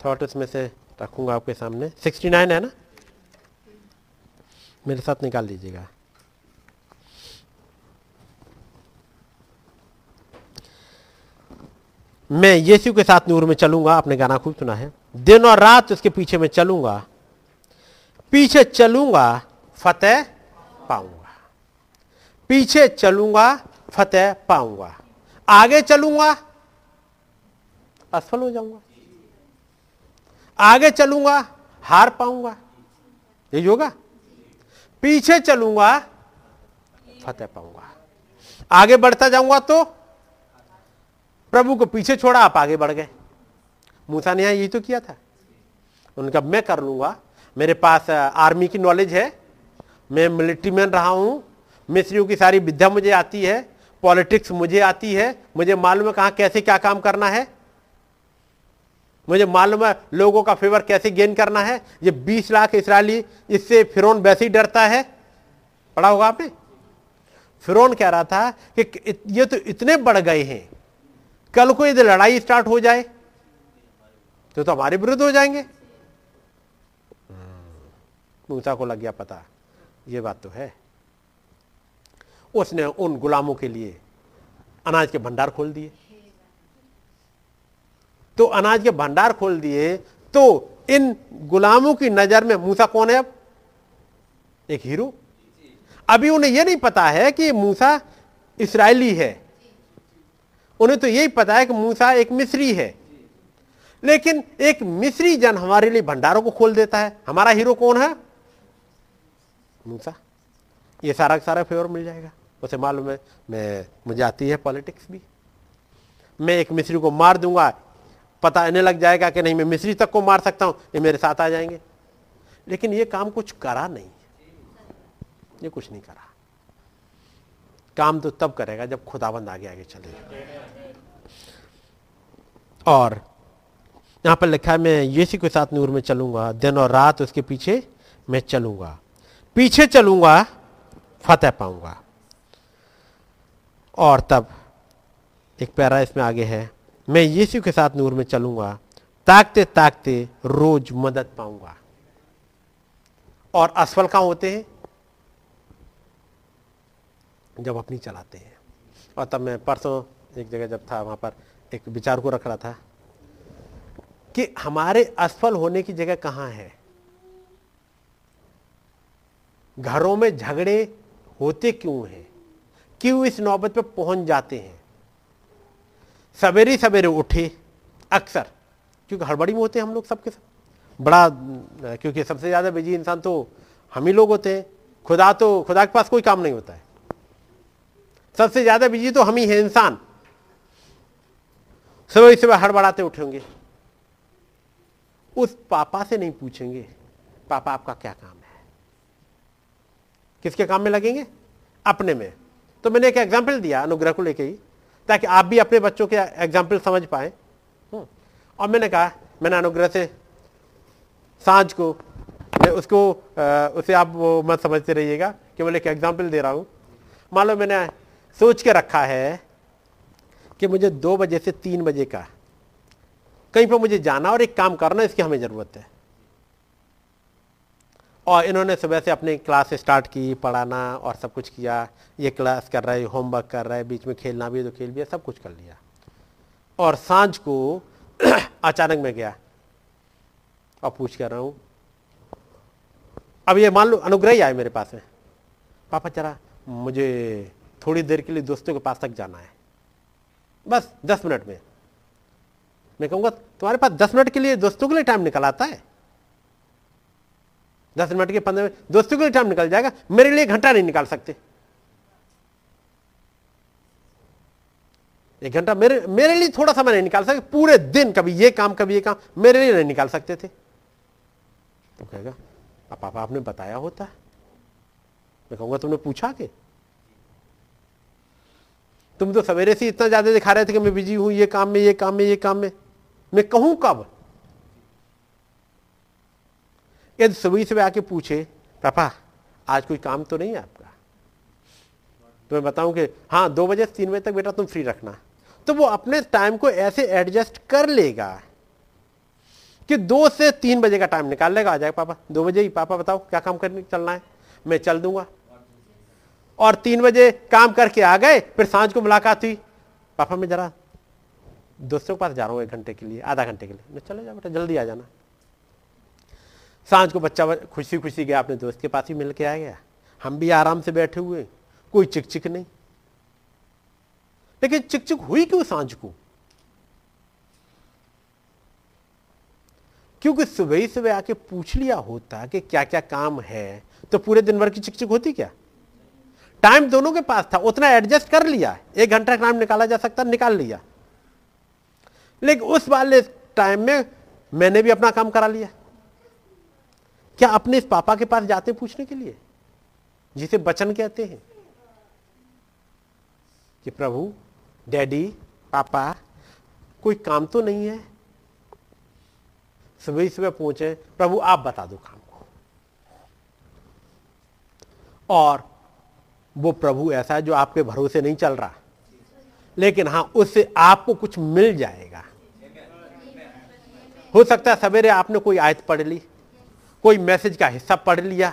थॉट उसमें से रखूँगा आपके सामने। 69 है ना? मेरे साथ निकाल दीजिएगा। मैं यीशु के साथ नूर में चलूँगा, आपने गाना खूब सुना है। दिन और रात उसके पीछे में चलूँगा, पीछे चलूँगा, फतेह पाऊँगा। पीछे चलूँगा, फतेह पाऊँगा। आगे चलूँगा, असफल हो जाऊँगा। आगे चलूँगा, हार पाऊँगा। ये होगा। पीछे चलूँगा, फतेह पाऊँगा। आगे बढ़ता जाऊँगा तो प्रभु को पीछे छोड़ा, आप आगे बढ़ गए। मूसा ने यहाँ तो किया था। उनका, मैं कर लूँगा। मेरे पास आर्मी की नॉलेज है। मैं मिलिट्री मैन रहा हूँ। मिस्त्रियों की सारी विद्या मुझे आती है। पॉलिटिक्स मुझे आती है। मुझे मालूम है कहाँ कैसे क्या काम करना है। मुझे मालूम है लोगों का फेवर कैसे गेन करना है। ये 20 लाख इसराइली, इससे फिरौन वैसे ही डरता है। पढ़ा होगा आपने? फिरौन कह रहा था कि ये तो इतने बढ़ गए हैं। कल को यदि लड़ाई स्टार्ट हो जाए तो तो हमारे विरुद्ध हो जाएँगे। मूसा को लग गया पता, ये बात तो है। उसने उन गुलामों के लिए अनाज के भंडार खोल दिए। तो अनाज के भंडार खोल दिए तो इन गुलामों की नज़र में मूसा कौन है अब? एक हीरो। अभी उन्हें यह नहीं पता है कि मूसा इसराइली है। उन्हें तो यही पता है कि मूसा एक मिस्री है। लेकिन एक मिस्री जन हमारे लिए भंडारों को खोल देता है। हमारा हीरो कौन है? मूसा। ये सारा का सारा फेवर मिल जाएगा। उसे मालूम है, मैं, मुझे आती है पॉलिटिक्स भी। मैं एक मिस्री को मार दूँगा। पता इन्हें लग जाएगा कि नहीं, मैं मिस्री तक को मार सकता हूँ। ये मेरे साथ आ जाएँगे। लेकिन ये काम कुछ करा नहीं। ये कुछ नहीं करा। काम तो तब करेगा जब खुदाबंद आगे आगे चलेगा और यहाँ पर लिखा है, मैं यीशु के साथ नूर में चलूँगा, दिन और रात उसके पीछे मैं चलूँगा। पीछे चलूँगा, फतेह पाऊँगा। और तब एक पैरा इसमें आगे है, मैं यीशु के साथ नूर में चलूँगा, ताकते ताकते रोज मदद पाऊँगा। और असफल कहाँ होते हैं? जब अपनी चलाते हैं। और तब मैं परसों एक जगह जब था, वहाँ पर एक विचार को रख रहा था कि हमारे असफल होने की जगह कहाँ है। घरों में झगड़े होते क्यों हैं? क्यों इस नौबत पे पहुँच जाते हैं? सवेरे सवेरे उठे, अक्सर, क्योंकि हड़बड़ी में होते हैं हम लोग सबके सब बड़ा, क्योंकि सबसे ज़्यादा बिज़ी इंसान तो हम ही लोग होते हैं। खुदा तो खुदा के पास कोई काम नहीं होता है। सबसे ज़्यादा बिज़ी तो हम ही है इंसान। सुबह सुबह हड़बड़ाते उठेंगे। उस पापा से नहीं पूछेंगे, पापा आपका क्या काम है? किसके काम में लगेंगे? अपने में। तो मैंने एक एग्ज़ाम्पल दिया अनुग्रह को लेके ही, ताकि आप भी अपने बच्चों के एग्ज़ाम्पल समझ पाए। हम्म। और मैंने कहा, मैंने अनुग्रह से साँझ को, मैं उसको उसे आप वो मत समझते रहिएगा, केवल एक एग्ज़ाम्पल दे रहा हूँ। मान लो मैंने सोच के रखा है कि मुझे दो बजे से तीन बजे का, कहीं पर मुझे जाना और एक काम करना, इसकी हमें ज़रूरत है। और इन्होंने सुबह से अपनी क्लास स्टार्ट की, पढ़ाना और सब कुछ किया। ये क्लास कर रहा होमवर्क कर रहा है बीच में खेलना भी तो खेल भी सब कुछ कर लिया। और साँझ को अचानक में गया और पूछ कर रहा हूँ, अब ये मान लो, अनुग्रह ही आए मेरे पास में। पापा चला मुझे थोड़ी देर के लिए दोस्तों के पास तक जाना है। बस दस मिनट में। मैं कहूँगा, तुम्हारे पास दस मिनट के लिए दोस्तों के लिए टाइम निकल आता है? दस मिनट के पंद्रह मिनट, दोस्तों के लिए टाइम निकल जाएगा। मेरे लिए घंटा नहीं निकाल सकते। एक घंटा मेरे मेरे लिए थोड़ा समय नहीं निकाल सकते। पूरे दिन कभी ये काम, कभी ये काम, मेरे लिए नहीं निकाल सकते थे। तो कहेगा, पापा, आपने बताया होता मैं कहूँगा, तुमने पूछा के? तुम तो सवेरे से इतना ज़्यादा दिखा रहे थे कि मैं बिज़ी हूँ, ये काम में, ये काम में, ये काम में। मैं कहूँ कब? यदि सुबह से आके पूछे, पापा, आज कोई काम तो नहीं है आपका? तो मैं बताऊँ कि हाँ दो बजे से तीन बजे तक बेटा तुम फ्री रखना। तो वो अपने टाइम को ऐसे एडजस्ट कर लेगा कि दो से तीन बजे का टाइम निकाल लेगा। आ जाएगा पापा, दो बजे ही, पापा बताओ, क्या काम करने, चलना है? मैं चल दूँगा। और तीन बजे काम करके आ गए, फिर साँझ को मुलाकात हुई। पापा, मैं जरा दोस्तों के पास जा रहा हूँ एक घंटे के लिए, आधा घंटे के लिए। मैं, चले जाओ बेटा, जल्दी आ जाना। साँझ को बच्चा खुशी खुशी गया, अपने दोस्त के पास ही मिल के आ गया। हम भी आराम से बैठे हुए, कोई चिक चिक नहीं। लेकिन चिक चिक हुई क्यों साँझ को? क्योंकि सुबह ही सुबह आके पूछ लिया होता कि क्या क्या काम है तो पूरे दिन भर की चिक चिक होती क्या? टाइम दोनों के पास था, उतना एडजस्ट कर लिया, एक घंटा टाइम निकाला जा सकता, निकाल लिया। लेकिन उस वाले टाइम में मैंने भी अपना काम करा लिया। क्या अपने इस पापा के पास जाते पूछने के लिए? जिसे बचन कहते हैं कि प्रभु, डैडी, पापा, कोई काम तो नहीं है? सुबह सुबह पहुँचे, प्रभु, आप बता दो काम को। और वो प्रभु ऐसा है जो आपके भरोसे नहीं चल रहा। लेकिन हाँ उससे आपको कुछ मिल जाएगा। हो सकता है सवेरे आपने कोई आयत पढ़ ली, कोई मैसेज का हिस्सा पढ़ लिया,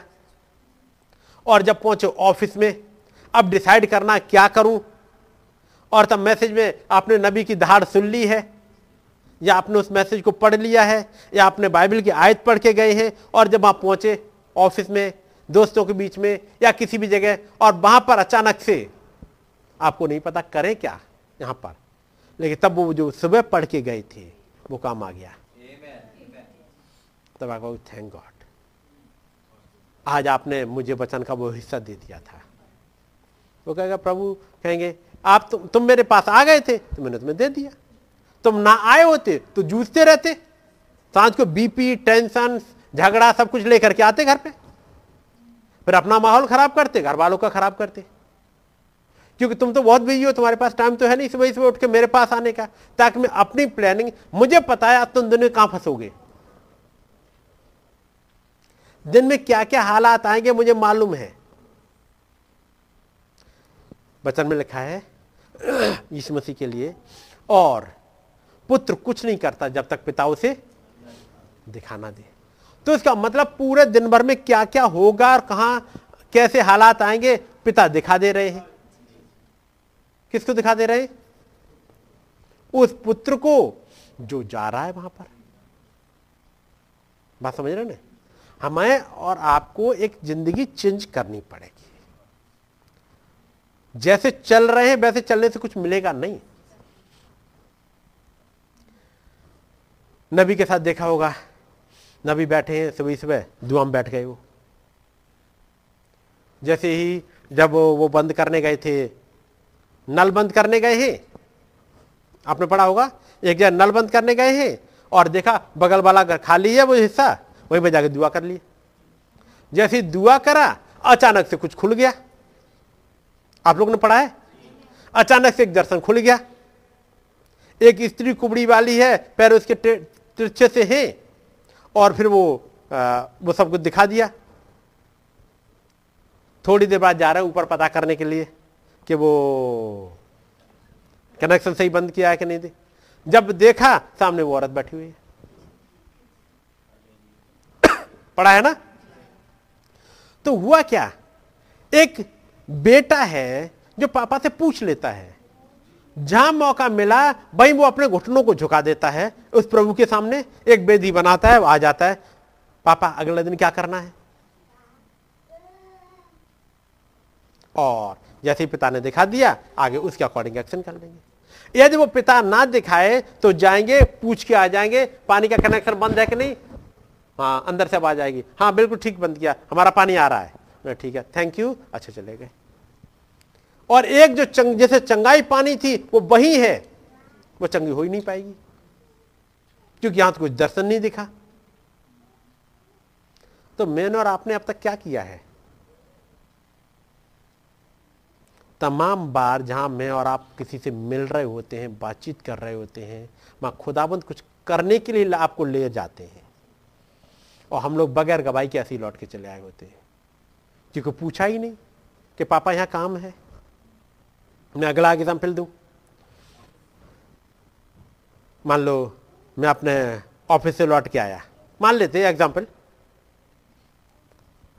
और जब पहुँचे ऑफ़िस में, अब डिसाइड करना क्या करूँ? और तब मैसेज में आपने नबी की धाड़ सुन ली है, या आपने उस मैसेज को पढ़ लिया है, या आपने बाइबल की आयत पढ़ के गए हैं, और जब आप पहुँचे ऑफ़िस में दोस्तों के बीच में या किसी भी जगह, और वहाँ पर अचानक से आपको नहीं पता करें क्या यहाँ पर। लेकिन तब वो जो सुबह पढ़ के गए थे, वो काम आ गया। तब आपको थैंक गॉड आज आपने मुझे वचन का वो हिस्सा दे दिया था। वो कहेगा, प्रभु, कहेंगे, आप तुम तुम मेरे पास आ गए थे तो मैंने तुम्हें दे दिया। तुम ना आए होते तो जूझते रहते। साँझ को बीपी टेंशन झगड़ा सब कुछ लेकर के आते घर पे। फिर अपना माहौल खराब करते घर वालों का खराब करते। क्योंकि तुम तो बहुत बिज़ी हो, तुम्हारे पास टाइम तो है नहीं सुबह सुबह उठ के मेरे पास आने का, ताकि मैं अपनी प्लानिंग मुझे पता है तुम दिन कहाँ फंसोगे। दिन में क्या क्या हालात आएँगे मुझे मालूम है। बचन में लिखा है, यीशु मसीह के लिए, और पुत्र कुछ नहीं करता जब तक पिता उसे दिखाना दे। तो इसका मतलब पूरे दिन भर में क्या क्या होगा और कहा, कैसे हालात आएँगे, पिता दिखा दे रहे हैं। किसको दिखा दे रहे उस पुत्र को जो जा रहा है वहाँ पर। बात समझ रहे ना? हमें और आपको एक ज़िंदगी चेंज करनी पड़ेगी। जैसे चल रहे हैं, वैसे चलने से कुछ मिलेगा नहीं। नबी के साथ देखा होगा नबी बैठे हैं सुबह सुबह दुआ में बैठ गए वो। जैसे ही जब वो बंद करने गए थे, नल बंद करने गए हैं? आपने पढ़ा होगा, एक जगह नल बंद करने गए हैं और देखा बगल वाला घर खाली है वो हिस्सा, वहीं पर जाकर दुआ कर लिए। जैसे दुआ करा, अचानक से कुछ खुल गया। आप लोग ने पढ़ा है? अचानक से एक दर्शन खुल गया। एक स्त्री कुबड़ी वाली है, पैर उसके तिरछे से है और फिर वो आ, वो सब कुछ दिखा दिया। थोड़ी देर बाद जा रहा है ऊपर पता करने के लिए कि वो कनेक्शन सही बंद किया है कि नहीं दे। जब देखा सामने वो औरत बैठी हुई है। पढ़ा है ना? तो हुआ क्या? एक बेटा है जो पापा से पूछ लेता है। जहाँ मौका मिला, वहीं वो अपने घुटनों को झुका देता है। उस प्रभु के सामने एक बेदी बनाता है आ जाता है। पापा, अगले दिन क्या करना है? और जैसे पिता ने दिखा दिया, आगे उसके अकॉर्डिंग एक्शन कर लेंगे। यदि वो पिता ना दिखाए तो जाएँगे, पूछ के आ जाएँगे, पानी का कनेक्शन बंद है कि नहीं? हाँ अंदर से आवाज़ आएगी। हाँ बिल्कुल ठीक बंद किया, हमारा पानी आ रहा है। ठीक है थैंक यू अच्छा चले गए। और एक जो चंग, जैसे चंगाई पानी थी, वो वही है। वो चंगी हो ही नहीं पाएगी, क्योंकि यहाँ तो कुछ दर्शन नहीं दिखा। तो मैंने और आपने अब तक क्या किया है? तमाम बार जहाँ मैं और आप किसी से मिल रहे होते हैं, बातचीत कर रहे होते हैं, वहाँ खुदाबंद कुछ करने के लिए आपको ले जाते हैं। और हम लोग बगैर गवाही के ऐसे ही लौट के चले आए होते हैं। क्योंकि पूछा ही नहीं कि पापा यहाँ काम है? मैं अगला एग्ज़ाम्पल दूँ? मान लो मैं अपने ऑफ़िस से लौट के आया। मान लेते एग्ज़ाम्पल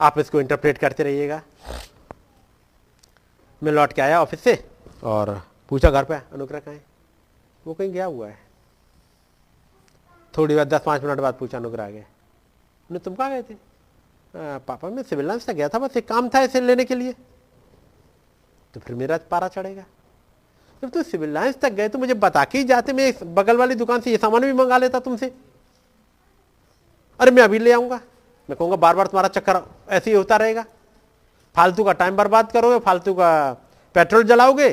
आप इसको इंटरप्रेट करते रहिएगा। मैं लौट के आया ऑफ़िस से और पूछा घर पे अनुग्रह कहाँ है? वो कहीं गया हुआ है? थोड़ी बार दस पाँच मिनट बाद पूछा अनुग्रह आ उन्हें तुम कहाँ गए थे? आ, पापा मैं सिविल लाइन्स तक गया था बस एक काम था इसे लेने के लिए। तो फिर मेरा पारा चढ़ेगा। जब तुम सिविल लाइन्स तक गए तो मुझे बता के ही जाते, मैं बगल वाली दुकान से ये सामान भी मंगा लेता तुमसे। अरे मैं अभी ले आऊँगा। मैं कहूँगा बार बार तुम्हारा चक्कर ऐसे ही होता रहेगा। फालतू का टाइम बर्बाद करोगे, फालतू का पेट्रोल जलाओगे।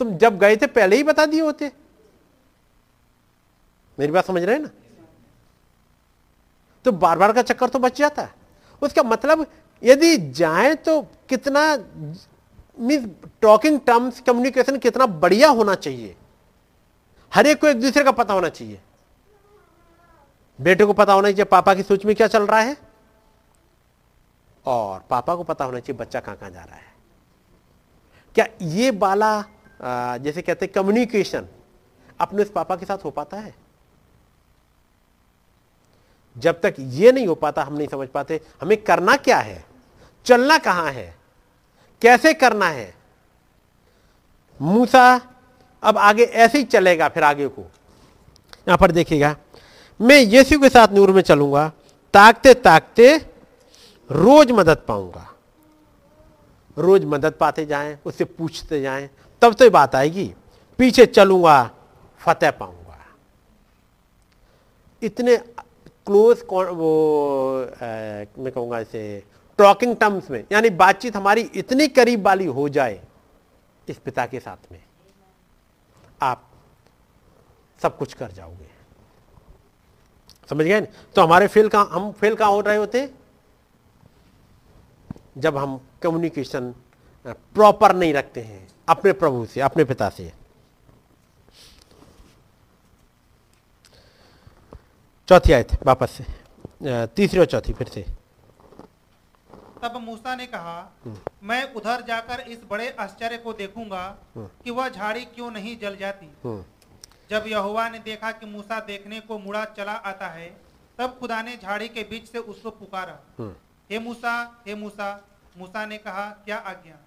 तुम जब गए थे, पहले ही बता दिए होते। मेरी बात समझ रहे हैं ना? तो बार बार का चक्कर तो बच जाता। है उसका मतलब यदि जाए तो कितना मीन टॉकिंग टर्म्स कम्युनिकेशन कितना बढ़िया होना चाहिए। हर एक को एक दूसरे का पता होना चाहिए। बेटे को पता होना चाहिए, पापा की सोच में क्या चल रहा है? और पापा को पता होना चाहिए, बच्चा कहाँ कहाँ जा रहा है। क्या ये बाला जैसे कहते हैं कम्युनिकेशन अपने उस पापा के साथ हो पाता है? जब तक ये नहीं हो पाता, हम नहीं समझ पाते, हमें करना क्या है? चलना कहाँ है? कैसे करना है? मूसा अब आगे ऐसे ही चलेगा फिर आगे को। यहाँ पर देखिएगा मैं यीशु के साथ नूर में चलूँगा ताकते ताकते रोज मदद पाऊँगा। रोज मदद पाते जाएँ उससे पूछते जाएँ तब तो ये बात आएगी पीछे चलूँगा फतेह पाऊँगा। इतने क्लोज वो आ, मैं कहूँगा इसे टॉकिंग टर्म्स में, यानी बातचीत हमारी इतनी करीब वाली हो जाए इस पिता के साथ में, आप सब कुछ कर जाओगे। समझ गए? तो हमारे फेल कहाँ, हम फेल कहाँ हो रहे होते? जब हम कम्युनिकेशन प्रॉपर नहीं रखते हैं, अपने प्रभु से, अपने पिता से। चौथी आयत, वापस से तीसरी और चौथी फिर से। तब मूसा ने कहा मैं उधर जाकर इस बड़े आश्चर्य को देखूँगा कि वह झाड़ी क्यों नहीं जल जाती। जब यहुआ ने देखा कि मूसा देखने को मुड़ा चला आता है तब खुदा ने झाड़ी के बीच से उसको पुकारा। हे मूसा हे मूसा मूसा ने कहा क्या आज्ञा?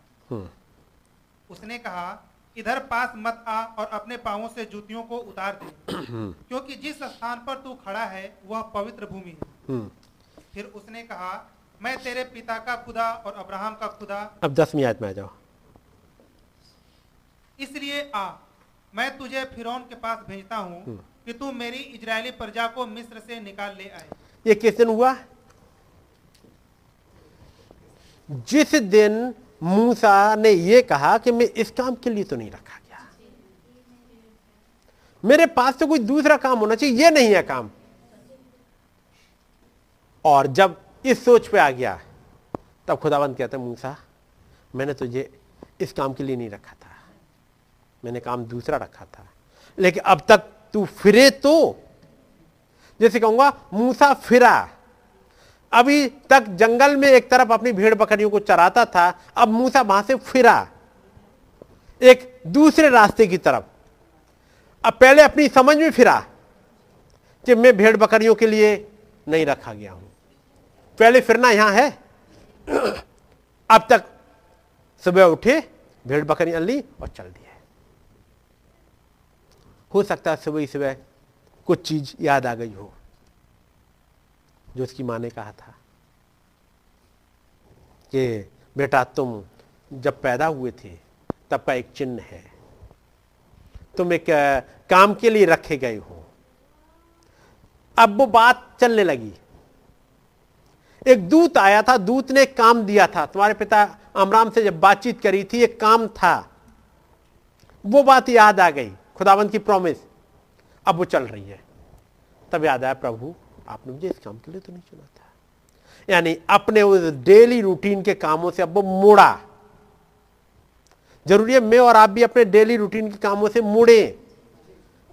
उसने कहा इधर पास मत आ और अपने पावों से जूतियों को उतार दे। क्योंकि जिस स्थान पर तू खड़ा है वह पवित्र भूमि है। फिर उसने कहा मैं तेरे पिता का खुदा और अब्राहम का खुदा। अब दसवीं आयत में आ जाओ। इसलिए आ मैं तुझे फिरौन के पास भेजता हूँ हम्म। कि तू मेरी इजरायली प्रजा को मिस्र से निकाल ले आए। ये किस दिन हुआ? जिस दिन मूसा ने यह कहा कि मैं इस काम के लिए तो नहीं रखा गया। मेरे पास तो कोई दूसरा काम होना चाहिए यह नहीं है काम। और जब इस सोच पे आ गया। तब खुदावंत कहते मूसा, मैंने तुझे इस काम के लिए नहीं रखा था। मैंने काम दूसरा रखा था। लेकिन अब तक तू फिरे तो। जैसे कहूँगा, मूसा फिरा। अभी तक जंगल में एक तरफ़ अपनी भेड़ बकरियों को चराता था, अब मूसा वहाँ से फिरा। एक दूसरे रास्ते की तरफ़। अब पहले अपनी समझ में फिरा कि मैं भेड़ बकरियों के लिए नहीं रखा गया हूँ। पहले फिरना यहाँ है। अब तक सुबह उठे, भेड़ बकरी अली और चल दिया। हो सकता है सुबह ही सुबह कुछ चीज़ याद आ गई हो, जो उसकी माँ ने कहा था कि, बेटा, तुम जब पैदा हुए थे, तब का एक चिन्ह है। तुम एक काम के लिए रखे गए हो। अब वो बात चलने लगी। एक दूत आया था, दूत ने काम दिया था। तुम्हारे पिता अमराम से जब बातचीत करी थी, एक काम था। वो बात याद आ गई, खुदावंत की प्रॉमिस अब वो चल रही है। तब याद आया, प्रभु आपने मुझे इस काम के लिए तो नहीं चुना था यानी अपने उस डेली रूटीन के कामों से अब वो मोड़ा। ज़रूरी है मैं और आप भी अपने डेली रूटीन के कामों से मुड़े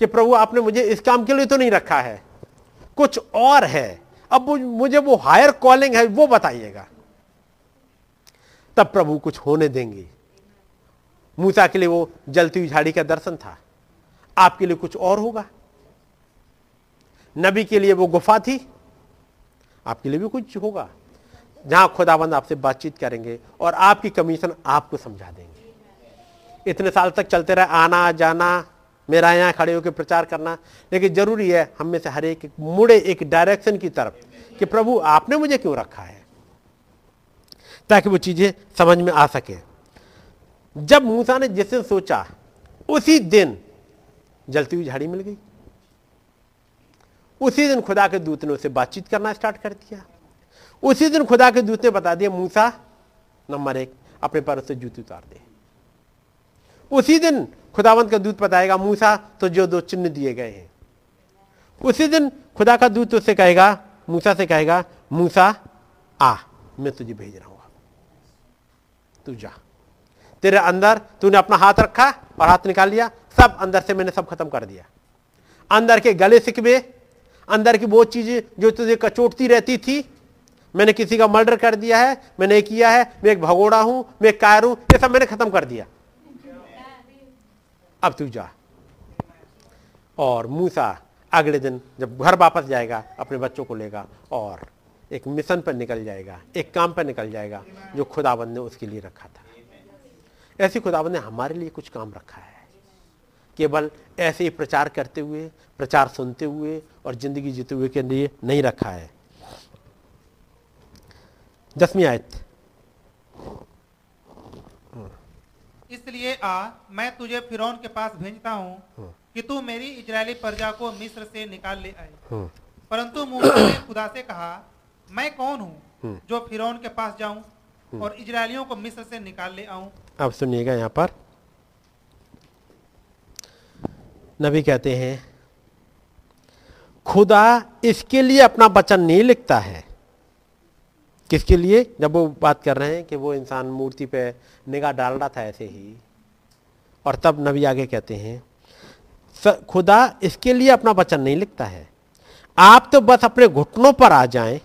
कि प्रभु, आपने मुझे इस काम के लिए तो नहीं रखा है। कुछ और है। अब मुझे वो हायर कॉलिंग है, वो बताइएगा। तब प्रभु कुछ होने देंगे। मूसा के लिए वो जलती हुई झाड़ी का दर्शन था। आपके लिए कुछ और होगा। नबी के लिए वो गुफा थी। आपके लिए भी कुछ होगा। जहाँ खुदाबंद आपसे बातचीत करेंगे और आपकी कमीशन आपको समझा देंगे। इतने साल तक चलते रहे, आना, जाना मेरा यहाँ खड़े होकर प्रचार करना। लेकिन ज़रूरी है, हम में से हर एक मुड़े एक डायरेक्शन की तरफ़ कि प्रभु, आपने मुझे क्यों रखा है? ताकि वो चीज़ें समझ में आ सके। जब मूसा ने जिस दिन सोचा, उसी दिन जलती हुई झाड़ी मिल गई। उसी दिन खुदा के दूत ने उसे बातचीत करना स्टार्ट कर दिया। उसी दिन खुदा के दूत ने बता दिया, मूसा नंबर एक अपने पर से जूती उतार दे। उसी दिन खुदावंत का दूत बताएगा, मूसा तो जो दो चिन्ह दिए गए हैं। उसी दिन खुदा का दूत उससे कहेगा, मूसा से कहेगा, मूसा, आ, मैं तुझे भेज रहा हूँ। तू जा। तेरे अंदर तूने अपना हाथ रखा और हाथ निकाल लिया। सब अंदर से मैंने सब खत्म कर दिया। अंदर के गले सिकवे, अंदर की वो चीज़ें जो तुझे कचोटती रहती थी, मैंने किसी का मर्डर कर दिया है, मैंने किया है, मैं एक भगोड़ा हूँ, मैं एक कायर हूँ, ये सब मैंने खत्म कर दिया। अब तू जा। और मूसा अगले दिन जब घर वापस जाएगा, अपने बच्चों को लेगा और एक मिशन पर निकल जाएगा, एक काम पर निकल जाएगा जो खुदाबंद ने उसके लिए रखा था। ऐसी खुदाबंद ने हमारे लिए कुछ काम रखा है। केवल ऐसे ही प्रचार करते हुए, प्रचार सुनते हुए और ज़िंदगी जीते हुए के लिए नहीं रखा है। दसवीं आयत। इसलिए आ मैं तुझे फिरौन के पास भेजता हूँ हाँ। कि तू मेरी इजरायली प्रजा को मिस्र से निकाल ले आए हाँ। परंतु मूसा ने खुदा से कहा मैं कौन हूँ हाँ। जो फिरौन के पास जाऊँ और इजरायलियों को मिस्र से निकाल ले आऊँ आप सुनिएगा यहाँ पर नबी कहते हैं खुदा इसके लिए अपना वचन नहीं लिखता है किसके लिए? जब वो बात कर रहे हैं कि वो इंसान मूर्ति पे निगाह डाल रहा था ऐसे ही। और तब नबी आगे कहते हैं खुदा इसके लिए अपना वचन नहीं लिखता है। आप तो बस अपने घुटनों पर आ जाएँ।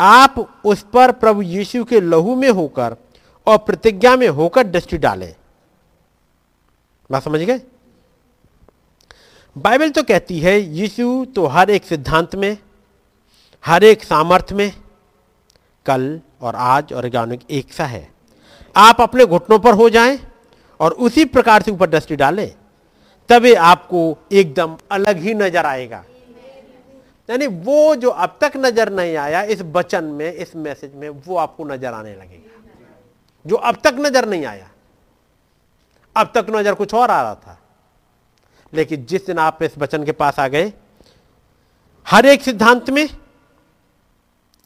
आप उस पर प्रभु यीशु के लहू में होकर और प्रतिज्ञा में होकर दृष्टि डालें। बात समझ गए? बाइबल तो कहती है, यीशु तो हर एक सिद्धांत में, हर एक सामर्थ्य में कल और आज और ज्ञानिक एक सा है। आप अपने घुटनों पर हो जाएँ और उसी प्रकार से ऊपर दृष्टि डालें, तभी आपको एकदम अलग ही नज़र आएगा। यानी वो जो अब तक नज़र नहीं आया, इस वचन में, इस मैसेज में, वो आपको नज़र आने लगेगा। जो अब तक नज़र नहीं आया, अब तक नज़र कुछ और आ रहा था। लेकिन जिस दिन आप इस वचन के पास आ गए, हर एक सिद्धांत में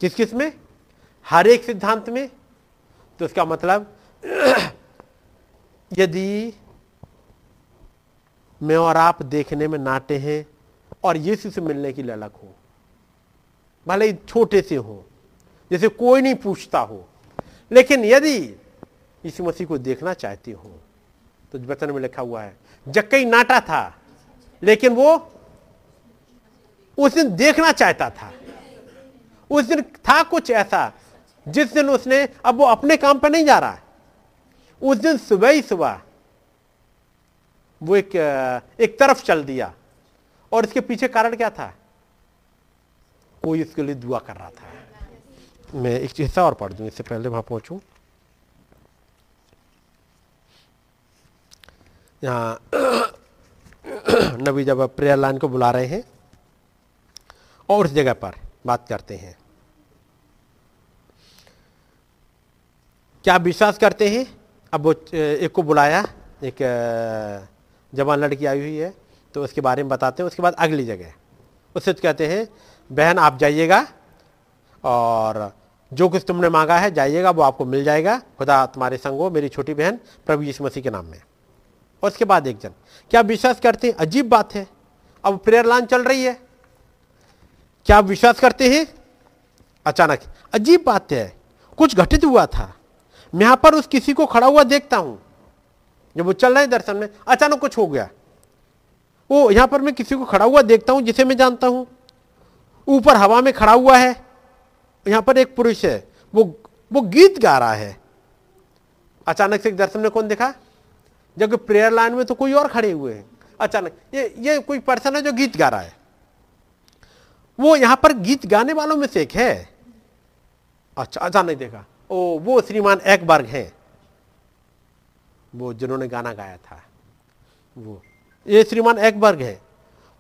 किस किसमें? हर एक सिद्धांत में तो इसका मतलब यदि मैं और आप देखने में नाटे हैं और यीशु से मिलने की ललक हो, भले छोटे से हो, जैसे कोई नहीं पूछता हो, लेकिन यदि यीशु मसीह को देखना चाहते हो तो वचन में लिखा हुआ है जक्कई नाटा था, लेकिन वो उस दिन देखना चाहता था, उस दिन था कुछ ऐसा जिस दिन उसने, अब वो अपने काम पर नहीं जा रहा है। उस दिन सुबह ही सुबह वो एक एक तरफ़ चल दिया। और इसके पीछे कारण क्या था? कोई इसके लिए दुआ कर रहा था। मैं एक हिस्सा और पढ़ दूँ, इससे पहले वहाँ पहुंचू। यहाँ नबी जब प्रेयर लाइन को बुला रहे हैं और उस जगह पर बात करते हैं। क्या आप विश्वास करते हैं? अब वो एक को बुलाया, एक जवान लड़की आई हुई है तो उसके बारे में बताते हैं, उसके बाद अगली जगह। उससे तो कहते हैं, बहन, आप जाइएगा और जो कुछ तुमने मांगा है, जाइएगा, वो आपको मिल जाएगा। खुदा तुम्हारे संग हो, मेरी छोटी बहन, प्रभु यीशु मसीह के नाम में। और उसके बाद एक जन, क्या विश्वास करते हैं? अजीब बात है। अब प्रेयर लाइन चल रही है। क्या आप विश्वास करते हैं? अचानक, अजीब बात है। कुछ घटित हुआ था। यहाँ पर उस किसी को खड़ा हुआ देखता हूँ। जब वो चल रहे दर्शन में, अचानक कुछ हो गया। वो यहाँ पर मैं किसी को खड़ा हुआ देखता हूँ, जिसे मैं जानता हूँ। ऊपर हवा में खड़ा हुआ है। यहाँ पर एक पुरुष है। वो वो गीत गा रहा है। अचानक से एक दर्शन में कौन देखा? जबकि प्रेयर लाइन में तो कोई और खड़े हुए हैं। अचानक, ये ये कोई पर्सन है जो गीत गा रहा है। वो यहाँ पर गीत गाने वालों में से एक है। अच्छा अचानक देखा। ओ, वो श्रीमान एकबर्ग हैं। वो जिन्होंने गाना गाया था, वो। ये श्रीमान एकबर्ग है।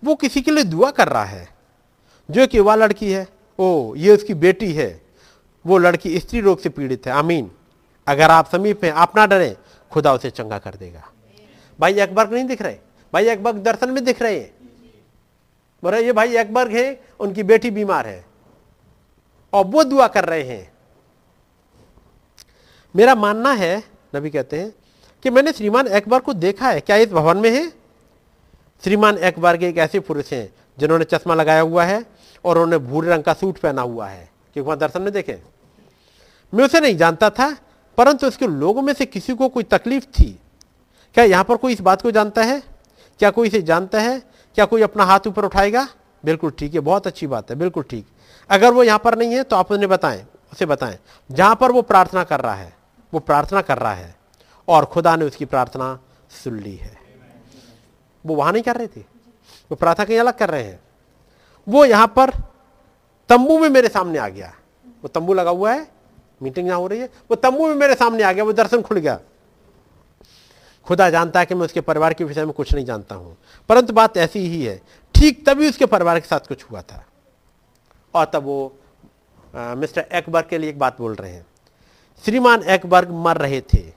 वो किसी के लिए दुआ कर रहा है। जो कि वह लड़की है, ओ, ये उसकी बेटी है। वो लड़की स्त्री रोग से पीड़ित है। आमीन। अगर आप समीप हैं, आप ना डरें, खुदा उसे चंगा कर देगा। भाई अकबर नहीं दिख रहे। भाई अकबर दर्शन में दिख रहे हैं। बोले ये भाई अकबर है, उनकी बेटी बीमार है। और वो दुआ कर रहे हैं मेरा मानना है, नबी कहते हैं, कि मैंने श्रीमान अकबर को देखा है। क्या इस भवन में है? श्रीमान अकबर के एक ऐसे पुरुष हैं, जिन्होंने चश्मा लगाया हुआ है और उन्होंने भूरे रंग का सूट पहना हुआ है। क्योंकि वहाँ दर्शन में देखे। मैं उसे नहीं जानता था, परंतु उसके लोगों में से किसी को कोई तकलीफ़ थी। क्या यहाँ पर कोई इस बात को जानता है? क्या कोई इसे जानता है? क्या कोई अपना हाथ ऊपर उठाएगा? बिल्कुल ठीक है बहुत अच्छी बात है, बिल्कुल ठीक। अगर वो यहाँ पर नहीं है तो आप उन्हें बताएँ, उसे बताएँ, जहाँ पर वो प्रार्थना कर रहा है। वो प्रार्थना कर रहा है और खुदा ने उसकी प्रार्थना सुन ली है। वो वहाँ नहीं कर रहे थे। वो प्रार्थना कहीं अलग कर रहे हैं। वो यहाँ पर तंबू में मेरे सामने आ गया। वो तंबू लगा हुआ है। मीटिंग यहाँ हो रही है। वो तंबू में मेरे सामने आ गया। वो दर्शन खुल गया। खुदा जानता है कि मैं उसके परिवार के विषय में कुछ नहीं जानता हूँ। परंतु बात ऐसी ही है। ठीक तभी उसके परिवार के साथ कुछ हुआ था। और तब वो आ, मिस्टर एकबर्ग के लिए एक बात बोल रहे हैं। श्रीमान एकबर्ग मर रहे थे।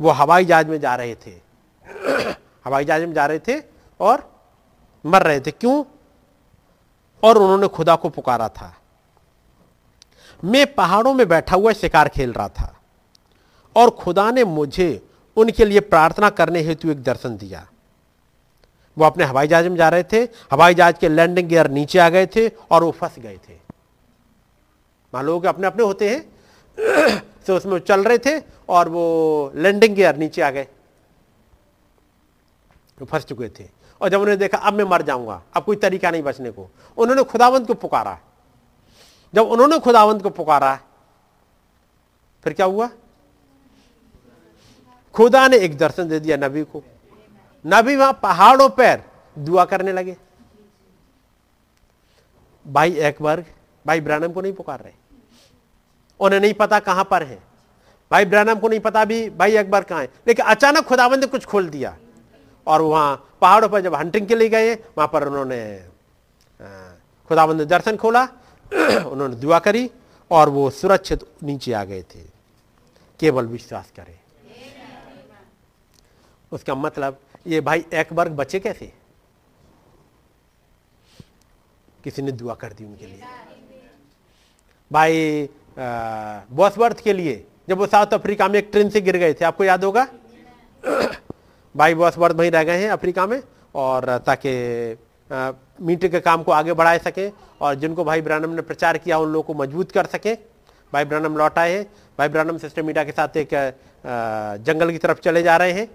वो हवाई जहाज़ में जा रहे थे। हवाई जहाज़ में जा रहे थे और मर रहे थे। क्यों? और उन्होंने खुदा को पुकारा था। मैं पहाड़ों में बैठा हुआ शिकार खेल रहा था और खुदा ने मुझे उनके लिए प्रार्थना करने हेतु एक दर्शन दिया। वो अपने हवाई जहाज़ में जा रहे थे। हवाई जहाज़ के लैंडिंग गियर नीचे आ गए थे और वो फंस गए थे। मान लो कि अपने अपने होते हैं? तो उसमें चल रहे थे और वो लैंडिंग गियर नीचे आ गए। तो फंस चुके थे। और जब उन्होंने देखा, अब मैं मर जाऊँगा, अब कोई तरीका नहीं बचने को। उन्होंने खुदावंत को पुकारा। जब उन्होंने खुदावंत को पुकारा, फिर क्या हुआ? खुदा ने एक दर्शन दे दिया नबी को। नबी वहाँ पहाड़ों पर दुआ करने लगे। भाई एकबर्ग भाई ब्रानम को नहीं पुकार रहे। उन्हें नहीं पता कहाँ पर है। भाई ब्रानम को नहीं पता भी, भाई अकबर कहाँ है। लेकिन अचानक खुदाबंद ने कुछ खोल दिया। और वहाँ पहाड़ों पर जब हंटिंग के लिए गए, वहाँ पर उन्होंने खुदाबंद ने दर्शन खोला, उन्होंने दुआ करी, और वो सुरक्षित नीचे आ गए थे। केवल विश्वास करें। उसका मतलब ये भाई एक वर्ग बचे कैसे? किसी ने दुआ कर दी उनके लिए। भाई बॉसवर्थ के लिए, जब वो साउथ अफ्रीका में एक ट्रेन से गिर गए थे, आपको याद होगा? भाई बॉसवर्थ वहीं रह गए हैं अफ्रीका में, और ताकि मीटिंग के काम को आगे बढ़ा सके, और जिनको भाई ब्रानम ने प्रचार किया, उन लोगों को मज़बूत कर सके। भाई ब्रानम लौट आए हैं। भाई ब्रानम सिस्टर मीडिया के साथ एक जंगल की तरफ़ चले जा रहे हैं।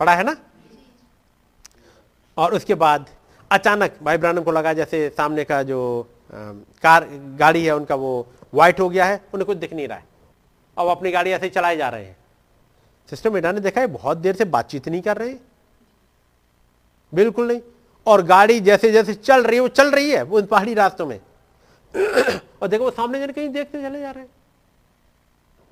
पढ़ा है ना? और उसके बाद अचानक, भाई ब्रानम को लगा जैसे सामने का जो कार, गाड़ी है, उनका वो व्हाइट हो गया है, उन्हें कुछ दिख नहीं रहा है। अब अपनी गाड़ी ऐसे चलाए जा रहे हैं। सिस्टम मीडिया ने देखा है, बहुत देर से बातचीत नहीं कर रहे। बिल्कुल नहीं। और गाड़ी जैसे जैसे चल रही है, वो चल रही है, वो पहाड़ी रास्तों में। और देखो, वो सामने जन कहीं देखते चले जा रहे हैं।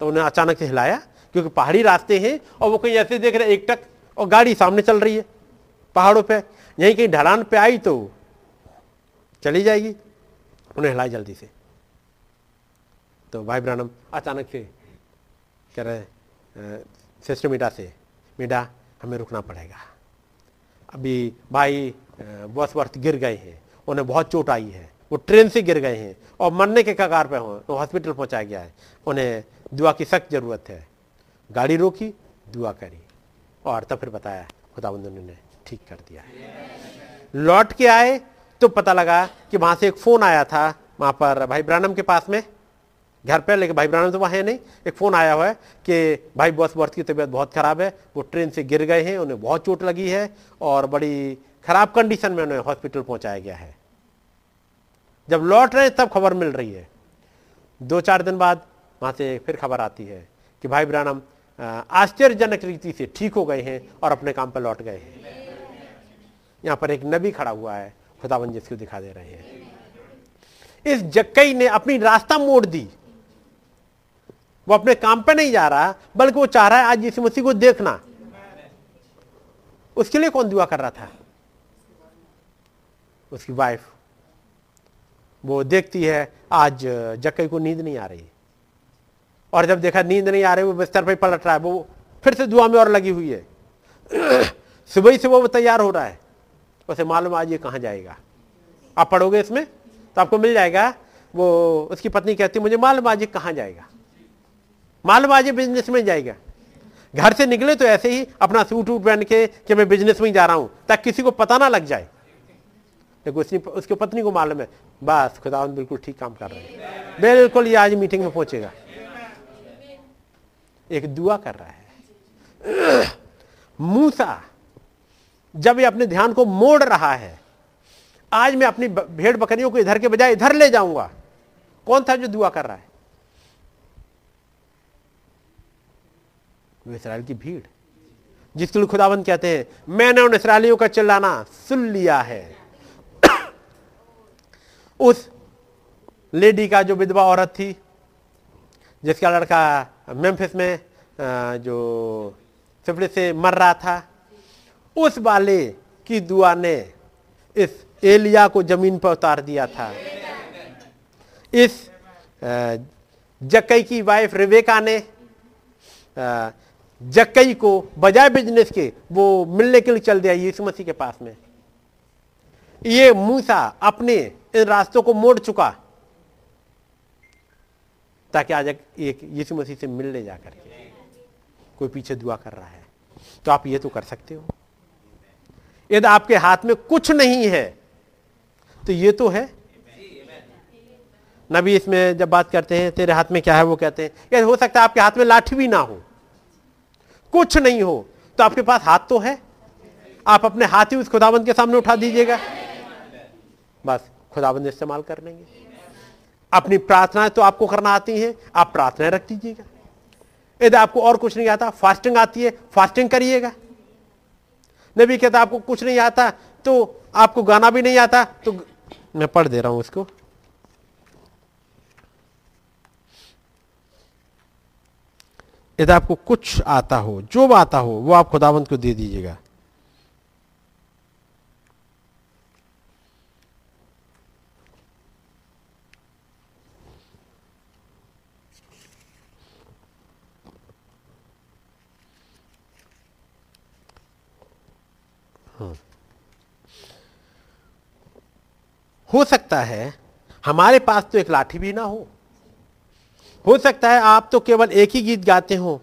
तो उन्हें अचानक से हिलाया, क्योंकि पहाड़ी रास्ते हैं, और वो कहीं ऐसे देख रहे एक टक, और गाड़ी सामने चल रही है, पहाड़ों पे। यहीं कहीं ढलान पे आई तो चली जाएगी। उन्हें हिलाया जल्दी से। तो भाई ब्रानम अचानक से कह रहे सिस्टर मीडा से मीडा हमें रुकना पड़ेगा। अभी भाई बसवर्थ गिर गए हैं, उन्हें बहुत चोट आई है, वो ट्रेन से गिर गए हैं, और मरने के कगार पे हों तो हॉस्पिटल पहुँचाया गया है। उन्हें दुआ की सख्त ज़रूरत है। गाड़ी रोकी, दुआ करी, और तब फिर बताया, खुदाबंद ने ठीक कर दिया। है लौट के आए तो पता लगा कि वहाँ से एक फ़ोन आया था, वहाँ पर भाई ब्रानम के पास में। घर पर लेकिन भाई ब्राह्मण तो वहाँ है नहीं। एक फ़ोन आया हुआ है कि भाई, बॉस वर्थ की तबीयत बहुत ख़राब है। वो ट्रेन से गिर गए हैं, उन्हें बहुत चोट लगी है और बड़ी ख़राब कंडीशन में उन्हें हॉस्पिटल पहुँचाया गया है। जब लौट रहे तब खबर मिल रही है। दो चार दिन बाद वहाँ से फिर खबर आती है कि भाई ब्राह्मण आश्चर्यजनक रीति से ठीक हो गए हैं और अपने काम पर लौट गए हैं। यहाँ पर एक नबी खड़ा हुआ है खुदावन जिसको दिखा दे रहे हैं। इस जक्कई ने अपनी रास्ता मोड़ दी। वो अपने काम पे नहीं जा रहा, बल्कि वो चाह रहा है, आज यीशु मसीह को देखना। उसके लिए कौन दुआ कर रहा था? उसकी वाइफ वो देखती है, आज जक्कई को नींद नहीं आ रही। और जब देखा नींद नहीं आ रही, वो बिस्तर पर पलट रहा है, वो फिर से दुआ में और लगी हुई है। सुबह ही से वो तैयार हो रहा है। उसे मालूम आज ये कहाँ जाएगा। आप पढ़ोगे इसमें? तो आपको मिल जाएगा, वो उसकी पत्नी कहती मुझे मालूम आज ये कहाँ जाएगा। मालूम आज बिज़नेस में जाएगा। घर से निकले तो ऐसे ही अपना सूट वूट पहन के कि मैं बिज़नेस में ही जा रहा हूँ, ताकि किसी को पता ना लग जाए। लेकिन उसने, उसकी पत्नी को मालूम है, बस खुदा बिल्कुल ठीक काम कर रहे हैं। बिल्कुल ये आज मीटिंग में पहुंचेगा। एक दुआ कर रहा है। मूसा, जब ये अपने ध्यान को मोड़ रहा है, आज मैं अपनी भेड़ बकरियों को इधर के बजाय इधर ले जाऊँगा। कौन था जो दुआ कर रहा है? वो इसराइल की भीड़। जिसके लिए खुदाबंद कहते हैं, मैंने उन इसराइलियों का चिल्लाना सुन लिया है। उस लेडी का जो विधवा औरत थी, जिसका लड़का मेम्फिस में जो सिफड़े से मर रहा था, उस वाले की दुआ ने इस एलिया को ज़मीन पर उतार दिया था। इस जक्कई की वाइफ रिवेका ने जक्कई को बजाय बिज़नेस के वो मिलने के लिए चल दिया यीशु मसीह के पास में। ये मूसा अपने इन रास्तों को मोड़ चुका ताकि आज एक यीशु मसीह से मिलने जाकर के कोई पीछे दुआ कर रहा है। तो आप ये तो कर सकते हो। यदि आपके हाथ में कुछ नहीं है तो ये तो है। नबी इसमें जब बात करते हैं, तेरे हाथ में क्या है वो कहते हैं, यदि हो सकता है आपके हाथ में लाठी भी ना हो। कुछ नहीं हो तो आपके पास हाथ तो है? आप अपने हाथ ही उस खुदाबंद के सामने उठा दीजिएगा। बस, खुदाबंद इस्तेमाल कर लेंगे। अपनी प्रार्थनाएँ तो आपको करना आती हैं, आप प्रार्थनाएँ रख दीजिएगा। यदि आपको और कुछ नहीं आता, फास्टिंग आती है, फास्टिंग करिएगा। नबी कहता, आपको कुछ नहीं आता तो आपको गाना भी नहीं आता तो मैं पढ़ दे रहा हूँ इसको यदि आपको कुछ आता हो, जो आता हो, वो आप खुदावंत को दे दीजिएगा। हो सकता है, हमारे पास तो एक लाठी भी ना हो। हो सकता है आप तो केवल एक ही गीत गाते हो।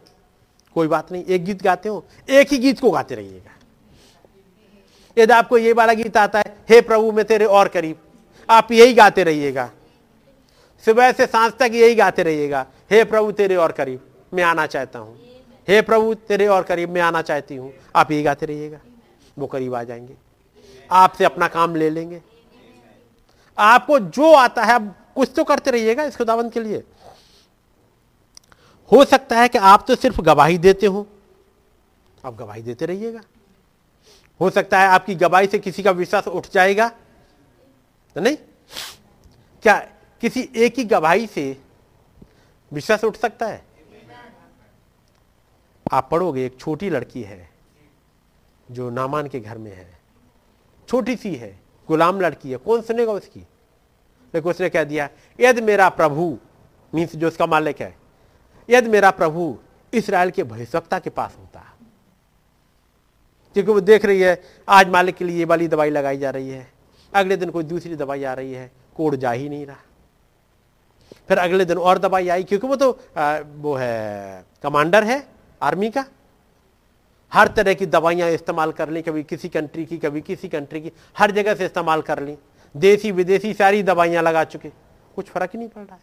कोई बात नहीं, एक गीत गाते हो, एक ही गीत को गाते रहिएगा। यदि आपको ये वाला गीत आता है, हे प्रभु, मैं तेरे और करीब आप यही गाते रहिएगा। सुबह से साँझ तक यही गाते रहिएगा, हे प्रभु, तेरे और करीब, मैं आना चाहता हूँ। हे प्रभु, तेरे और करीब, मैं आना चाहती हूँ आप यही गाते रहिएगा। वो करीब आ जाएँगे। आपसे अपना काम ले लेंगे। आपको जो आता है, आप कुछ तो करते रहिएगा इस खुदावन के लिए। हो सकता है कि आप तो सिर्फ़ गवाही देते हो। आप गवाही देते रहिएगा। हो सकता है आपकी गवाही से किसी का विश्वास उठ जाएगा। तो नहीं? क्या किसी एक ही गवाही से विश्वास उठ सकता है? आप पढ़ोगे, एक छोटी लड़की है, जो नामान के घर में है। छोटी सी है, गुलाम लड़की है। कौन सुनेगा उसकी? लेकिन उसने कह दिया, यदि मेरा प्रभु, मीन्स जो उसका मालिक है। यदि मेरा प्रभु इसराइल के भविष्यवक्ता के पास होता क्योंकि वो देख रही है आज मालिक के लिए ये वाली दवाई लगाई जा रही है अगले दिन कोई दूसरी दवाई आ रही है कोड जा ही नहीं रहा। फिर अगले दिन और दवाई आई क्योंकि वो तो आ, वो है कमांडर है आर्मी का। हर तरह की दवाइयाँ इस्तेमाल कर ली कभी किसी कंट्री की कभी किसी कंट्री की हर जगह से इस्तेमाल कर ली। देसी विदेशी सारी दवाइयाँ लगा चुके। कुछ फ़र्क ही नहीं पड़ रहा है।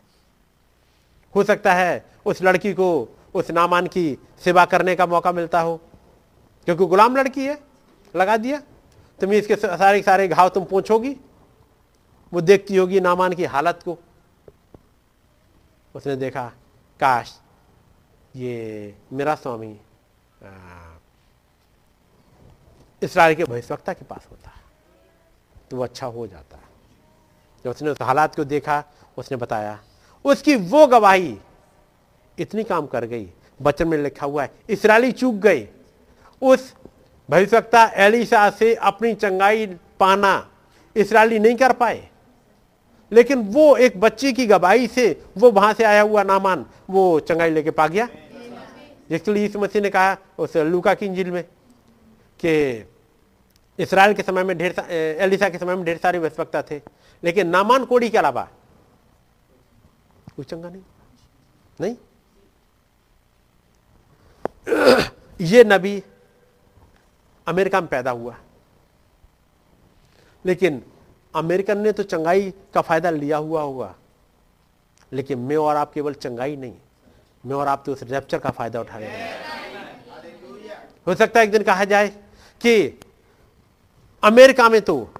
हो सकता है उस लड़की को उस नामान की सेवा करने का मौका मिलता हो। क्योंकि गुलाम लड़की है, लगा दिया। तुम इसके सारे सारे घाव तुम पूछोगी, वो देखती होगी नामान की हालत को। उसने देखा, काश ये मेरा स्वामी इसराइल के भविष्यवक्ता के पास होता तो वो अच्छा हो जाता। जब उसने उस हालात को देखा, उसने बताया उसकी वो गवाही। इतनी काम कर गई। बचन में लिखा हुआ है, इसराइली चूक गए उस भविष्यवक्ता एलिशा से अपनी चंगाई पाना इसराइली नहीं कर पाए। लेकिन वो एक बच्ची की गवाही से वो वहाँ से आया हुआ नामान, वो चंगाई लेके पा गया। जिसके लिए यीशु मसीह ने कहा उस लूका की इंजिल में कि इसराइल के समय में ढेर एलिसा के समय में ढेर सारे वस्पकता थे। लेकिन नामान कोड़ी के अलावा कोई चंगा नहीं? नहीं? ये नबी अमेरिका में पैदा हुआ। लेकिन अमेरिकन ने तो चंगाई का फ़ायदा लिया हुआ होगा। लेकिन मैं और आप केवल चंगाई नहीं, मैं और आप तो उस रैप्चर का फ़ायदा उठा रहे हैं। हो सकता है एक दिन कहा जाए कि अमेरिका में तो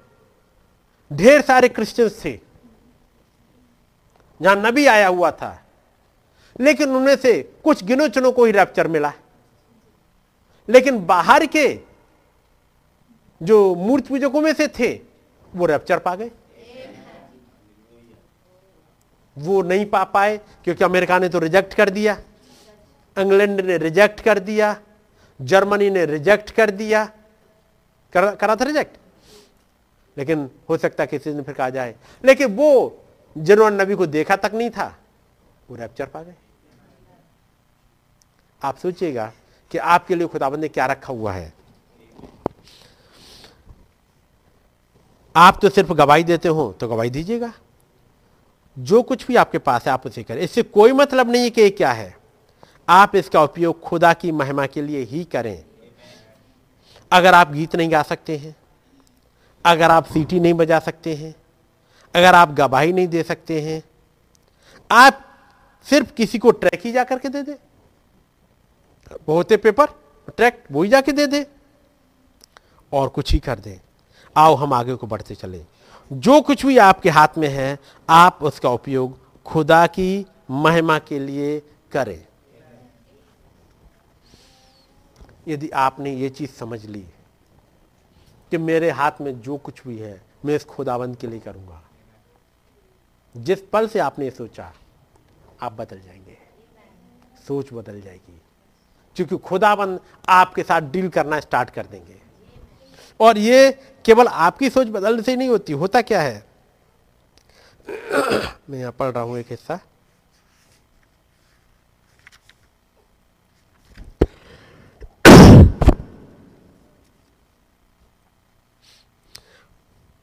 ढेर सारे क्रिश्चियंस थे। जहाँ नबी आया हुआ था। लेकिन उनमें से कुछ गिनो चुनो को ही रैप्चर मिला। लेकिन बाहर के जो मूर्त पूजकों में से थे वो रैप्चर पा गए। वो नहीं पा पाए क्योंकि अमेरिका ने तो रिजेक्ट कर दिया। इंग्लैंड ने रिजेक्ट कर दिया। जर्मनी ने रिजेक्ट कर दिया। कर, करा था रिजेक्ट लेकिन हो सकता है किसी दिन फिर कहा जाए। लेकिन वो जिन्होंने नबी को देखा तक नहीं था, वो रैप्चर पा गए। आप सोचिएगा कि आपके लिए खुदाबंद ने क्या रखा हुआ है। आप तो सिर्फ़ गवाही देते हो तो गवाही दीजिएगा। जो कुछ भी आपके पास है, आप उसे करें। इससे कोई मतलब नहीं है कि क्या है। आप इसका उपयोग खुदा की महिमा के लिए ही करें। अगर आप गीत नहीं गा सकते हैं, अगर आप सीटी नहीं बजा सकते हैं अगर आप गवाही नहीं दे सकते हैं, आप सिर्फ़ किसी को ट्रैक ही जाकर के दे दे। होते पेपर ट्रैक वो ही जाके दे दे। और कुछ ही कर दे। आओ, हम आगे को बढ़ते चले। जो कुछ भी आपके हाथ में है, आप उसका उपयोग खुदा की महिमा के लिए करें। यदि आपने ये चीज़ समझ ली कि मेरे हाथ में जो कुछ भी है, मैं इस खुदाबंद के लिए करूँगा। जिस पल से आपने सोचा, आप बदल जाएँगे। सोच बदल जाएगी। क्योंकि खुदाबंद आपके साथ डील करना स्टार्ट कर देंगे। और ये केवल आपकी सोच बदलने से नहीं होती, होता क्या है? मैं यहाँ पढ़ रहा हूँ एक हिस्सा।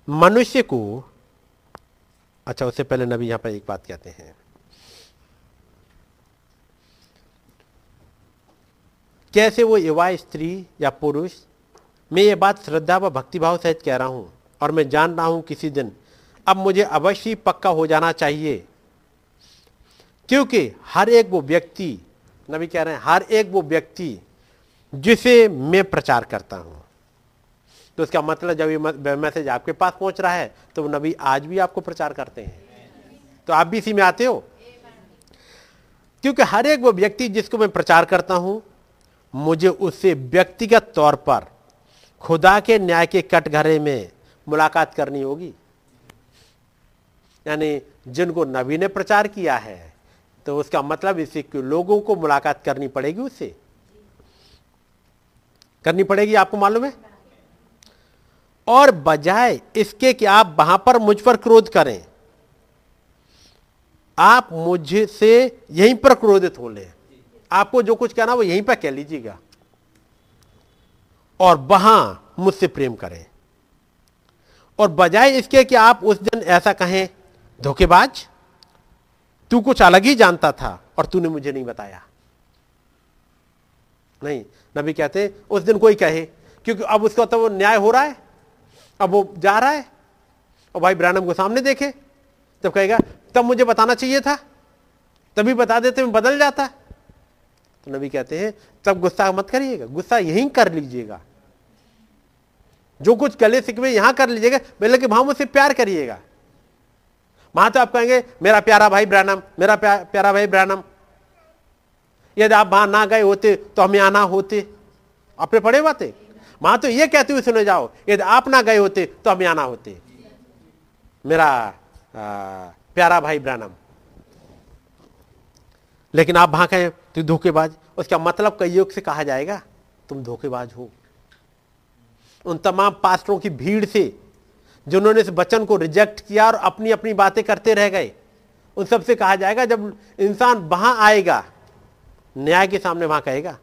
मनुष्य को अच्छा उससे पहले नबी यहाँ पर एक बात कहते हैं। कैसे वो युवा स्त्री या पुरुष, मैं ये बात श्रद्धा व भक्तिभाव सहित कह रहा हूँ और मैं जान रहा हूँ किसी दिन, अब मुझे अवश्य पक्का हो जाना चाहिए। क्योंकि हर एक वो व्यक्ति, नबी कह रहे हैं, हर एक वो व्यक्ति जिसे मैं प्रचार करता हूँ। तो उसका मतलब जब ये मैसेज आपके पास पहुँच रहा है तो वो नबी आज भी आपको प्रचार करते हैं। तो आप भी इसी में आते हो? क्योंकि हर एक वो व्यक्ति जिसको मैं प्रचार करता हूँ, मुझे उससे व्यक्तिगत तौर पर खुदा के न्याय के कटघरे में मुलाकात करनी होगी। यानी जिनको नबी ने प्रचार किया है तो उसका मतलब इसे कि लोगों को मुलाकात करनी पड़ेगी उससे करनी पड़ेगी, आपको मालूम है? और बजाय इसके कि आप वहाँ पर मुझ पर क्रोध करें। आप मुझसे यहीं पर क्रोधित हो ले आपको जो कुछ कहना वो यहीं पर कह लीजिएगा। और वहाँ मुझसे प्रेम करें। और बजाय इसके कि आप उस दिन ऐसा कहें, धोखेबाज, तू कुछ अलग ही जानता था और तूने मुझे नहीं बताया। नहीं, नबी कहते उस दिन कोई कहे, क्योंकि अब उसका तो वो न्याय हो रहा है। अब वो जा रहा है। और भाई ब्रानम को सामने देखे तब कहेगा तब मुझे बताना चाहिए था। तभी बता देते मैं बदल जाता तो नबी कहते हैं तब गुस्सा मत करिएगा गुस्सा यहीं कर लीजिएगा। जो कुछ गले सिकवे यहाँ कर लीजिएगा लेकिन वहाँ मुझसे प्यार करिएगा। वहाँ तो आप कहेंगे मेरा प्यारा भाई ब्रानम मेरा प्या, प्यारा भाई ब्रानम। यदि आप वहाँ ना गए होते तो हमें आना होते। आपने पढ़े बातें। वहाँ तो ये कहते हुए सुने जाओ यदि आप ना गए होते तो हमें आना होते। मेरा आ, प्यारा भाई ब्रानम। लेकिन आप वहाँ कहें तो धोखेबाज। उसका मतलब कई से कहा जाएगा तुम धोखेबाज हो। उन तमाम पास्टरों की भीड़ से जिन्होंने इस वचन को रिजेक्ट किया और अपनी अपनी बातें करते रह गए उन सबसे कहा जाएगा जब इंसान वहाँ आएगा न्याय के सामने वहाँ कहेगा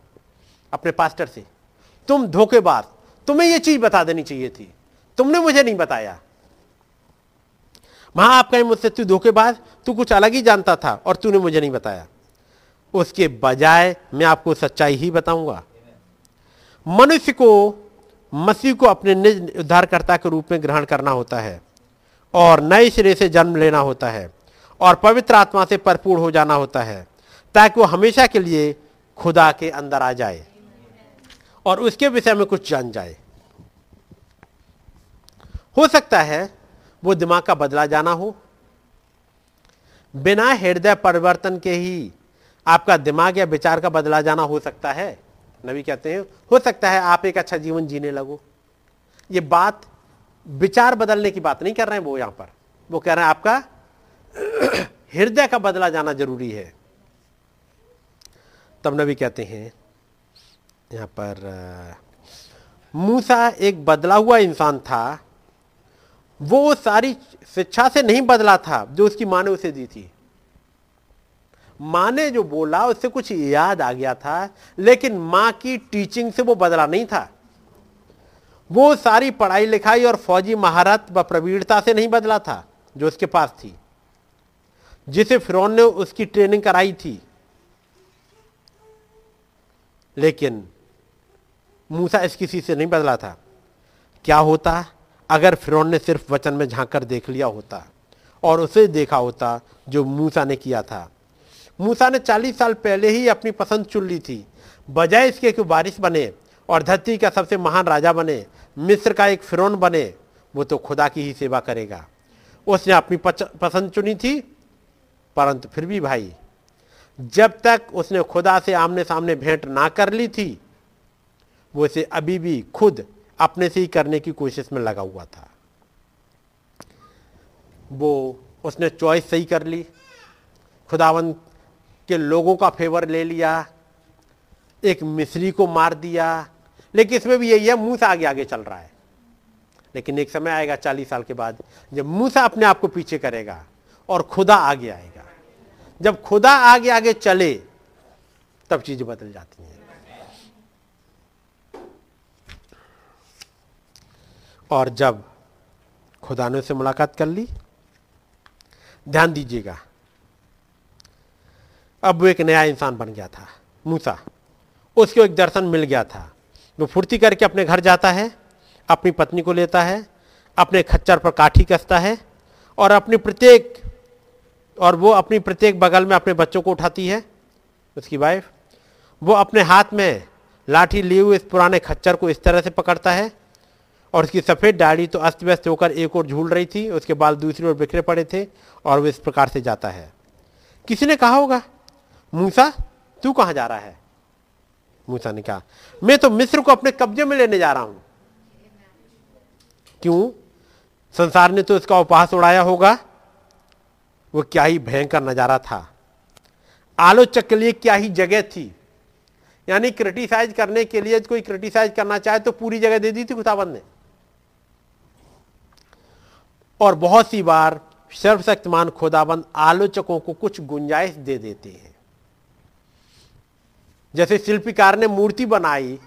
अपने पास्टर से। तुम धोखेबाज। तुम्हें यह चीज़ बता देनी चाहिए थी। तुमने मुझे नहीं बताया। वहाँ आप कहें मुझसे, तू धोखेबाज, तू कुछ अलग ही जानता था और तूने मुझे नहीं बताया। उसके बजाय मैं आपको सच्चाई ही बताऊँगा। मनुष्य को, मसीह को अपने निज उद्धारकर्ता के रूप में ग्रहण करना होता है और नए सिरे से जन्म लेना होता है और पवित्र आत्मा से भरपूर हो जाना होता है, ताकि वो हमेशा के लिए खुदा के अंदर आ जाए। और उसके विषय में कुछ जान जाए। हो सकता है वो दिमाग का बदला जाना हो। बिना हृदय परिवर्तन के ही आपका दिमाग या विचार का बदला जाना हो सकता है। नबी कहते हैं, हो सकता है आप एक अच्छा जीवन जीने लगो। ये बात विचार बदलने की बात नहीं कर रहे हैं वो यहाँ पर। वो कह रहे हैं आपका हृदय का बदला जाना ज़रूरी है। तब नबी कहते हैं यहाँ पर मूसा एक बदला हुआ इंसान था। वो सारी शिक्षा से नहीं बदला था जो उसकी माँ ने उसे दी थी। माँ ने जो बोला उससे कुछ याद आ गया था, लेकिन माँ की टीचिंग से वो बदला नहीं था। वो सारी पढ़ाई लिखाई और फौजी महारत व प्रवीणता से नहीं बदला था जो उसके पास थी, जिसे फिरौन ने उसकी ट्रेनिंग कराई थी। लेकिन मूसा इस किसी से नहीं बदला था। क्या होता? अगर फिरौन ने सिर्फ़ वचन में झाँक कर देख लिया होता और उसे देखा होता जो मूसा ने किया था। मूसा ने चालीस साल पहले ही अपनी पसंद चुन ली थी। बजाय इसके कि बारिश बने और धरती का सबसे महान राजा बने, मिस्र का एक फिरौन बने, वो तो खुदा की ही सेवा करेगा। उसने अपनी पसंद चुनी थी, परंतु फिर भी भाई, जब तक उसने खुदा से आमने सामने भेंट ना कर ली थी वो इसे अभी भी खुद अपने से ही करने की कोशिश में लगा हुआ था। वो उसने चॉइस सही कर ली। खुदावन के लोगों का फेवर ले लिया। एक मिस्री को मार दिया। लेकिन इसमें भी यही है, मूसा आगे आगे चल रहा है। लेकिन एक समय आएगा, चालीस साल के बाद, जब मूसा अपने आप को पीछे करेगा और खुदा आगे आएगा। जब खुदा आगे आगे चले, तब चीज़ें बदल जाती हैं। और जब खुदा ने से मुलाकात कर ली, ध्यान दीजिएगा। अब वो एक नया इंसान बन गया था, मूसा। उसको एक दर्शन मिल गया था। वो फुर्ती करके अपने घर जाता है, अपनी पत्नी को लेता है, अपने खच्चर पर काठी कसता है और अपनी प्रत्येक, और वो अपनी प्रत्येक बगल में अपने बच्चों को उठाती है, उसकी वाइफ वो अपने हाथ में लाठी लिए हुए इस पुराने खच्चर को इस तरह से पकड़ता है और उसकी सफ़ेद दाढ़ी तो अस्त व्यस्त होकर एक और झूल रही थी, उसके बाल दूसरी ओर बिखरे पड़े थे और वो इस प्रकार से जाता है। किसी ने कहा होगा, मूसा, तू कहाँ जा रहा है? मूसा ने कहा, मैं तो मिस्र को अपने कब्जे में लेने जा रहा हूँ। क्यों? संसार ने तो इसका उपहास उड़ाया होगा। वो क्या ही भयंकर नज़ारा था। आलोचक के लिए क्या ही जगह थी। यानी क्रिटिसाइज करने के लिए कोई क्रिटिसाइज करना चाहे तो पूरी जगह दे दी थी खुदाबंद ने। और बहुत सी बार सर्वशक्तिमान खुदाबंद आलोचकों को कुछ गुंजाइश दे देते हैं। जैसे शिल्पीकार ने मूर्ति बनाई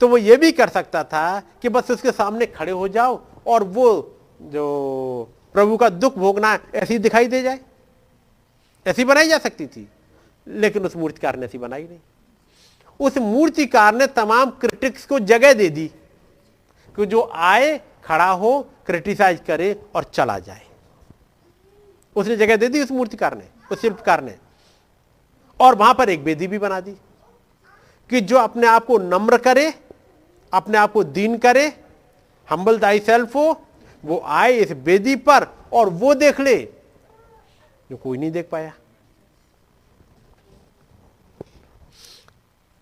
तो वो ये भी कर सकता था कि बस उसके सामने खड़े हो जाओ और वो जो प्रभु का दुख भोगना ऐसी दिखाई दे जाए। ऐसी बनाई जा सकती थी, लेकिन उस मूर्तिकार ने ऐसी बनाई नहीं। उस मूर्तिकार ने तमाम क्रिटिक्स को जगह दे दी कि जो आए खड़ा हो क्रिटिसाइज करे और चला जाए। उसने जगह दे दी उस मूर्तिकार ने, उस शिल्पकार ने। और वहाँ पर एक वेदी भी बना दी कि जो अपने आप को नम्र करे, अपने आप को दीन करे हम्बल दाई सेल्फ हो, वो आए इस वेदी पर और वो देख ले। जो कोई नहीं देख पाया।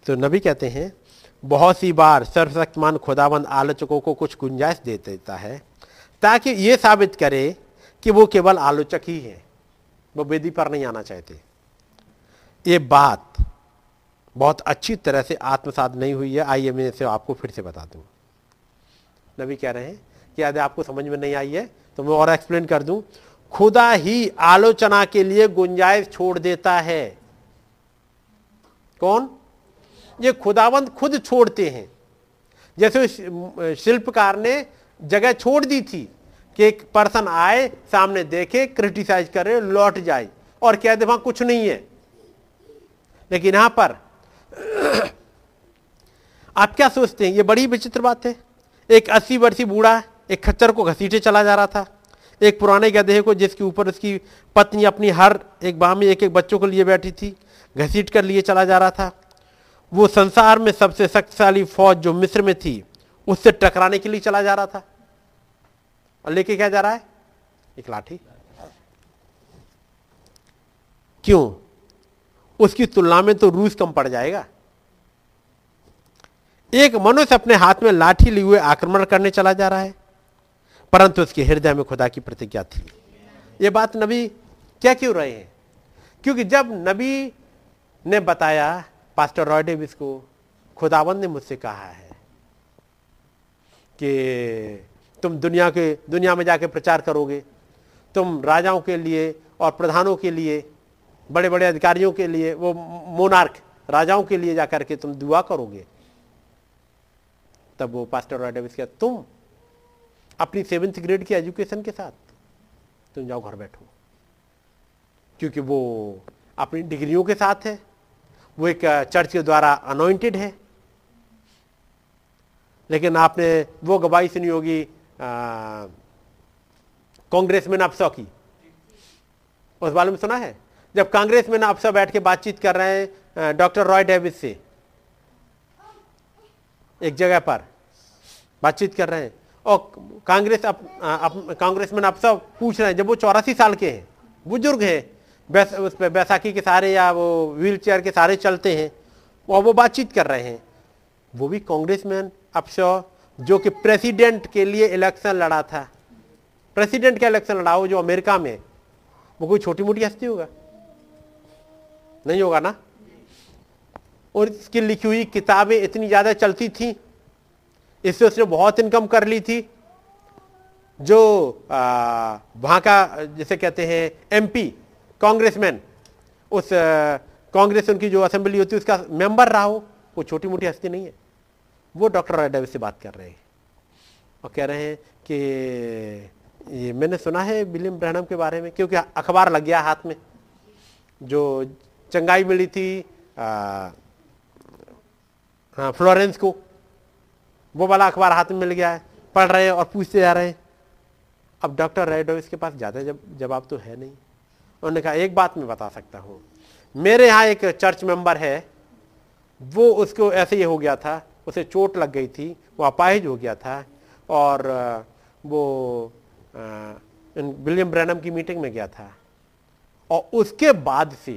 तो नबी कहते हैं बहुत सी बार सर्वशक्तिमान खुदाबंद आलोचकों को कुछ गुंजाइश दे देता है, ताकि ये साबित करे कि वो केवल आलोचक ही है, वो वेदी पर नहीं आना चाहते। ये बात बहुत अच्छी तरह से आत्मसात नहीं हुई है। आइए मैं इसे आपको फिर से बता दूँ। नबी कह रहे हैं कि यदि आपको समझ में नहीं आई है तो मैं और एक्सप्लेन कर दूँ। खुदा ही आलोचना के लिए गुंजाइश छोड़ देता है। कौन? ये खुदावंत खुद छोड़ते हैं। जैसे उस शिल्पकार ने जगह छोड़ दी थी कि एक पर्सन आए, सामने देखे, क्रिटिसाइज करे, लौट जाए, और कह दे, वहाँ कुछ नहीं है। लेकिन यहाँ पर आप क्या सोचते हैं? ये बड़ी विचित्र बात है। एक अस्सी वर्षीय बूढ़ा एक खच्चर को घसीटे चला जा रहा था। एक पुराने गधे को जिसके ऊपर उसकी पत्नी अपनी हर एक बाह में एक एक बच्चों को लिए बैठी थी, घसीट कर लिए चला जा रहा था। वो संसार में सबसे शक्तिशाली फौज जो मिस्र में थी, उससे टकराने के लिए चला जा रहा था। और लेके क्या जा रहा है? एक लाठी। क्यों? उसकी तुलना में तो रूस कम पड़ जाएगा। एक मनुष्य अपने हाथ में लाठी लिए हुए आक्रमण करने चला जा रहा है, परंतु उसके हृदय में खुदा की प्रतिज्ञा थी। ये बात नबी क्या क्यों रहे हैं? क्योंकि जब नबी ने बताया पास्टर रॉय डेविस को खुदावंद ने मुझसे कहा है कि तुम दुनिया के, दुनिया में जाके प्रचार करोगे। तुम राजाओं के लिए और प्रधानों के लिए बड़े बड़े अधिकारियों के लिए, वो मोनार्क राजाओं के लिए जाकर के तुम दुआ करोगे। तब वो पास्टर रॉय डेविस क्या तुम अपनी सेवेंथ ग्रेड की एजुकेशन के साथ तुम जाओ घर बैठो, क्योंकि वो अपनी डिग्रियों के साथ है वो एक चर्च के द्वारा अनोइंटेड है। लेकिन आपने वो गवाही सुनी होगी कांग्रेस में अफसा की। उस बारे में सुना है? जब कांग्रेस में अफसा बैठ के बातचीत कर रहे हैं डॉक्टर रॉय डेविस से। एक जगह पर बातचीत कर रहे हैं। और कांग्रेस अप, अप, कांग्रेस में अफसा पूछ रहे हैं जब वो चौरासी साल के हैं बुज़ुर्ग हैं बैस, उस पर बैसाखी के सारे या वो व्हील चेयर के सारे चलते हैं और वो बातचीत कर रहे हैं। वो भी कांग्रेस मैन अफशॉ जो कि प्रेसिडेंट के लिए इलेक्शन लड़ा था। प्रेसिडेंट का इलेक्शन लड़ा हो जो अमेरिका में। वो कोई छोटी मोटी हस्ती होगा? नहीं होगा ना? और इसकी लिखी हुई किताबें इतनी ज़्यादा चलती थी। इससे उसने बहुत इनकम कर ली थी। जो वहाँ का जैसे कहते हैं एमपी कांग्रेसमैन, उस कांग्रेस उनकी जो असेंबली होती है, उसका मेंबर रहा हो, वो छोटी मोटी हस्ती नहीं है। वो डॉक्टर रॉय डेविस से बात कर रहे हैं और कह रहे हैं कि, ये मैंने सुना है विलियम ब्रहणम के बारे में, क्योंकि अखबार लग गया हाथ में। जो चंगाई मिली थी फ्लोरेंस को, वो वाला अखबार हाथ में मिल गया है, पढ़ रहे हैं और पूछते जा रहे हैं। अब डॉक्टर रॉय डेविस के पास ज़्यादा जब, जवाब तो है नहीं। उन्होंने कहा, एक बात मैं बता सकता हूँ। मेरे यहाँ एक चर्च मेंबर है, वो उसको ऐसे ही हो गया था, उसे चोट लग गई थी, वो अपाहिज हो गया था और वो विलियम ब्रैनम की मीटिंग में गया था। और उसके बाद से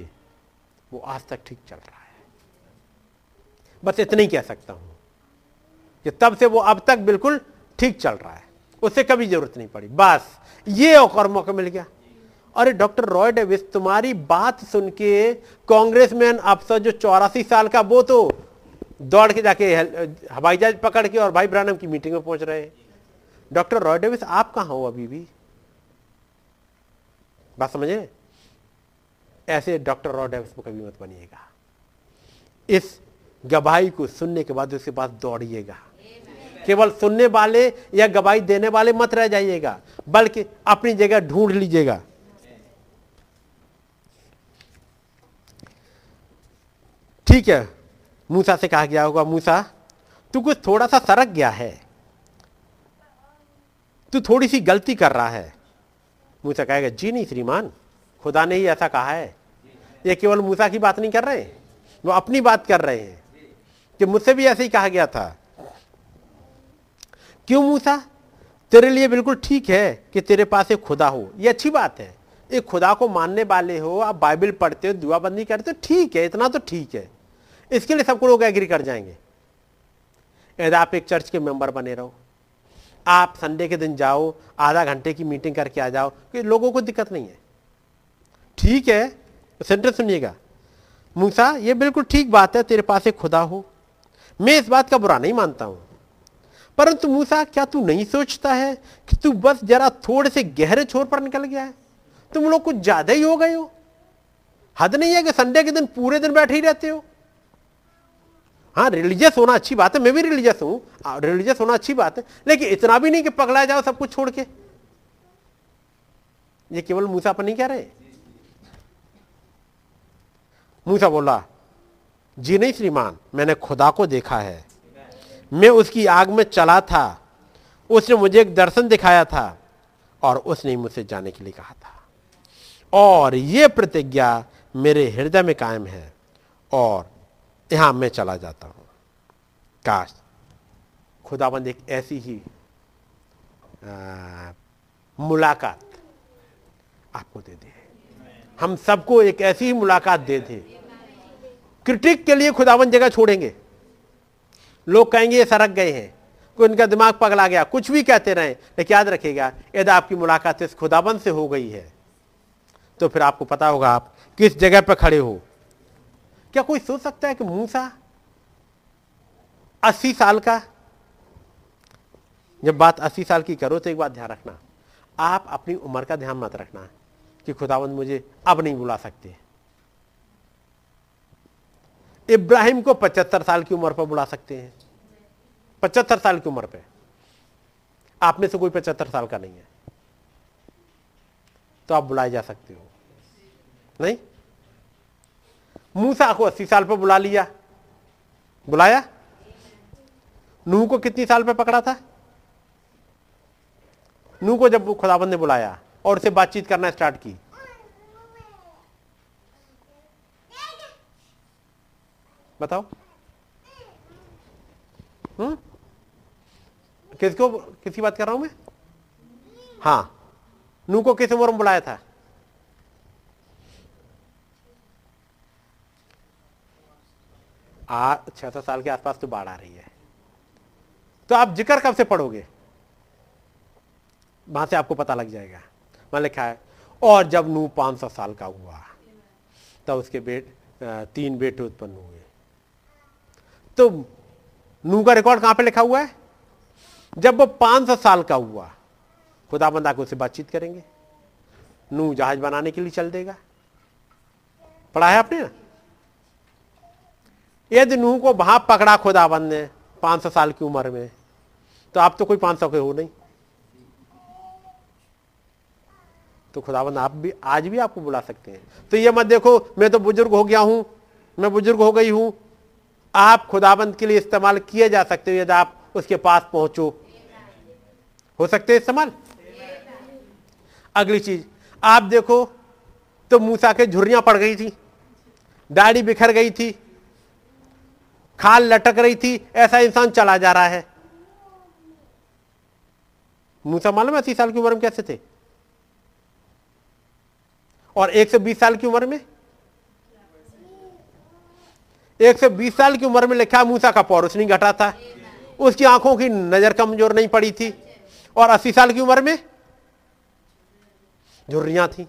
वो आज तक ठीक चल रहा है। बस इतना ही कह सकता हूँ कि तब से वो अब तक बिल्कुल ठीक चल रहा है। उससे कभी ज़रूरत नहीं पड़ी। बस ये और मौका मिल गया। अरे डॉक्टर रॉय डेविस, तुम्हारी बात सुन के कांग्रेसमैन अफसर जो चौरासी साल का, वो तो दौड़ के जाके हवाई जहाज़ पकड़ के और भाई ब्रानम की मीटिंग में पहुँच रहे हैं। डॉक्टर रॉय डेविस, आप कहाँ हो अभी भी? बात समझे? ऐसे डॉक्टर रॉय डेविस को कभी मत बनिएगा। इस गवाही को सुनने के बाद उसके पास दौड़िएगा। केवल सुनने वाले या गवाही देने वाले मत रह जाइएगा, बल्कि अपनी जगह ढूंढ लीजिएगा। ठीक है, मूसा से कहा गया होगा, मूसा, तू कुछ थोड़ा सा सरक गया है। तू थोड़ी सी गलती कर रहा है। मूसा कहेगा, जी नहीं श्रीमान, खुदा ने ही ऐसा कहा है। ये केवल मूसा की बात नहीं कर रहे, वो अपनी बात कर रहे हैं कि मुझसे भी ऐसे ही कहा गया था। क्यों मूसा? तेरे लिए बिल्कुल ठीक है कि तेरे पास एक खुदा हो। ये अच्छी बात है। एक खुदा को मानने वाले हो, आप बाइबल पढ़ते हो, दुआबंदी करते हो, ठीक है, इतना तो ठीक है। इसके लिए सबको लोग एग्री कर जाएँगे। यदि आप एक चर्च के मेंबर बने रहो, आप संडे के दिन जाओ, आधा घंटे की मीटिंग करके आ जाओ कि लोगों को दिक्कत नहीं है। ठीक है सेंटर सुनिएगा। मूसा, ये बिल्कुल ठीक बात है, तेरे पास एक खुदा हो। मैं इस बात का बुरा नहीं मानता हूँ। परंतु मूसा, क्या तू नहीं सोचता है कि तू बस जरा थोड़े से गहरे छोर पर निकल गया है? तुम लोग कुछ ज़्यादा ही हो गए हो। हद नहीं है कि संडे के दिन पूरे दिन बैठे ही रहते हो। हाँ रिलीजियस होना अच्छी बात है, मैं भी रिलीजियस हूँ। रिलीजियस होना अच्छी बात है, लेकिन इतना भी नहीं कि पगला जाओ सब कुछ छोड़ के। ये केवल मूसा पर नहीं कह रहे। मूसा बोला, जी नहीं श्रीमान, मैंने खुदा को देखा है। मैं उसकी आग में चला था, उसने मुझे एक दर्शन दिखाया था और उसने मुझसे जाने के लिए कहा था। और ये प्रतिज्ञा मेरे हृदय में कायम है और यहाँ मैं चला जाता हूँ। काश। खुदाबंद एक ऐसी ही आ, मुलाकात आपको दे दे। हम सबको एक ऐसी ही मुलाकात दे दे। क्रिटिक के लिए खुदाबंद जगह छोड़ेंगे। लोग कहेंगे ये सरक गए हैं। कोई उनका दिमाग पगला गया। कुछ भी कहते रहे लेकिन याद रखेगा यदि आपकी मुलाकात इस खुदाबंद से हो गई है तो फिर आपको पता होगा आप किस जगह पर खड़े हो। क्या कोई सोच सकता है कि मूसा अस्सी साल का? जब बात अस्सी साल की करो तो एक बात ध्यान रखना। आप अपनी उम्र का ध्यान मत रखना कि खुदावंद मुझे अब नहीं बुला सकते। इब्राहिम को पचहत्तर साल की उम्र पर बुला सकते हैं। पचहत्तर साल की उम्र पे। आप में से कोई पचहत्तर साल का नहीं है। तो आप बुलाए जा सकते हो। नहीं? मूसा को अस्सी साल पर बुला लिया। बुलाया? नूह को कितनी साल पर पकड़ा था? नूह को जब खुदाबंद ने बुलाया और उसे बातचीत करना स्टार्ट की। बताओ। हम्म? किसको किसकी बात कर रहा हूँ मैं? हाँ। नू को किस उम्र में बुलाया था? छह सौ साल के आसपास तो बाढ़ आ रही है। तो आप ज़िक्र कब से पढ़ोगे? वहाँ से आपको पता लग जाएगा। वहाँ लिखा है, और जब नू पाँच सौ साल का हुआ, तब तो उसके बेट तीन बेटे उत्पन्न हुए। तो नू का रिकॉर्ड कहाँ पे लिखा हुआ है? जब वो पाँच सौ साल का हुआ खुदा बंदा को उससे बातचीत करेंगे। नू जहाज़ बनाने के लिए चल देगा। पढ़ा है आपने ना? यदि नूह को वहाँ पकड़ा खुदाबंद ने पाँच सौ साल की उम्र में तो आप तो कोई पाँच सौ के हो नहीं। तो खुदाबंद आप भी, आज भी आपको बुला सकते हैं। तो ये मत देखो, मैं तो बुज़ुर्ग हो गया हूँ, मैं बुज़ुर्ग हो गई हूँ। आप खुदाबंद के लिए इस्तेमाल किए जा सकते हो, यदि आप उसके पास पहुंचो। हो सकते हैं इस्तेमाल? अगली चीज़, आप देखो तो मूसा के झुर्रियाँ पड़ गई थी, दाढ़ी बिखर गई थी खाल लटक रही थी, ऐसा इंसान चला जा रहा है। मूसा मालूम अस्सी साल की उम्र में कैसे थे? और 120 साल की उम्र में? 120 साल की उम्र में लिखा मूसा का पौरुष नहीं घटा था। उसकी आँखों की नज़र कमज़ोर नहीं पड़ी थी। और 80 साल की उम्र में? झुर्रियाँ थी।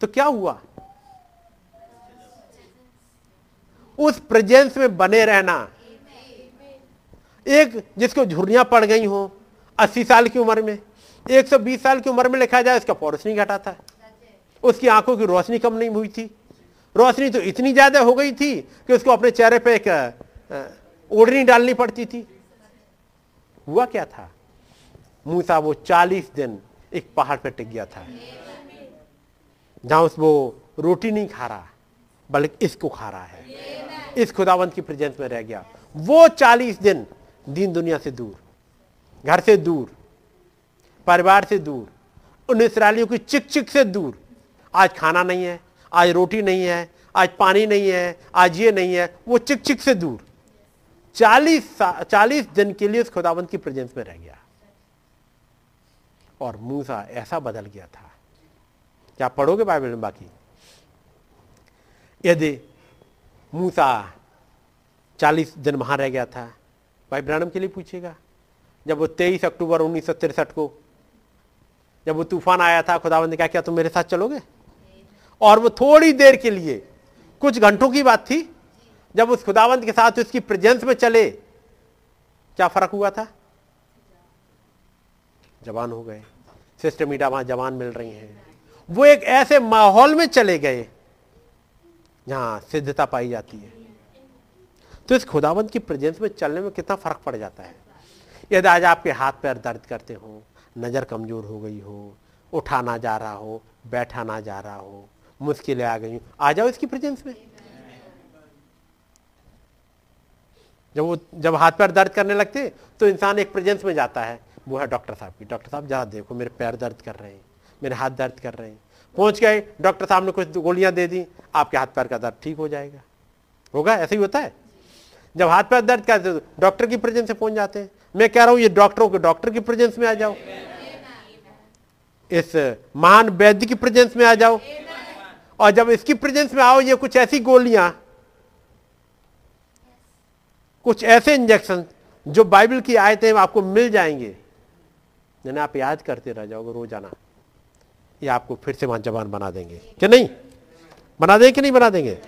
तो क्या हुआ? उस प्रेजेंस में बने रहना। एक जिसको झुर्रियाँ पड़ गई हो 80 साल की उम्र में 120 साल की उम्र में लिखा जाए, उसका पौरुष नहीं घटा था। उसकी आँखों की रोशनी कम नहीं हुई थी। रोशनी तो इतनी ज़्यादा हो गई थी कि उसको अपने चेहरे पे एक ओढ़नी डालनी पड़ती थी। हुआ क्या था? मूसा वो चालीस दिन एक पहाड़ पे टिक गया था। जहाँ उस वो रोटी नहीं खा रहा, बल्कि इसको खा रहा है। इस खुदावंत की प्रेजेंस में रह गया। वो चालीस दिन दीन दुनिया से दूर, घर से दूर, परिवार से दूर, उन इसराइलियों की चिक चिक से दूर। आज खाना नहीं है, आज रोटी नहीं है, आज पानी नहीं है, आज ये नहीं है, वो चिक चिक से दूर। चालीस चालीस दिन के लिए उस खुदाबंद की प्रेजेंस में रह गया। और मूसा ऐसा बदल गया था। क्या पढ़ोगे बाइबल में बाकी? यदि मूसा चालीस दिन वहाँ रह गया था। भाई ब्रानम के लिए पूछेगा, जब वो तेईस अक्टूबर उन्नीस सौ तिरसठ को, जब वो तूफ़ान आया था, खुदावंद ने कहा, क्या तुम मेरे साथ चलोगे? और वो थोड़ी देर के लिए, कुछ घंटों की बात थी, जब उस खुदावंत के साथ उसकी प्रेजेंस में चले, क्या फ़र्क हुआ था? जवान हो गए। सिस्टर मीडा वहाँ जवान मिल रही हैं। वो एक ऐसे माहौल में चले गए जहाँ सिद्धता पाई जाती है। तो इस खुदावंत की प्रेजेंस में चलने में कितना फ़र्क पड़ जाता है? यदि आज आपके हाथ पैर दर्द करते हो, नज़र कमज़ोर हो गई हो, उठा ना जा रहा हो, बैठा ना जा रहा हो, मुश्किलें आ गई आ जाओ इसकी प्रेजेंस में। जब वो, जब हाथ पैर दर्द करने लगते तो इंसान एक प्रेजेंस में जाता है। वो है डॉक्टर साहब की। डॉक्टर साहब, जरा देखो, मेरे पैर दर्द कर रहे हैं, मेरे हाथ दर्द कर रहे हैं। पहुँच गए, डॉक्टर साहब ने कुछ गोलियाँ दे दी, आपके हाथ पैर का दर्द ठीक हो जाएगा। होगा? ऐसा ही होता है। जब हाथ पैर दर्द तो डॉक्टर की प्रेजेंस से पहुँच जाते हैं। मैं कह रहा हूँ, ये डॉक्टरों को, डॉक्टर की प्रेजेंस में आ जाओ। इस महान वैद्य की प्रेजेंस में आ जाओ। और जब इसकी प्रेजेंस में आओ, ये कुछ ऐसी गोलियाँ, कुछ ऐसे इंजेक्शन जो बाइबल की आयतें आपको मिल जाएँगे यानी आप याद करते रह जाओगे रोज़ाना। ये आपको फिर से जवान बना देंगे। कि नहीं? बना देंगे कि नहीं बना देंगे?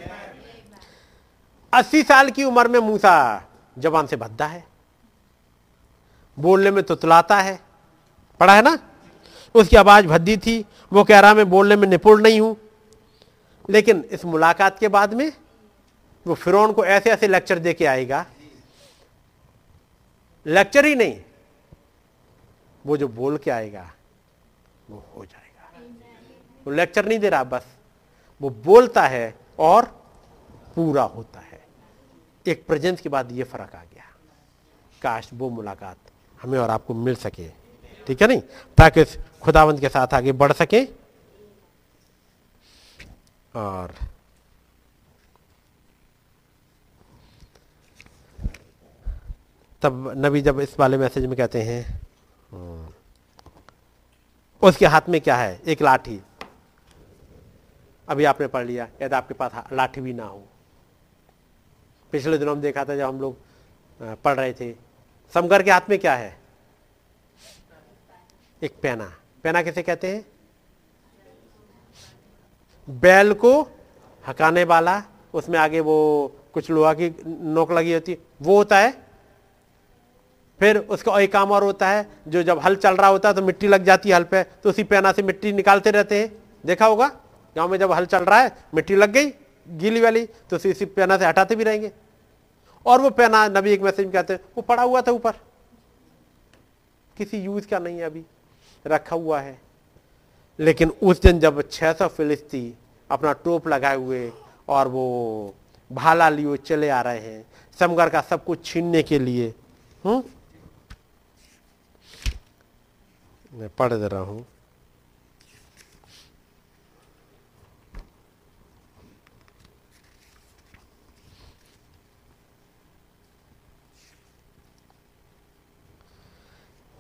अस्सी साल की उम्र में मूसा जवान से भद्दा है। बोलने में तुतलाता है। पढ़ा है ना? उसकी आवाज़ भद्दी थी। वो कह रहा, मैं बोलने में निपुण नहीं हूँ। लेकिन इस मुलाकात के बाद में वो फिर को ऐसे ऐसे लेक्चर दे के आएगा। लेक्चर ही नहीं, वो जो बोल के आएगा, वो हो जाएगा। वो लेक्चर नहीं दे रहा बस। वो बोलता है और पूरा होता है। एक प्रेजेंस के बाद ये फ़र्क आ गया। काश वो मुलाकात हमें और आपको मिल सके। ठीक है नहीं? ताकि खुदावंत के साथ आगे बढ़ सके। और तब नबी जब इस वाले मैसेज में कहते हैं हम्म, उसके हाथ में क्या है? एक लाठी। अभी आपने पढ़ लिया यदि आपके पास लाठी भी ना हो। पिछले दिनों हम देखा था जब हम लोग पढ़ रहे थे, समगर के हाथ में क्या है? एक पैना। पैना किसे कहते हैं? बैल को हकाने वाला, उसमें आगे वो कुछ लोहा की नोक लगी होती वो होता है। फिर उसका एक काम और होता है, जो जब हल चल रहा होता है तो मिट्टी लग जाती है हल पे तो उसी पैना से मिट्टी निकालते रहते हैं। देखा होगा? गाँव में जब हल चल रहा है, मिट्टी लग गई, गीली वाली तो इसी पेना से हटाते भी रहेंगे। और वो पेना नबी एक मैसेज कहते हैं, वो पड़ा हुआ था ऊपर। किसी यूज़ का नहीं है अभी, रखा हुआ है। लेकिन उस दिन जब छह सौ फिलिस्ती अपना टोप लगाए हुए और वो भाला लिए चले आ रहे हैं, समगर का सब कुछ छीनने के लिए हूँ मैं पढ़ दे रहा हूँ।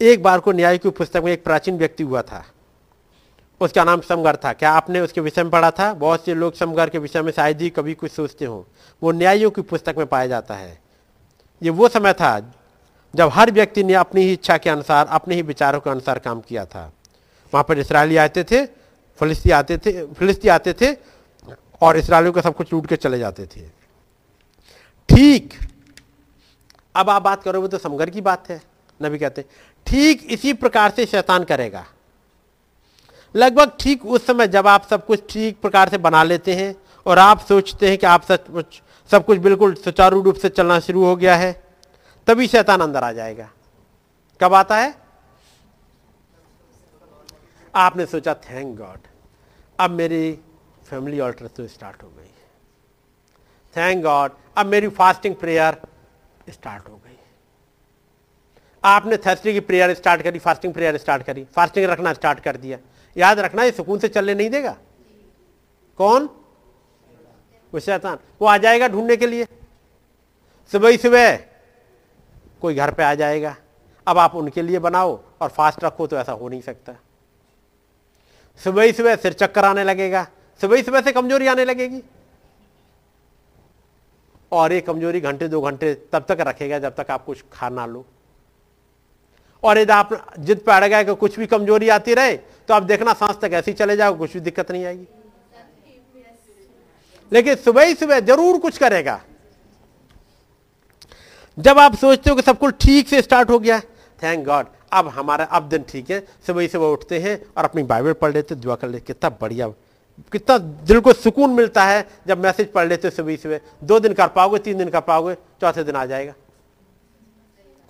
एक बार को न्याय की पुस्तक में एक प्राचीन व्यक्ति हुआ था। उसका नाम समगर था। क्या आपने उसके विषय में पढ़ा था? बहुत से लोग समगर के विषय में शायद ही कभी कुछ सोचते हो। वो न्यायियों की पुस्तक में पाया जाता है। ये वो समय था जब हर व्यक्ति ने अपनी ही इच्छा के अनुसार, अपने ही विचारों के अनुसार काम किया था। वहाँ पर इसराइली आते थे, फिलिस्ती आते थे, फिलिस्ती आते थे और इसराइलियों का सब कुछ लूट के चले जाते थे। ठीक। अब आप बात करोगे तो समगर की बात है। नबी कहते ठीक इसी प्रकार से शैतान करेगा। लगभग ठीक उस समय जब आप सब कुछ ठीक प्रकार से बना लेते हैं और आप सोचते हैं कि आप सब कुछ सब कुछ बिल्कुल सुचारू रूप से चलना शुरू हो गया है, तभी शैतान अंदर आ जाएगा। कब आता है? आपने सोचा, थैंक गॉड, अब मेरी फैमिली ऑल्टर तो स्टार्ट हो गई थैंक गॉड, अब मेरी फास्टिंग प्रेयर स्टार्ट हो गई आपने थर्सडे की प्रेयर स्टार्ट करी, फास्टिंग प्रेयर स्टार्ट करी, फास्टिंग रखना स्टार्ट कर दिया। याद रखना, ये सुकून से चलने नहीं देगा। कौन? वो शैतान। वो आ जाएगा ढूँढने के लिए। सुबह ही सुबह कोई घर पे आ जाएगा। अब आप उनके लिए बनाओ और फास्ट रखो तो ऐसा हो नहीं सकता। सुबह ही सुबह सिर चक्कर आने लगेगा। सुबह ही सुबह से कमज़ोरी आने लगेगी। और ये कमज़ोरी घंटे, दो घंटे तब तक रखेगा जब तक आप कुछ खा ना लो। और यदि आप जिद पे अड़ गए कि कुछ भी कमज़ोरी आती रहे तो आप देखना सांस तक ऐसे ही चले जाओ, कुछ भी दिक्कत नहीं आएगी। लेकिन सुबह ही सुबह ज़रूर कुछ करेगा। जब आप सोचते हो कि सब कुछ ठीक से स्टार्ट हो गया थैंक गॉड अब हमारा, अब दिन ठीक है। सुबह ही सुबह उठते हैं और अपनी बाइबल पढ़ लेते दुआ कर लेते कितना बढ़िया, कितना दिल को सुकून मिलता है जब मैसेज पढ़ लेते सुबह सुबह। दो दिन कर पाओगे, तीन दिन कर पाओगे, चौथे दिन आ जाएगा।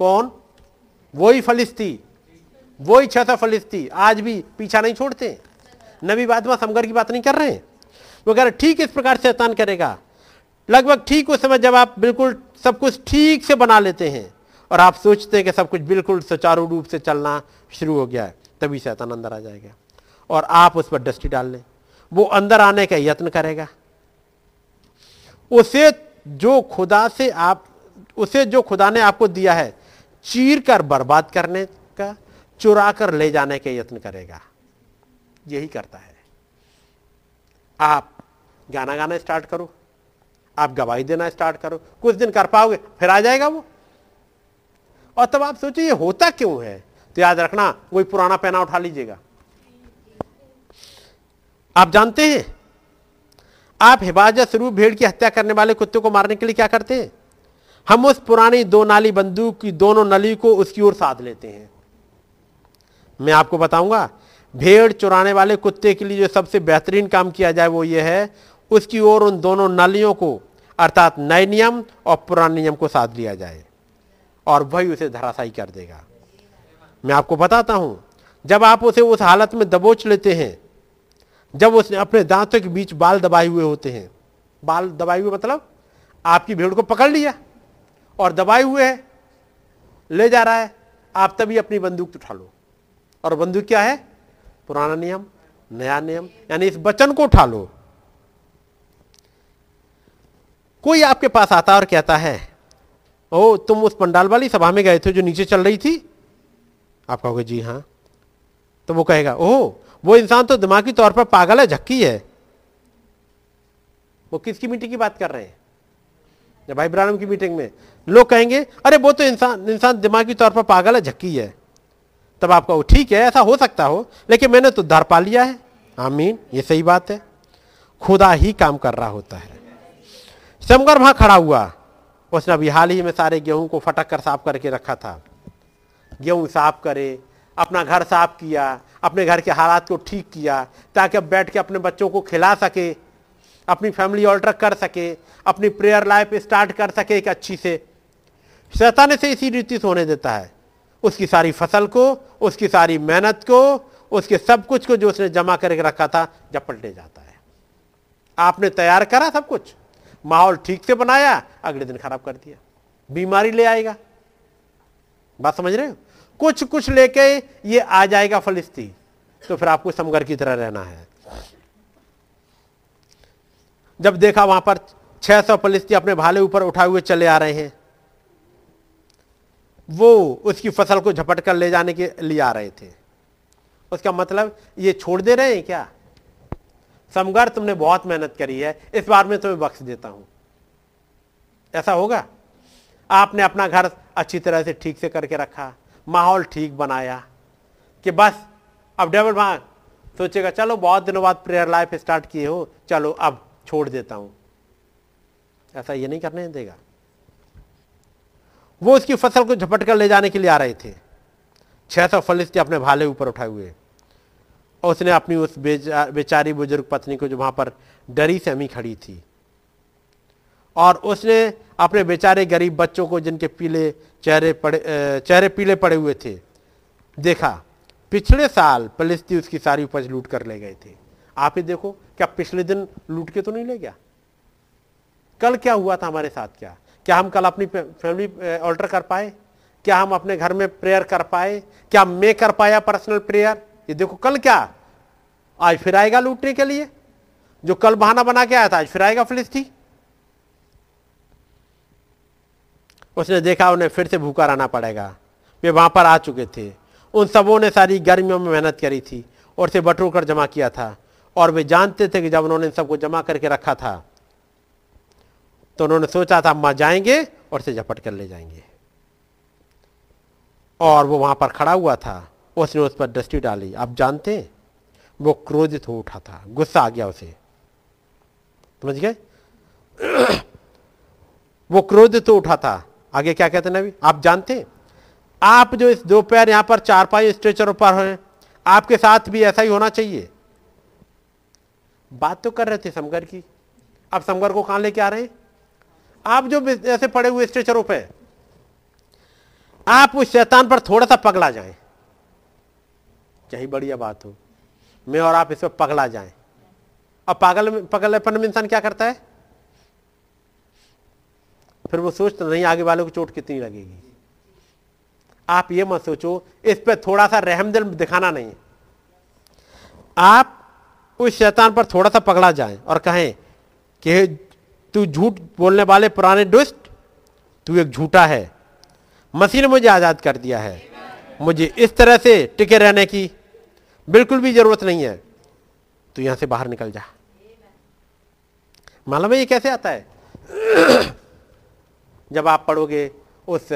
कौन? वही फलिस्ती, वही छह फलिस्ती, आज भी पीछा नहीं छोड़ते। नबी बाद में समगर की बात नहीं कर रहे हैं। वगैरह ठीक इस प्रकार से शैतान करेगा। लगभग ठीक उस समय जब आप बिल्कुल सब कुछ ठीक से बना लेते हैं और आप सोचते हैं कि सब कुछ बिल्कुल सुचारू रूप से चलना शुरू हो गया है, तभी शैतान अंदर आ जाएगा और आप उस पर डस्टी डाल लें। वो अंदर आने का यत्न करेगा। उसे जो खुदा से आप, उसे जो खुदा ने आपको दिया है चीर कर बर्बाद करने का, चुरा कर ले जाने का यत्न करेगा। यही करता है। आप गाना गाना स्टार्ट करो। आप गवाही देना स्टार्ट करो। कुछ दिन कर पाओगे, फिर आ जाएगा वो। और तब आप सोचिए होता क्यों है? तो याद रखना कोई पुराना पहना उठा लीजिएगा। आप जानते हैं, आप हिफाजत स्वरूप भेड़ की हत्या करने वाले कुत्ते को मारने के लिए क्या करते हैं? हम उस पुरानी दो नाली बंदूक की दोनों नली को उसकी ओर साध लेते हैं। मैं आपको बताऊँगा, भेड़ चुराने वाले कुत्ते के लिए जो सबसे बेहतरीन काम किया जाए वो ये है, उसकी ओर उन दोनों नलियों को, अर्थात नए नियम और पुराने नियम को साध लिया जाए, और वही उसे धराशाई कर देगा। मैं आपको बताता हूँ, जब आप उसे उस हालत में दबोच लेते हैं, जब उसने अपने दांतों के बीच बाल दबाए हुए होते हैं, बाल दबाए हुए मतलब आपकी भेड़ को पकड़ लिया। और दबाए हुए है। ले जा रहा है। आप तभी अपनी बंदूक उठा लो। और बंदूक क्या है? पुराना नियम, नया नियम, यानी इस वचन को उठा लो। कोई आपके पास आता और कहता है, ओ, तुम उस पंडाल वाली सभा में गए थे जो नीचे चल रही थी? आप कहोगे, जी हाँ। तो वो कहेगा, ओह, वो इंसान तो दिमागी तौर पर पागल है, झक्की है। वो किसकी मीटिंग की बात कर रहे हैं? जब भाई ब्रानम की मीटिंग में, लोग कहेंगे, अरे, वो तो इंसान इंसान दिमागी तौर पर पागल है, झक्की है। तब आप कहो ठीक है, ऐसा हो सकता हो, लेकिन मैंने तो दर पा लिया है। आमीन, ये सही बात है। खुदा ही काम कर रहा होता है। समगर वहाँ खड़ा हुआ। उसने अभी हाल ही में सारे गेहूँ को फटक कर साफ़ करके रखा था। गेहूँ साफ़ करे, अपना घर साफ़ किया, अपने घर के हालात को ठीक किया, ताकि अब बैठ के अपने बच्चों को खिला सके। अपनी फैमिली ऑल्टर कर सके, अपनी प्रेयर लाइफ स्टार्ट कर सके एक अच्छी से। शैतान से इसी रीति से होने देता है। उसकी सारी फ़सल को, उसकी सारी मेहनत को, उसके सब कुछ को जो उसने जमा करके रखा था, जब पलटे जाता है। आपने तैयार करा सब कुछ, माहौल ठीक से बनाया, अगले दिन खराब कर दिया। बीमारी ले आएगा। बात समझ रहे हो? कुछ कुछ लेके ये आ जाएगा फलिस्ती। तो फिर आपको समगर की तरह रहना है। जब देखा वहाँ पर 600 फलिस्ती अपने भाले ऊपर उठाए हुए चले आ रहे हैं, वो उसकी फ़सल को झपट कर ले जाने के लिए आ रहे थे। उसका मतलब ये छोड़ दे रहे हैं क्या? समगर तुमने बहुत मेहनत करी है, इस बार में तुम्हें बख्श देता हूँ। ऐसा होगा? आपने अपना घर अच्छी तरह से ठीक से करके रखा, माहौल ठीक बनाया, कि बस, अब डेविड वहाँ सोचेगा, चलो, बहुत दिनों बाद प्रेयर लाइफ स्टार्ट किए हो, चलो, अब छोड़ देता हूँ। ऐसा ये नहीं करने देगा। वो उसकी फ़सल को झपट कर ले जाने के लिए आ रहे थे। छह सौ फलिस्ती अपने भाले ऊपर उठाए हुए। और उसने अपनी उस बेचारी बुज़ुर्ग पत्नी को जो वहाँ पर डरी से हमी खड़ी थी। और उसने अपने बेचारे गरीब बच्चों को जिनके पीले चेहरे पड़े चेहरे पीले पड़े हुए थे, देखा। पिछले साल फलिस्ती उसकी सारी उपज लूट कर ले गए थे। आप ही देखो क्या पिछले दिन लूट के तो नहीं ले गया? कल क्या हुआ था हमारे साथ क्या? क्या हम कल अपनी फैमिली ऑल्टर कर पाए? क्या हम अपने घर में प्रेयर कर पाए? क्या मैं कर पाया पर्सनल प्रेयर ये देखो कल क्या? आज फिर आएगा लूटने के लिए। जो कल बहाना बना के आया था, आज फिर आएगा फिलिस्ती। उसने देखा उन्हें फिर से भूखा रहना पड़ेगा। वे वहाँ पर आ चुके थे। उन सबों ने सारी गर्मियों में मेहनत करी थी और से बटोर कर जमा किया था। और वे जानते थे कि जब उन्होंने सबको जमा करके रखा था तो उन्होंने सोचा था, अम्मा जाएँगे और से झपट कर ले जाएँगे। और वो वहाँ पर खड़ा हुआ था। उसने उस पर दृष्टि डाली। आप जानते हैं, वो क्रोधित हो उठा था। गुस्सा आ गया उसे। समझ गए? वो क्रोधित हो उठा था। आगे क्या कहते हैं नबी? आप जानते हैं? आप जो इस दोपहर यहाँ पर चार पाई स्ट्रेचर पर हैं, आपके साथ भी ऐसा ही होना चाहिए। बात तो कर रहे थे समगर की। अब समगर को कहाँ लेके आ रहे हैं? आप जो ऐसे पड़े हुए स्ट्रेचरों पे, आप उस शैतान पर थोड़ा सा पगला जाएँ। यही बढ़िया बात हो। मैं और आप इस पर पगला जाए। अब पागल, पगलपन में इंसान क्या करता है? फिर वो सोचता, नहीं, आगे वालों को चोट कितनी लगेगी? आप ये मत सोचो, इस पर थोड़ा सा रहम दिल दिखाना नहीं। आप उस शैतान पर थोड़ा सा पकड़ा जाए और कहें कि तू झूठ बोलने वाले पुराने दुष्ट, तू एक झूठा है। मसीह ने मुझे आज़ाद कर दिया है। मुझे इस तरह से टिके रहने की बिल्कुल भी ज़रूरत नहीं है। तू यहाँ से बाहर निकल जा। मालूम है ये कैसे आता है? जब आप पढ़ोगे, उस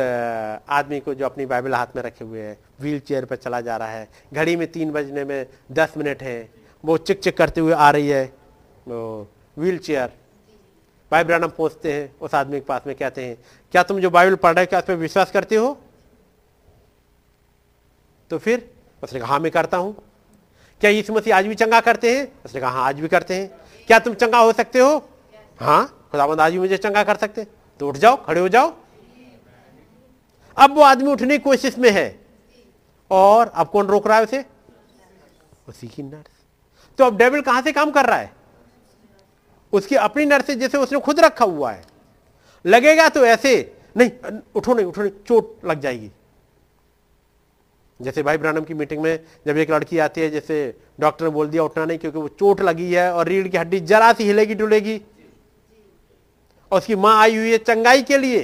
आदमी को जो अपनी बाइबल हाथ में रखे हुए है व्हील चेयर पर चला जा रहा है, घड़ी में तीन बजने में दस मिनट है वो चिक चिक करते हुए आ रही है व्हील चेयर भाई ब्रानम पहुँचते हैं, उस आदमी के पास में कहते हैं, क्या तुम जो बाइबल पढ़ रहे हो, क्या उस पर विश्वास करते हो? तो फिर उसने कहा हाँ मैं करता हूँ। क्या यीशु मसीह आज भी चंगा करते हैं? उसने कहा हाँ आज भी करते हैं। क्या तुम चंगा हो सकते हो? हाँ खुदाबंद आज भी मुझे चंगा कर सकते तो उठ जाओ, खड़े हो जाओ। अब वो आदमी उठने की कोशिश में है। और अब कौन रोक रहा है उसे? उसी की नर्स। तो अब डेविल कहाँ से काम कर रहा है? उसकी अपनी नर्स जैसे उसने खुद रखा हुआ है। लगेगा तो ऐसे, नहीं, उठो नहीं उठो नहीं, चोट लग जाएगी। जैसे भाई ब्रानम की मीटिंग में जब एक लड़की आती है, जैसे डॉक्टर ने बोल दिया, उठना नहीं, क्योंकि वो चोट लगी है और रीढ़ की हड्डी जरा सी हिलेगी, डुलेगी। और उसकी माँ आई हुई है चंगाई के लिए।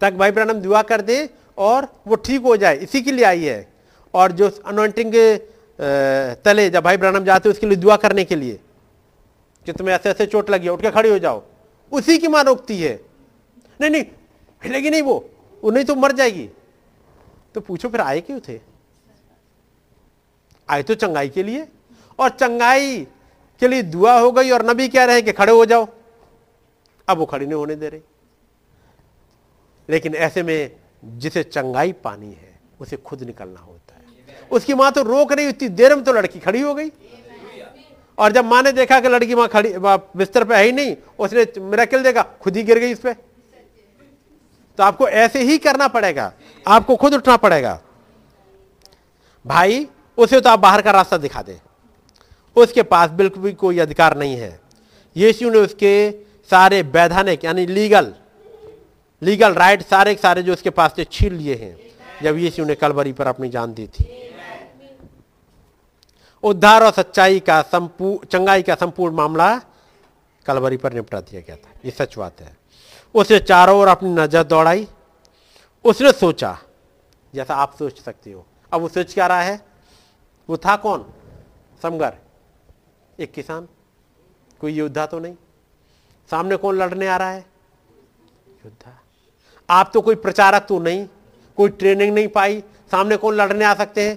तक भाई ब्रानम दुआ कर दे और वो ठीक हो जाए, इसी के लिए आई है। और जो अनोइंटिंग तले, जब भाई ब्रानम जाते उसके लिए दुआ करने के लिए। कि तुम्हें ऐसे ऐसे चोट लगी उठ के खड़ी हो जाओ। उसी की माँ रोकती है। नहीं नहीं, हिलेगी नहीं वो वो नहीं तो मर जाएगी। तो पूछो फिर आए क्यों थे? आए तो चंगाई के लिए। और चंगाई के लिए दुआ हो गई और नबी कह रहे हैं कि खड़े हो जाओ। अब वो खड़ी नहीं होने दे रही। लेकिन ऐसे में जिसे चंगाई पानी है, उसे खुद निकलना होता उसकी माँ तो रोक रही उतनी देर में तो लड़की खड़ी हो गई। और जब माँ ने देखा कि लड़की माँ खड़ी बिस्तर पे है ही नहीं, उसने मेरा किल देखा, खुद ही गिर गई इस पर तो आपको ऐसे ही करना पड़ेगा, आपको खुद उठना पड़ेगा। भाई, उसे तो आप बाहर का रास्ता दिखा दे। उसके पास बिल्कुल भी कोई अधिकार नहीं है। यीशु ने उसके सारे वैधानिक, यानी लीगल लीगल राइट सारे सारे जो उसके पास थे, छीन लिए हैं, जब यीशु ने कलवरी पर अपनी जान दी थी। उद्धार और सच्चाई का संपूर्ण चंगाई का संपूर्ण मामला कलवरी पर निपटा दिया गया था। ये सच बात है। उसने चारों ओर अपनी नज़र दौड़ाई। उसने सोचा, जैसा आप सोच सकते हो। अब वो सोच क्या रहा है? वो था कौन? समगर। एक किसान। कोई योद्धा तो नहीं। सामने कौन लड़ने आ रहा है? योद्धा। आप तो कोई प्रचारक तो नहीं। कोई ट्रेनिंग नहीं पाई। सामने कौन लड़ने आ सकते हैं?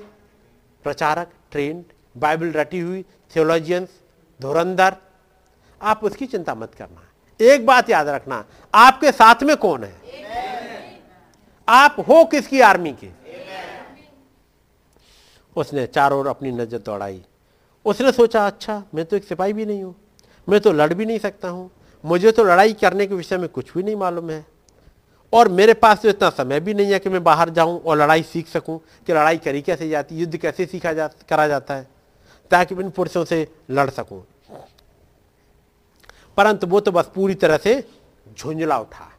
प्रचारक ट्रेंड बाइबल रटी हुई थियोलॉजियंस धुरंधर। आप उसकी चिंता मत करना। एक बात याद रखना, आपके साथ में कौन है? आप हो किसकी आर्मी के? उसने चारों ओर अपनी नज़र दौड़ाई। उसने सोचा अच्छा मैं तो एक सिपाही भी नहीं हूँ, मैं तो लड़ भी नहीं सकता हूँ, मुझे तो लड़ाई करने के विषय में कुछ भी नहीं मालूम है। और मेरे पास तो इतना समय भी नहीं है कि मैं बाहर जाऊँ और लड़ाई सीख सकूँ कि लड़ाई करी कैसे जाती, युद्ध कैसे सीखा जा, करा जाता है। ताकि इन पुरुषों से लड़ सकूँ। परंतु वो तो बस पूरी तरह से झुंझला उठा।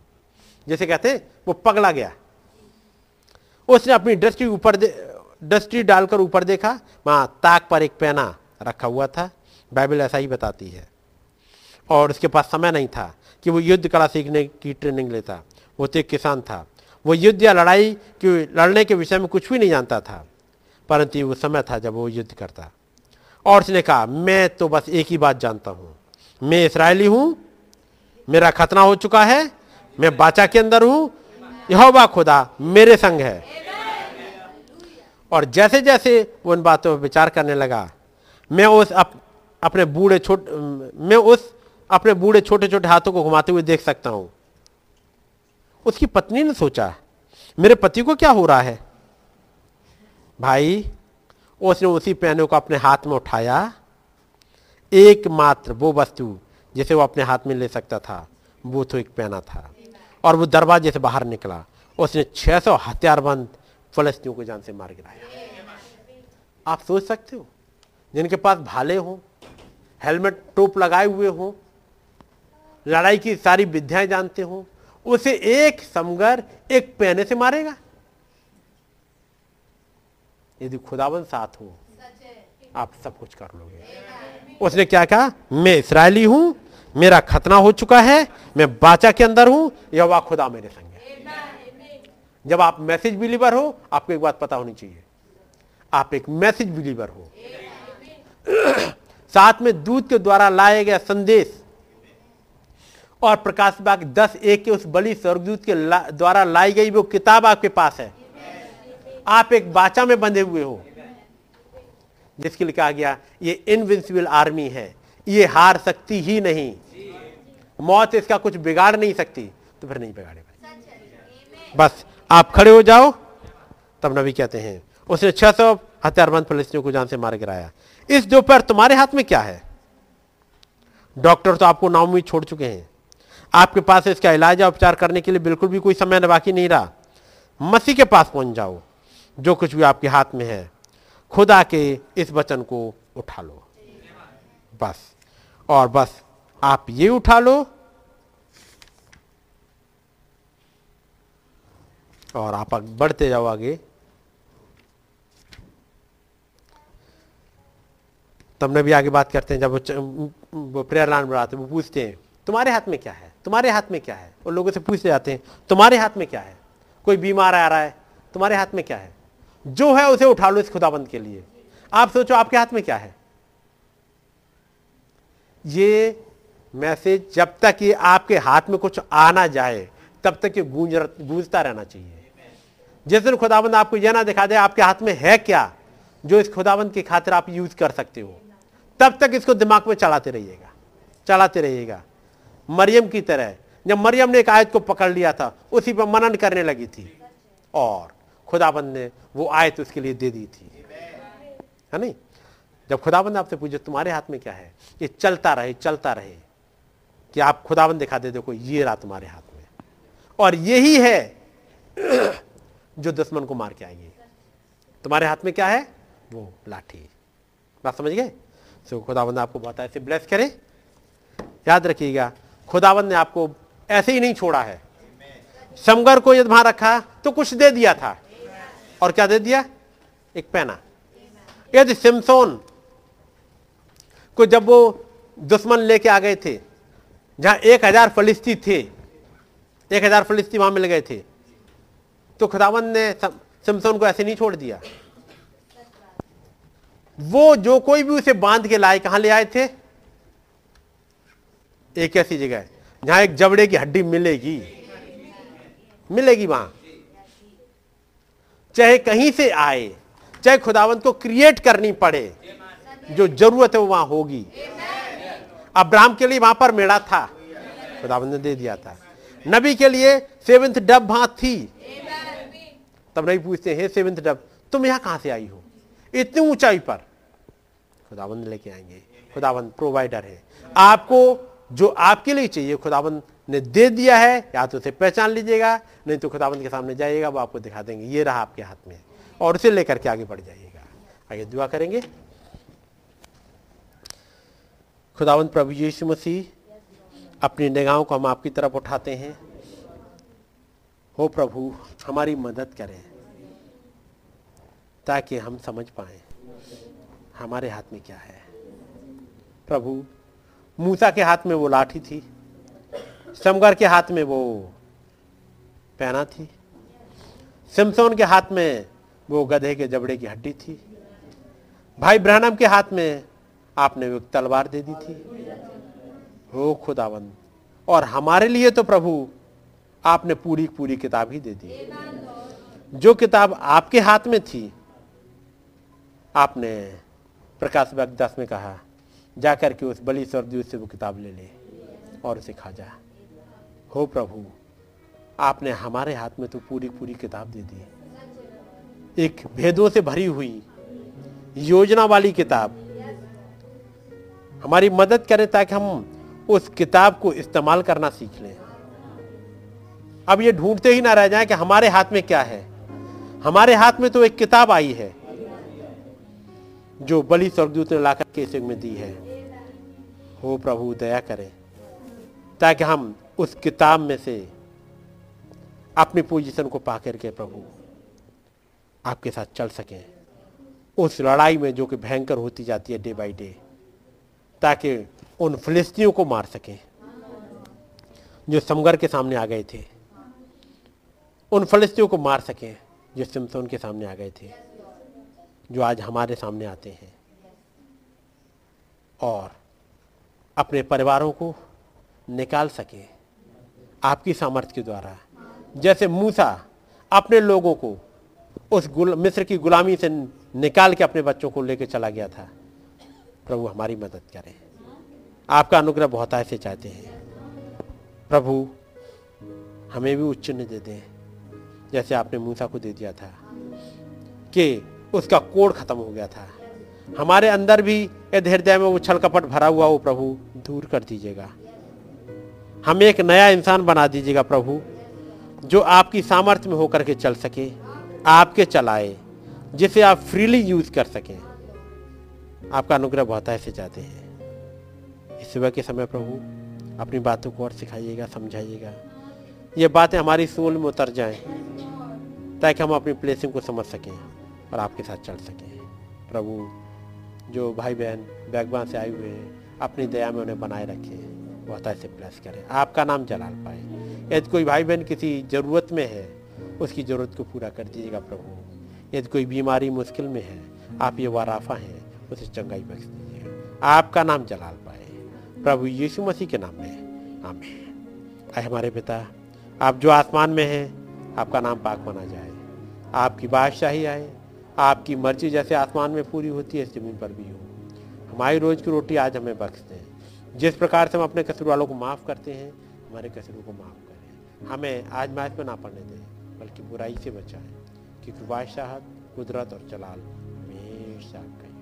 जैसे कहते हैं, वो पगला गया। उसने अपनी दृष्टि ऊपर दृष्टि डालकर ऊपर देखा, वहाँ ताक पर एक पैना रखा हुआ था। बाइबल ऐसा ही बताती है। और उसके पास समय नहीं था कि वो युद्ध कला सीखने की ट्रेनिंग लेता। वो तो एक किसान था। वो युद्ध या लड़ाई की, लड़ने के विषय में कुछ भी नहीं जानता था। परंतु वो समय था जब वो युद्ध करता। और उसने कहा मैं तो बस एक ही बात जानता हूँ। मैं इसराइली हूँ मेरा खतना हो चुका है मैं बाचा के अंदर हूँ। यहोवा खुदा मेरे संग है। और जैसे जैसे वो उन बातों पर विचार करने लगा मैं उस अप, अपने बूढ़े छोटे मैं उस अपने बूढ़े छोटे छोटे हाथों को घुमाते हुए देख सकता हूँ। उसकी पत्नी ने सोचा मेरे पति को क्या हो रहा है? भाई उसने उसी पैनों को अपने हाथ में उठाया। एकमात्र वो वस्तु जिसे वो अपने हाथ में ले सकता था, वो तो एक पैना था। और वो दरवाजे से बाहर निकला। उसने 600 हथियारबंद फलस्तियों को जान से मार गिराया। आप सोच सकते हो, जिनके पास भाले हो, हेलमेट, टोप लगाए हुए हो, लड़ाई की सारी विद्याएँ जानते हो, उसे एक समगर एक पैने से मारेगा। यदि खुदावन साथ हो आप सब कुछ कर लोगे। उसने क्या कहा? मैं इसराइली हूँ मेरा खतना हो चुका है मैं बाचा के अंदर हूँ यह खुदा मेरे संग है। जब आप मैसेज बिलीवर हो आपको एक बात पता होनी चाहिए। आप एक मैसेज बिलीवर हो। साथ में दूध के द्वारा लाया गया संदेश और प्रकाश बाग दस एक के उस बली स्वर्गदूत के द्वारा लाई गई वो किताब आपके पास है। आप एक बाचा में बंधे हुए हो। जिसके लिए कहा गया, ये इनविंसिबल आर्मी है। ये हार सकती ही नहीं। मौत इसका कुछ बिगाड़ नहीं सकती तो फिर नहीं बिगाड़े बस। आप खड़े हो जाओ। तब नबी कहते हैं, उसने छह सौ हथियारबंद फलस्तियों को जान से मार गिराया। इस दोपहर तुम्हारे हाथ में क्या है? डॉक्टर तो आपको नाव में छोड़ चुके हैं। आपके पास इसका इलाज या उपचार करने के लिए बिल्कुल भी कोई समय बाकी नहीं रहा। मसीह के पास पहुँच जाओ। जो कुछ भी आपके हाथ में है, खुदा के इस वचन को उठा लो। बस। और बस, आप ये उठा लो। और आप बढ़ते जाओ आगे। तब भी आगे बात करते हैं, जब वो प्रेयर लाइन बढ़ाते वो पूछते हैं, तुम्हारे हाथ में क्या है? तुम्हारे हाथ में क्या है? और लोगों से पूछते जाते हैं, तुम्हारे हाथ में क्या है? कोई बीमार आ रहा है? तुम्हारे हाथ में क्या है? जो है उसे उठा लो इस खुदाबंद के लिए। आप सोचो, आपके हाथ में क्या है? ये मैसेज जब तक ये आपके हाथ में कुछ आना जाए, तब तक ये गूंज गूंजता रहना चाहिए। जिस दिन खुदाबंद आपको यह ना दिखा दे, आपके हाथ में है क्या, जो इस खुदाबंद की खातिर आप यूज़ कर सकते हो, तब तक इसको दिमाग में चलाते रहिएगा चलाते रहिएगा। मरियम की तरह, जब मरियम ने एक आयत को पकड़ लिया था, उसी पर मनन करने लगी थी। और खुदाबंद ने वो आयत उसके लिए दे दी थी। है नहीं? जब खुदाबंद आपसे पूछे तुम्हारे हाथ में क्या है? ये चलता रहे चलता रहे। कि आप खुदाबंद दिखा दे देखो ये रहा तुम्हारे हाथ में। और यही है जो दुश्मन को मार के आएँगे तुम्हारे हाथ में क्या है? वो लाठी। बात समझ गए? सो खुदाबंद आपको बहुत ऐसे ब्लेस करे। याद रखिएगा खुदाबंद ने आपको ऐसे ही नहीं छोड़ा है। समगर को यदि वहाँ रखा तो कुछ दे दिया था। और क्या दे दिया? एक पैना। यदि सिमसोन को जब वो दुश्मन लेके आ गए थे, जहाँ एक हज़ार फलिस्ती थे, एक हज़ार फलिस्ती वहाँ मिल गए थे तो खुदावन ने सिमसोन को ऐसे नहीं छोड़ दिया। वो जो कोई भी उसे बाँध के लाए, कहाँ ले आए थे? एक ऐसी जगह जहाँ एक जबड़े की हड्डी मिलेगी। मिलेगी वहाँ। चाहे कहीं से आए, चाहे खुदावंत को क्रिएट करनी पड़े, जो ज़रूरत है वो वहाँ होगी। अब्राहम के लिए वहाँ पर मेड़ा था, खुदावंत ने दे दिया था। नबी के लिए सेवेंथ डब वहाँ थी। तब नहीं पूछते हैं सेवंथ डब, तुम यहाँ कहाँ से आई हो? इतनी ऊंचाई पर। खुदाबंद लेके आएँगे। खुदाबंद प्रोवाइडर है। आपको जो आपके लिए चाहिए खुदाबंद ने दे दिया है, या तो उसे पहचान लीजिएगा, नहीं तो खुदाबंद के सामने जाइएगा, वो आपको दिखा देंगे। ये रहा आपके हाथ में। और उसे लेकर के आगे बढ़ जाइएगा। आगे दुआ करेंगे। खुदावंत प्रभु यीशु मसीह, अपनी निगाहों को हम आपकी तरफ़ उठाते हैं। हो प्रभु, हमारी मदद करें, ताकि हम समझ पाए, हमारे हाथ में क्या है। प्रभु, मूसा के हाथ में वो लाठी थी। समगर के हाथ में वो पहना थी। सिमसोन के हाथ में वो गधे के जबड़े की हड्डी थी। भाई ब्रहणम के हाथ में आपने वो तलवार दे दी थी। हो खुदावंद, और हमारे लिए तो प्रभु आपने पूरी पूरी किताब ही दे दी। जो किताब आपके हाथ में थी, आपने प्रकाश दस में कहा, जाकर के उस बलि स्वर्गदूत से वो किताब ले ले और उसे खा जा। हो प्रभु, आपने हमारे हाथ में तो पूरी पूरी किताब दे दी एक भेदों से भरी हुई योजना वाली किताब। हमारी मदद करें ताकि हम उस किताब को इस्तेमाल करना सीख लें। अब ये ढूंढते ही ना रह जाए कि हमारे हाथ में क्या है। हमारे हाथ में तो एक किताब आई है, जो बलि स्वर्गदूत ने लाकर के में दी है। हो प्रभु, दया करें, ताकि हम उस किताब में से अपनी पोजीशन को पा करके प्रभु आपके साथ चल सकें। उस लड़ाई में जो कि भयंकर होती जाती है डे बाय डे, ताकि उन फिलिस्तियों को मार सकें, जो समगर के सामने आ गए थे। उन फलिस्तियों को मार सकें, जो सिमसोन के सामने आ गए थे, जो आज हमारे सामने आते हैं। और अपने परिवारों को निकाल सके। आपकी सामर्थ्य के द्वारा। जैसे मूसा अपने लोगों को उस मिस्र की गुलामी से निकाल के अपने बच्चों को लेकर चला गया था। प्रभु, हमारी मदद करें। आपका अनुग्रह बहुत ऐसे चाहते हैं। प्रभु, हमें भी उच्च दे दें। जैसे आपने मूसा को दे दिया था कि उसका कोड खत्म हो गया था। हमारे अंदर भी यदि हृदय में वो छल कपट भरा हुआ वो प्रभु, दूर कर दीजिएगा। हमें एक नया इंसान बना दीजिएगा प्रभु, जो आपकी सामर्थ्य में होकर के चल सके, आपके चलाए, जिसे आप फ्रीली यूज़ कर सकें। आपका अनुग्रह बहुत ऐसे जाते हैं। इस सुबह के समय प्रभु, अपनी बातों को और सिखाइएगा, समझाइएगा। ये बातें हमारी सोल में उतर जाएँ, ताकि हम अपनी प्लेसिंग को समझ सकें और आपके साथ चल सकें। प्रभु, जो भाई बहन बैगबान से आए हुए हैं, अपनी दया में उन्हें बनाए रखें। बहुत ऐसे प्लस करें। आपका नाम जलाल पाए। यदि कोई भाई बहन किसी ज़रूरत में है, उसकी ज़रूरत को पूरा कर दीजिएगा प्रभु। यदि कोई बीमारी मुश्किल में है, आप ये वाराफा हैं, उसे चंगाई बख्श दीजिएगा आपका नाम जलाल पाए। प्रभु यीशु मसीह के नाम में। आमीन। आए हमारे पिता, आप जो आसमान में हैं, आपका नाम पाक माना जाए। आपकी बादशाही आए, आपकी मर्ज़ी जैसे आसमान में पूरी होती है ज़मीन पर भी हो। हमारी रोज़ की रोटी आज हमें बख्श दें। जिस प्रकार से हम अपने कसूर वालों को माफ़ करते हैं, हमारे कसूरों को माफ़ करें। हमें आज मैच में ना पड़ने दें, बल्कि बुराई से बचाएँ क्योंकि बादशाह कुदरत और जलाल हमेशा कहीं।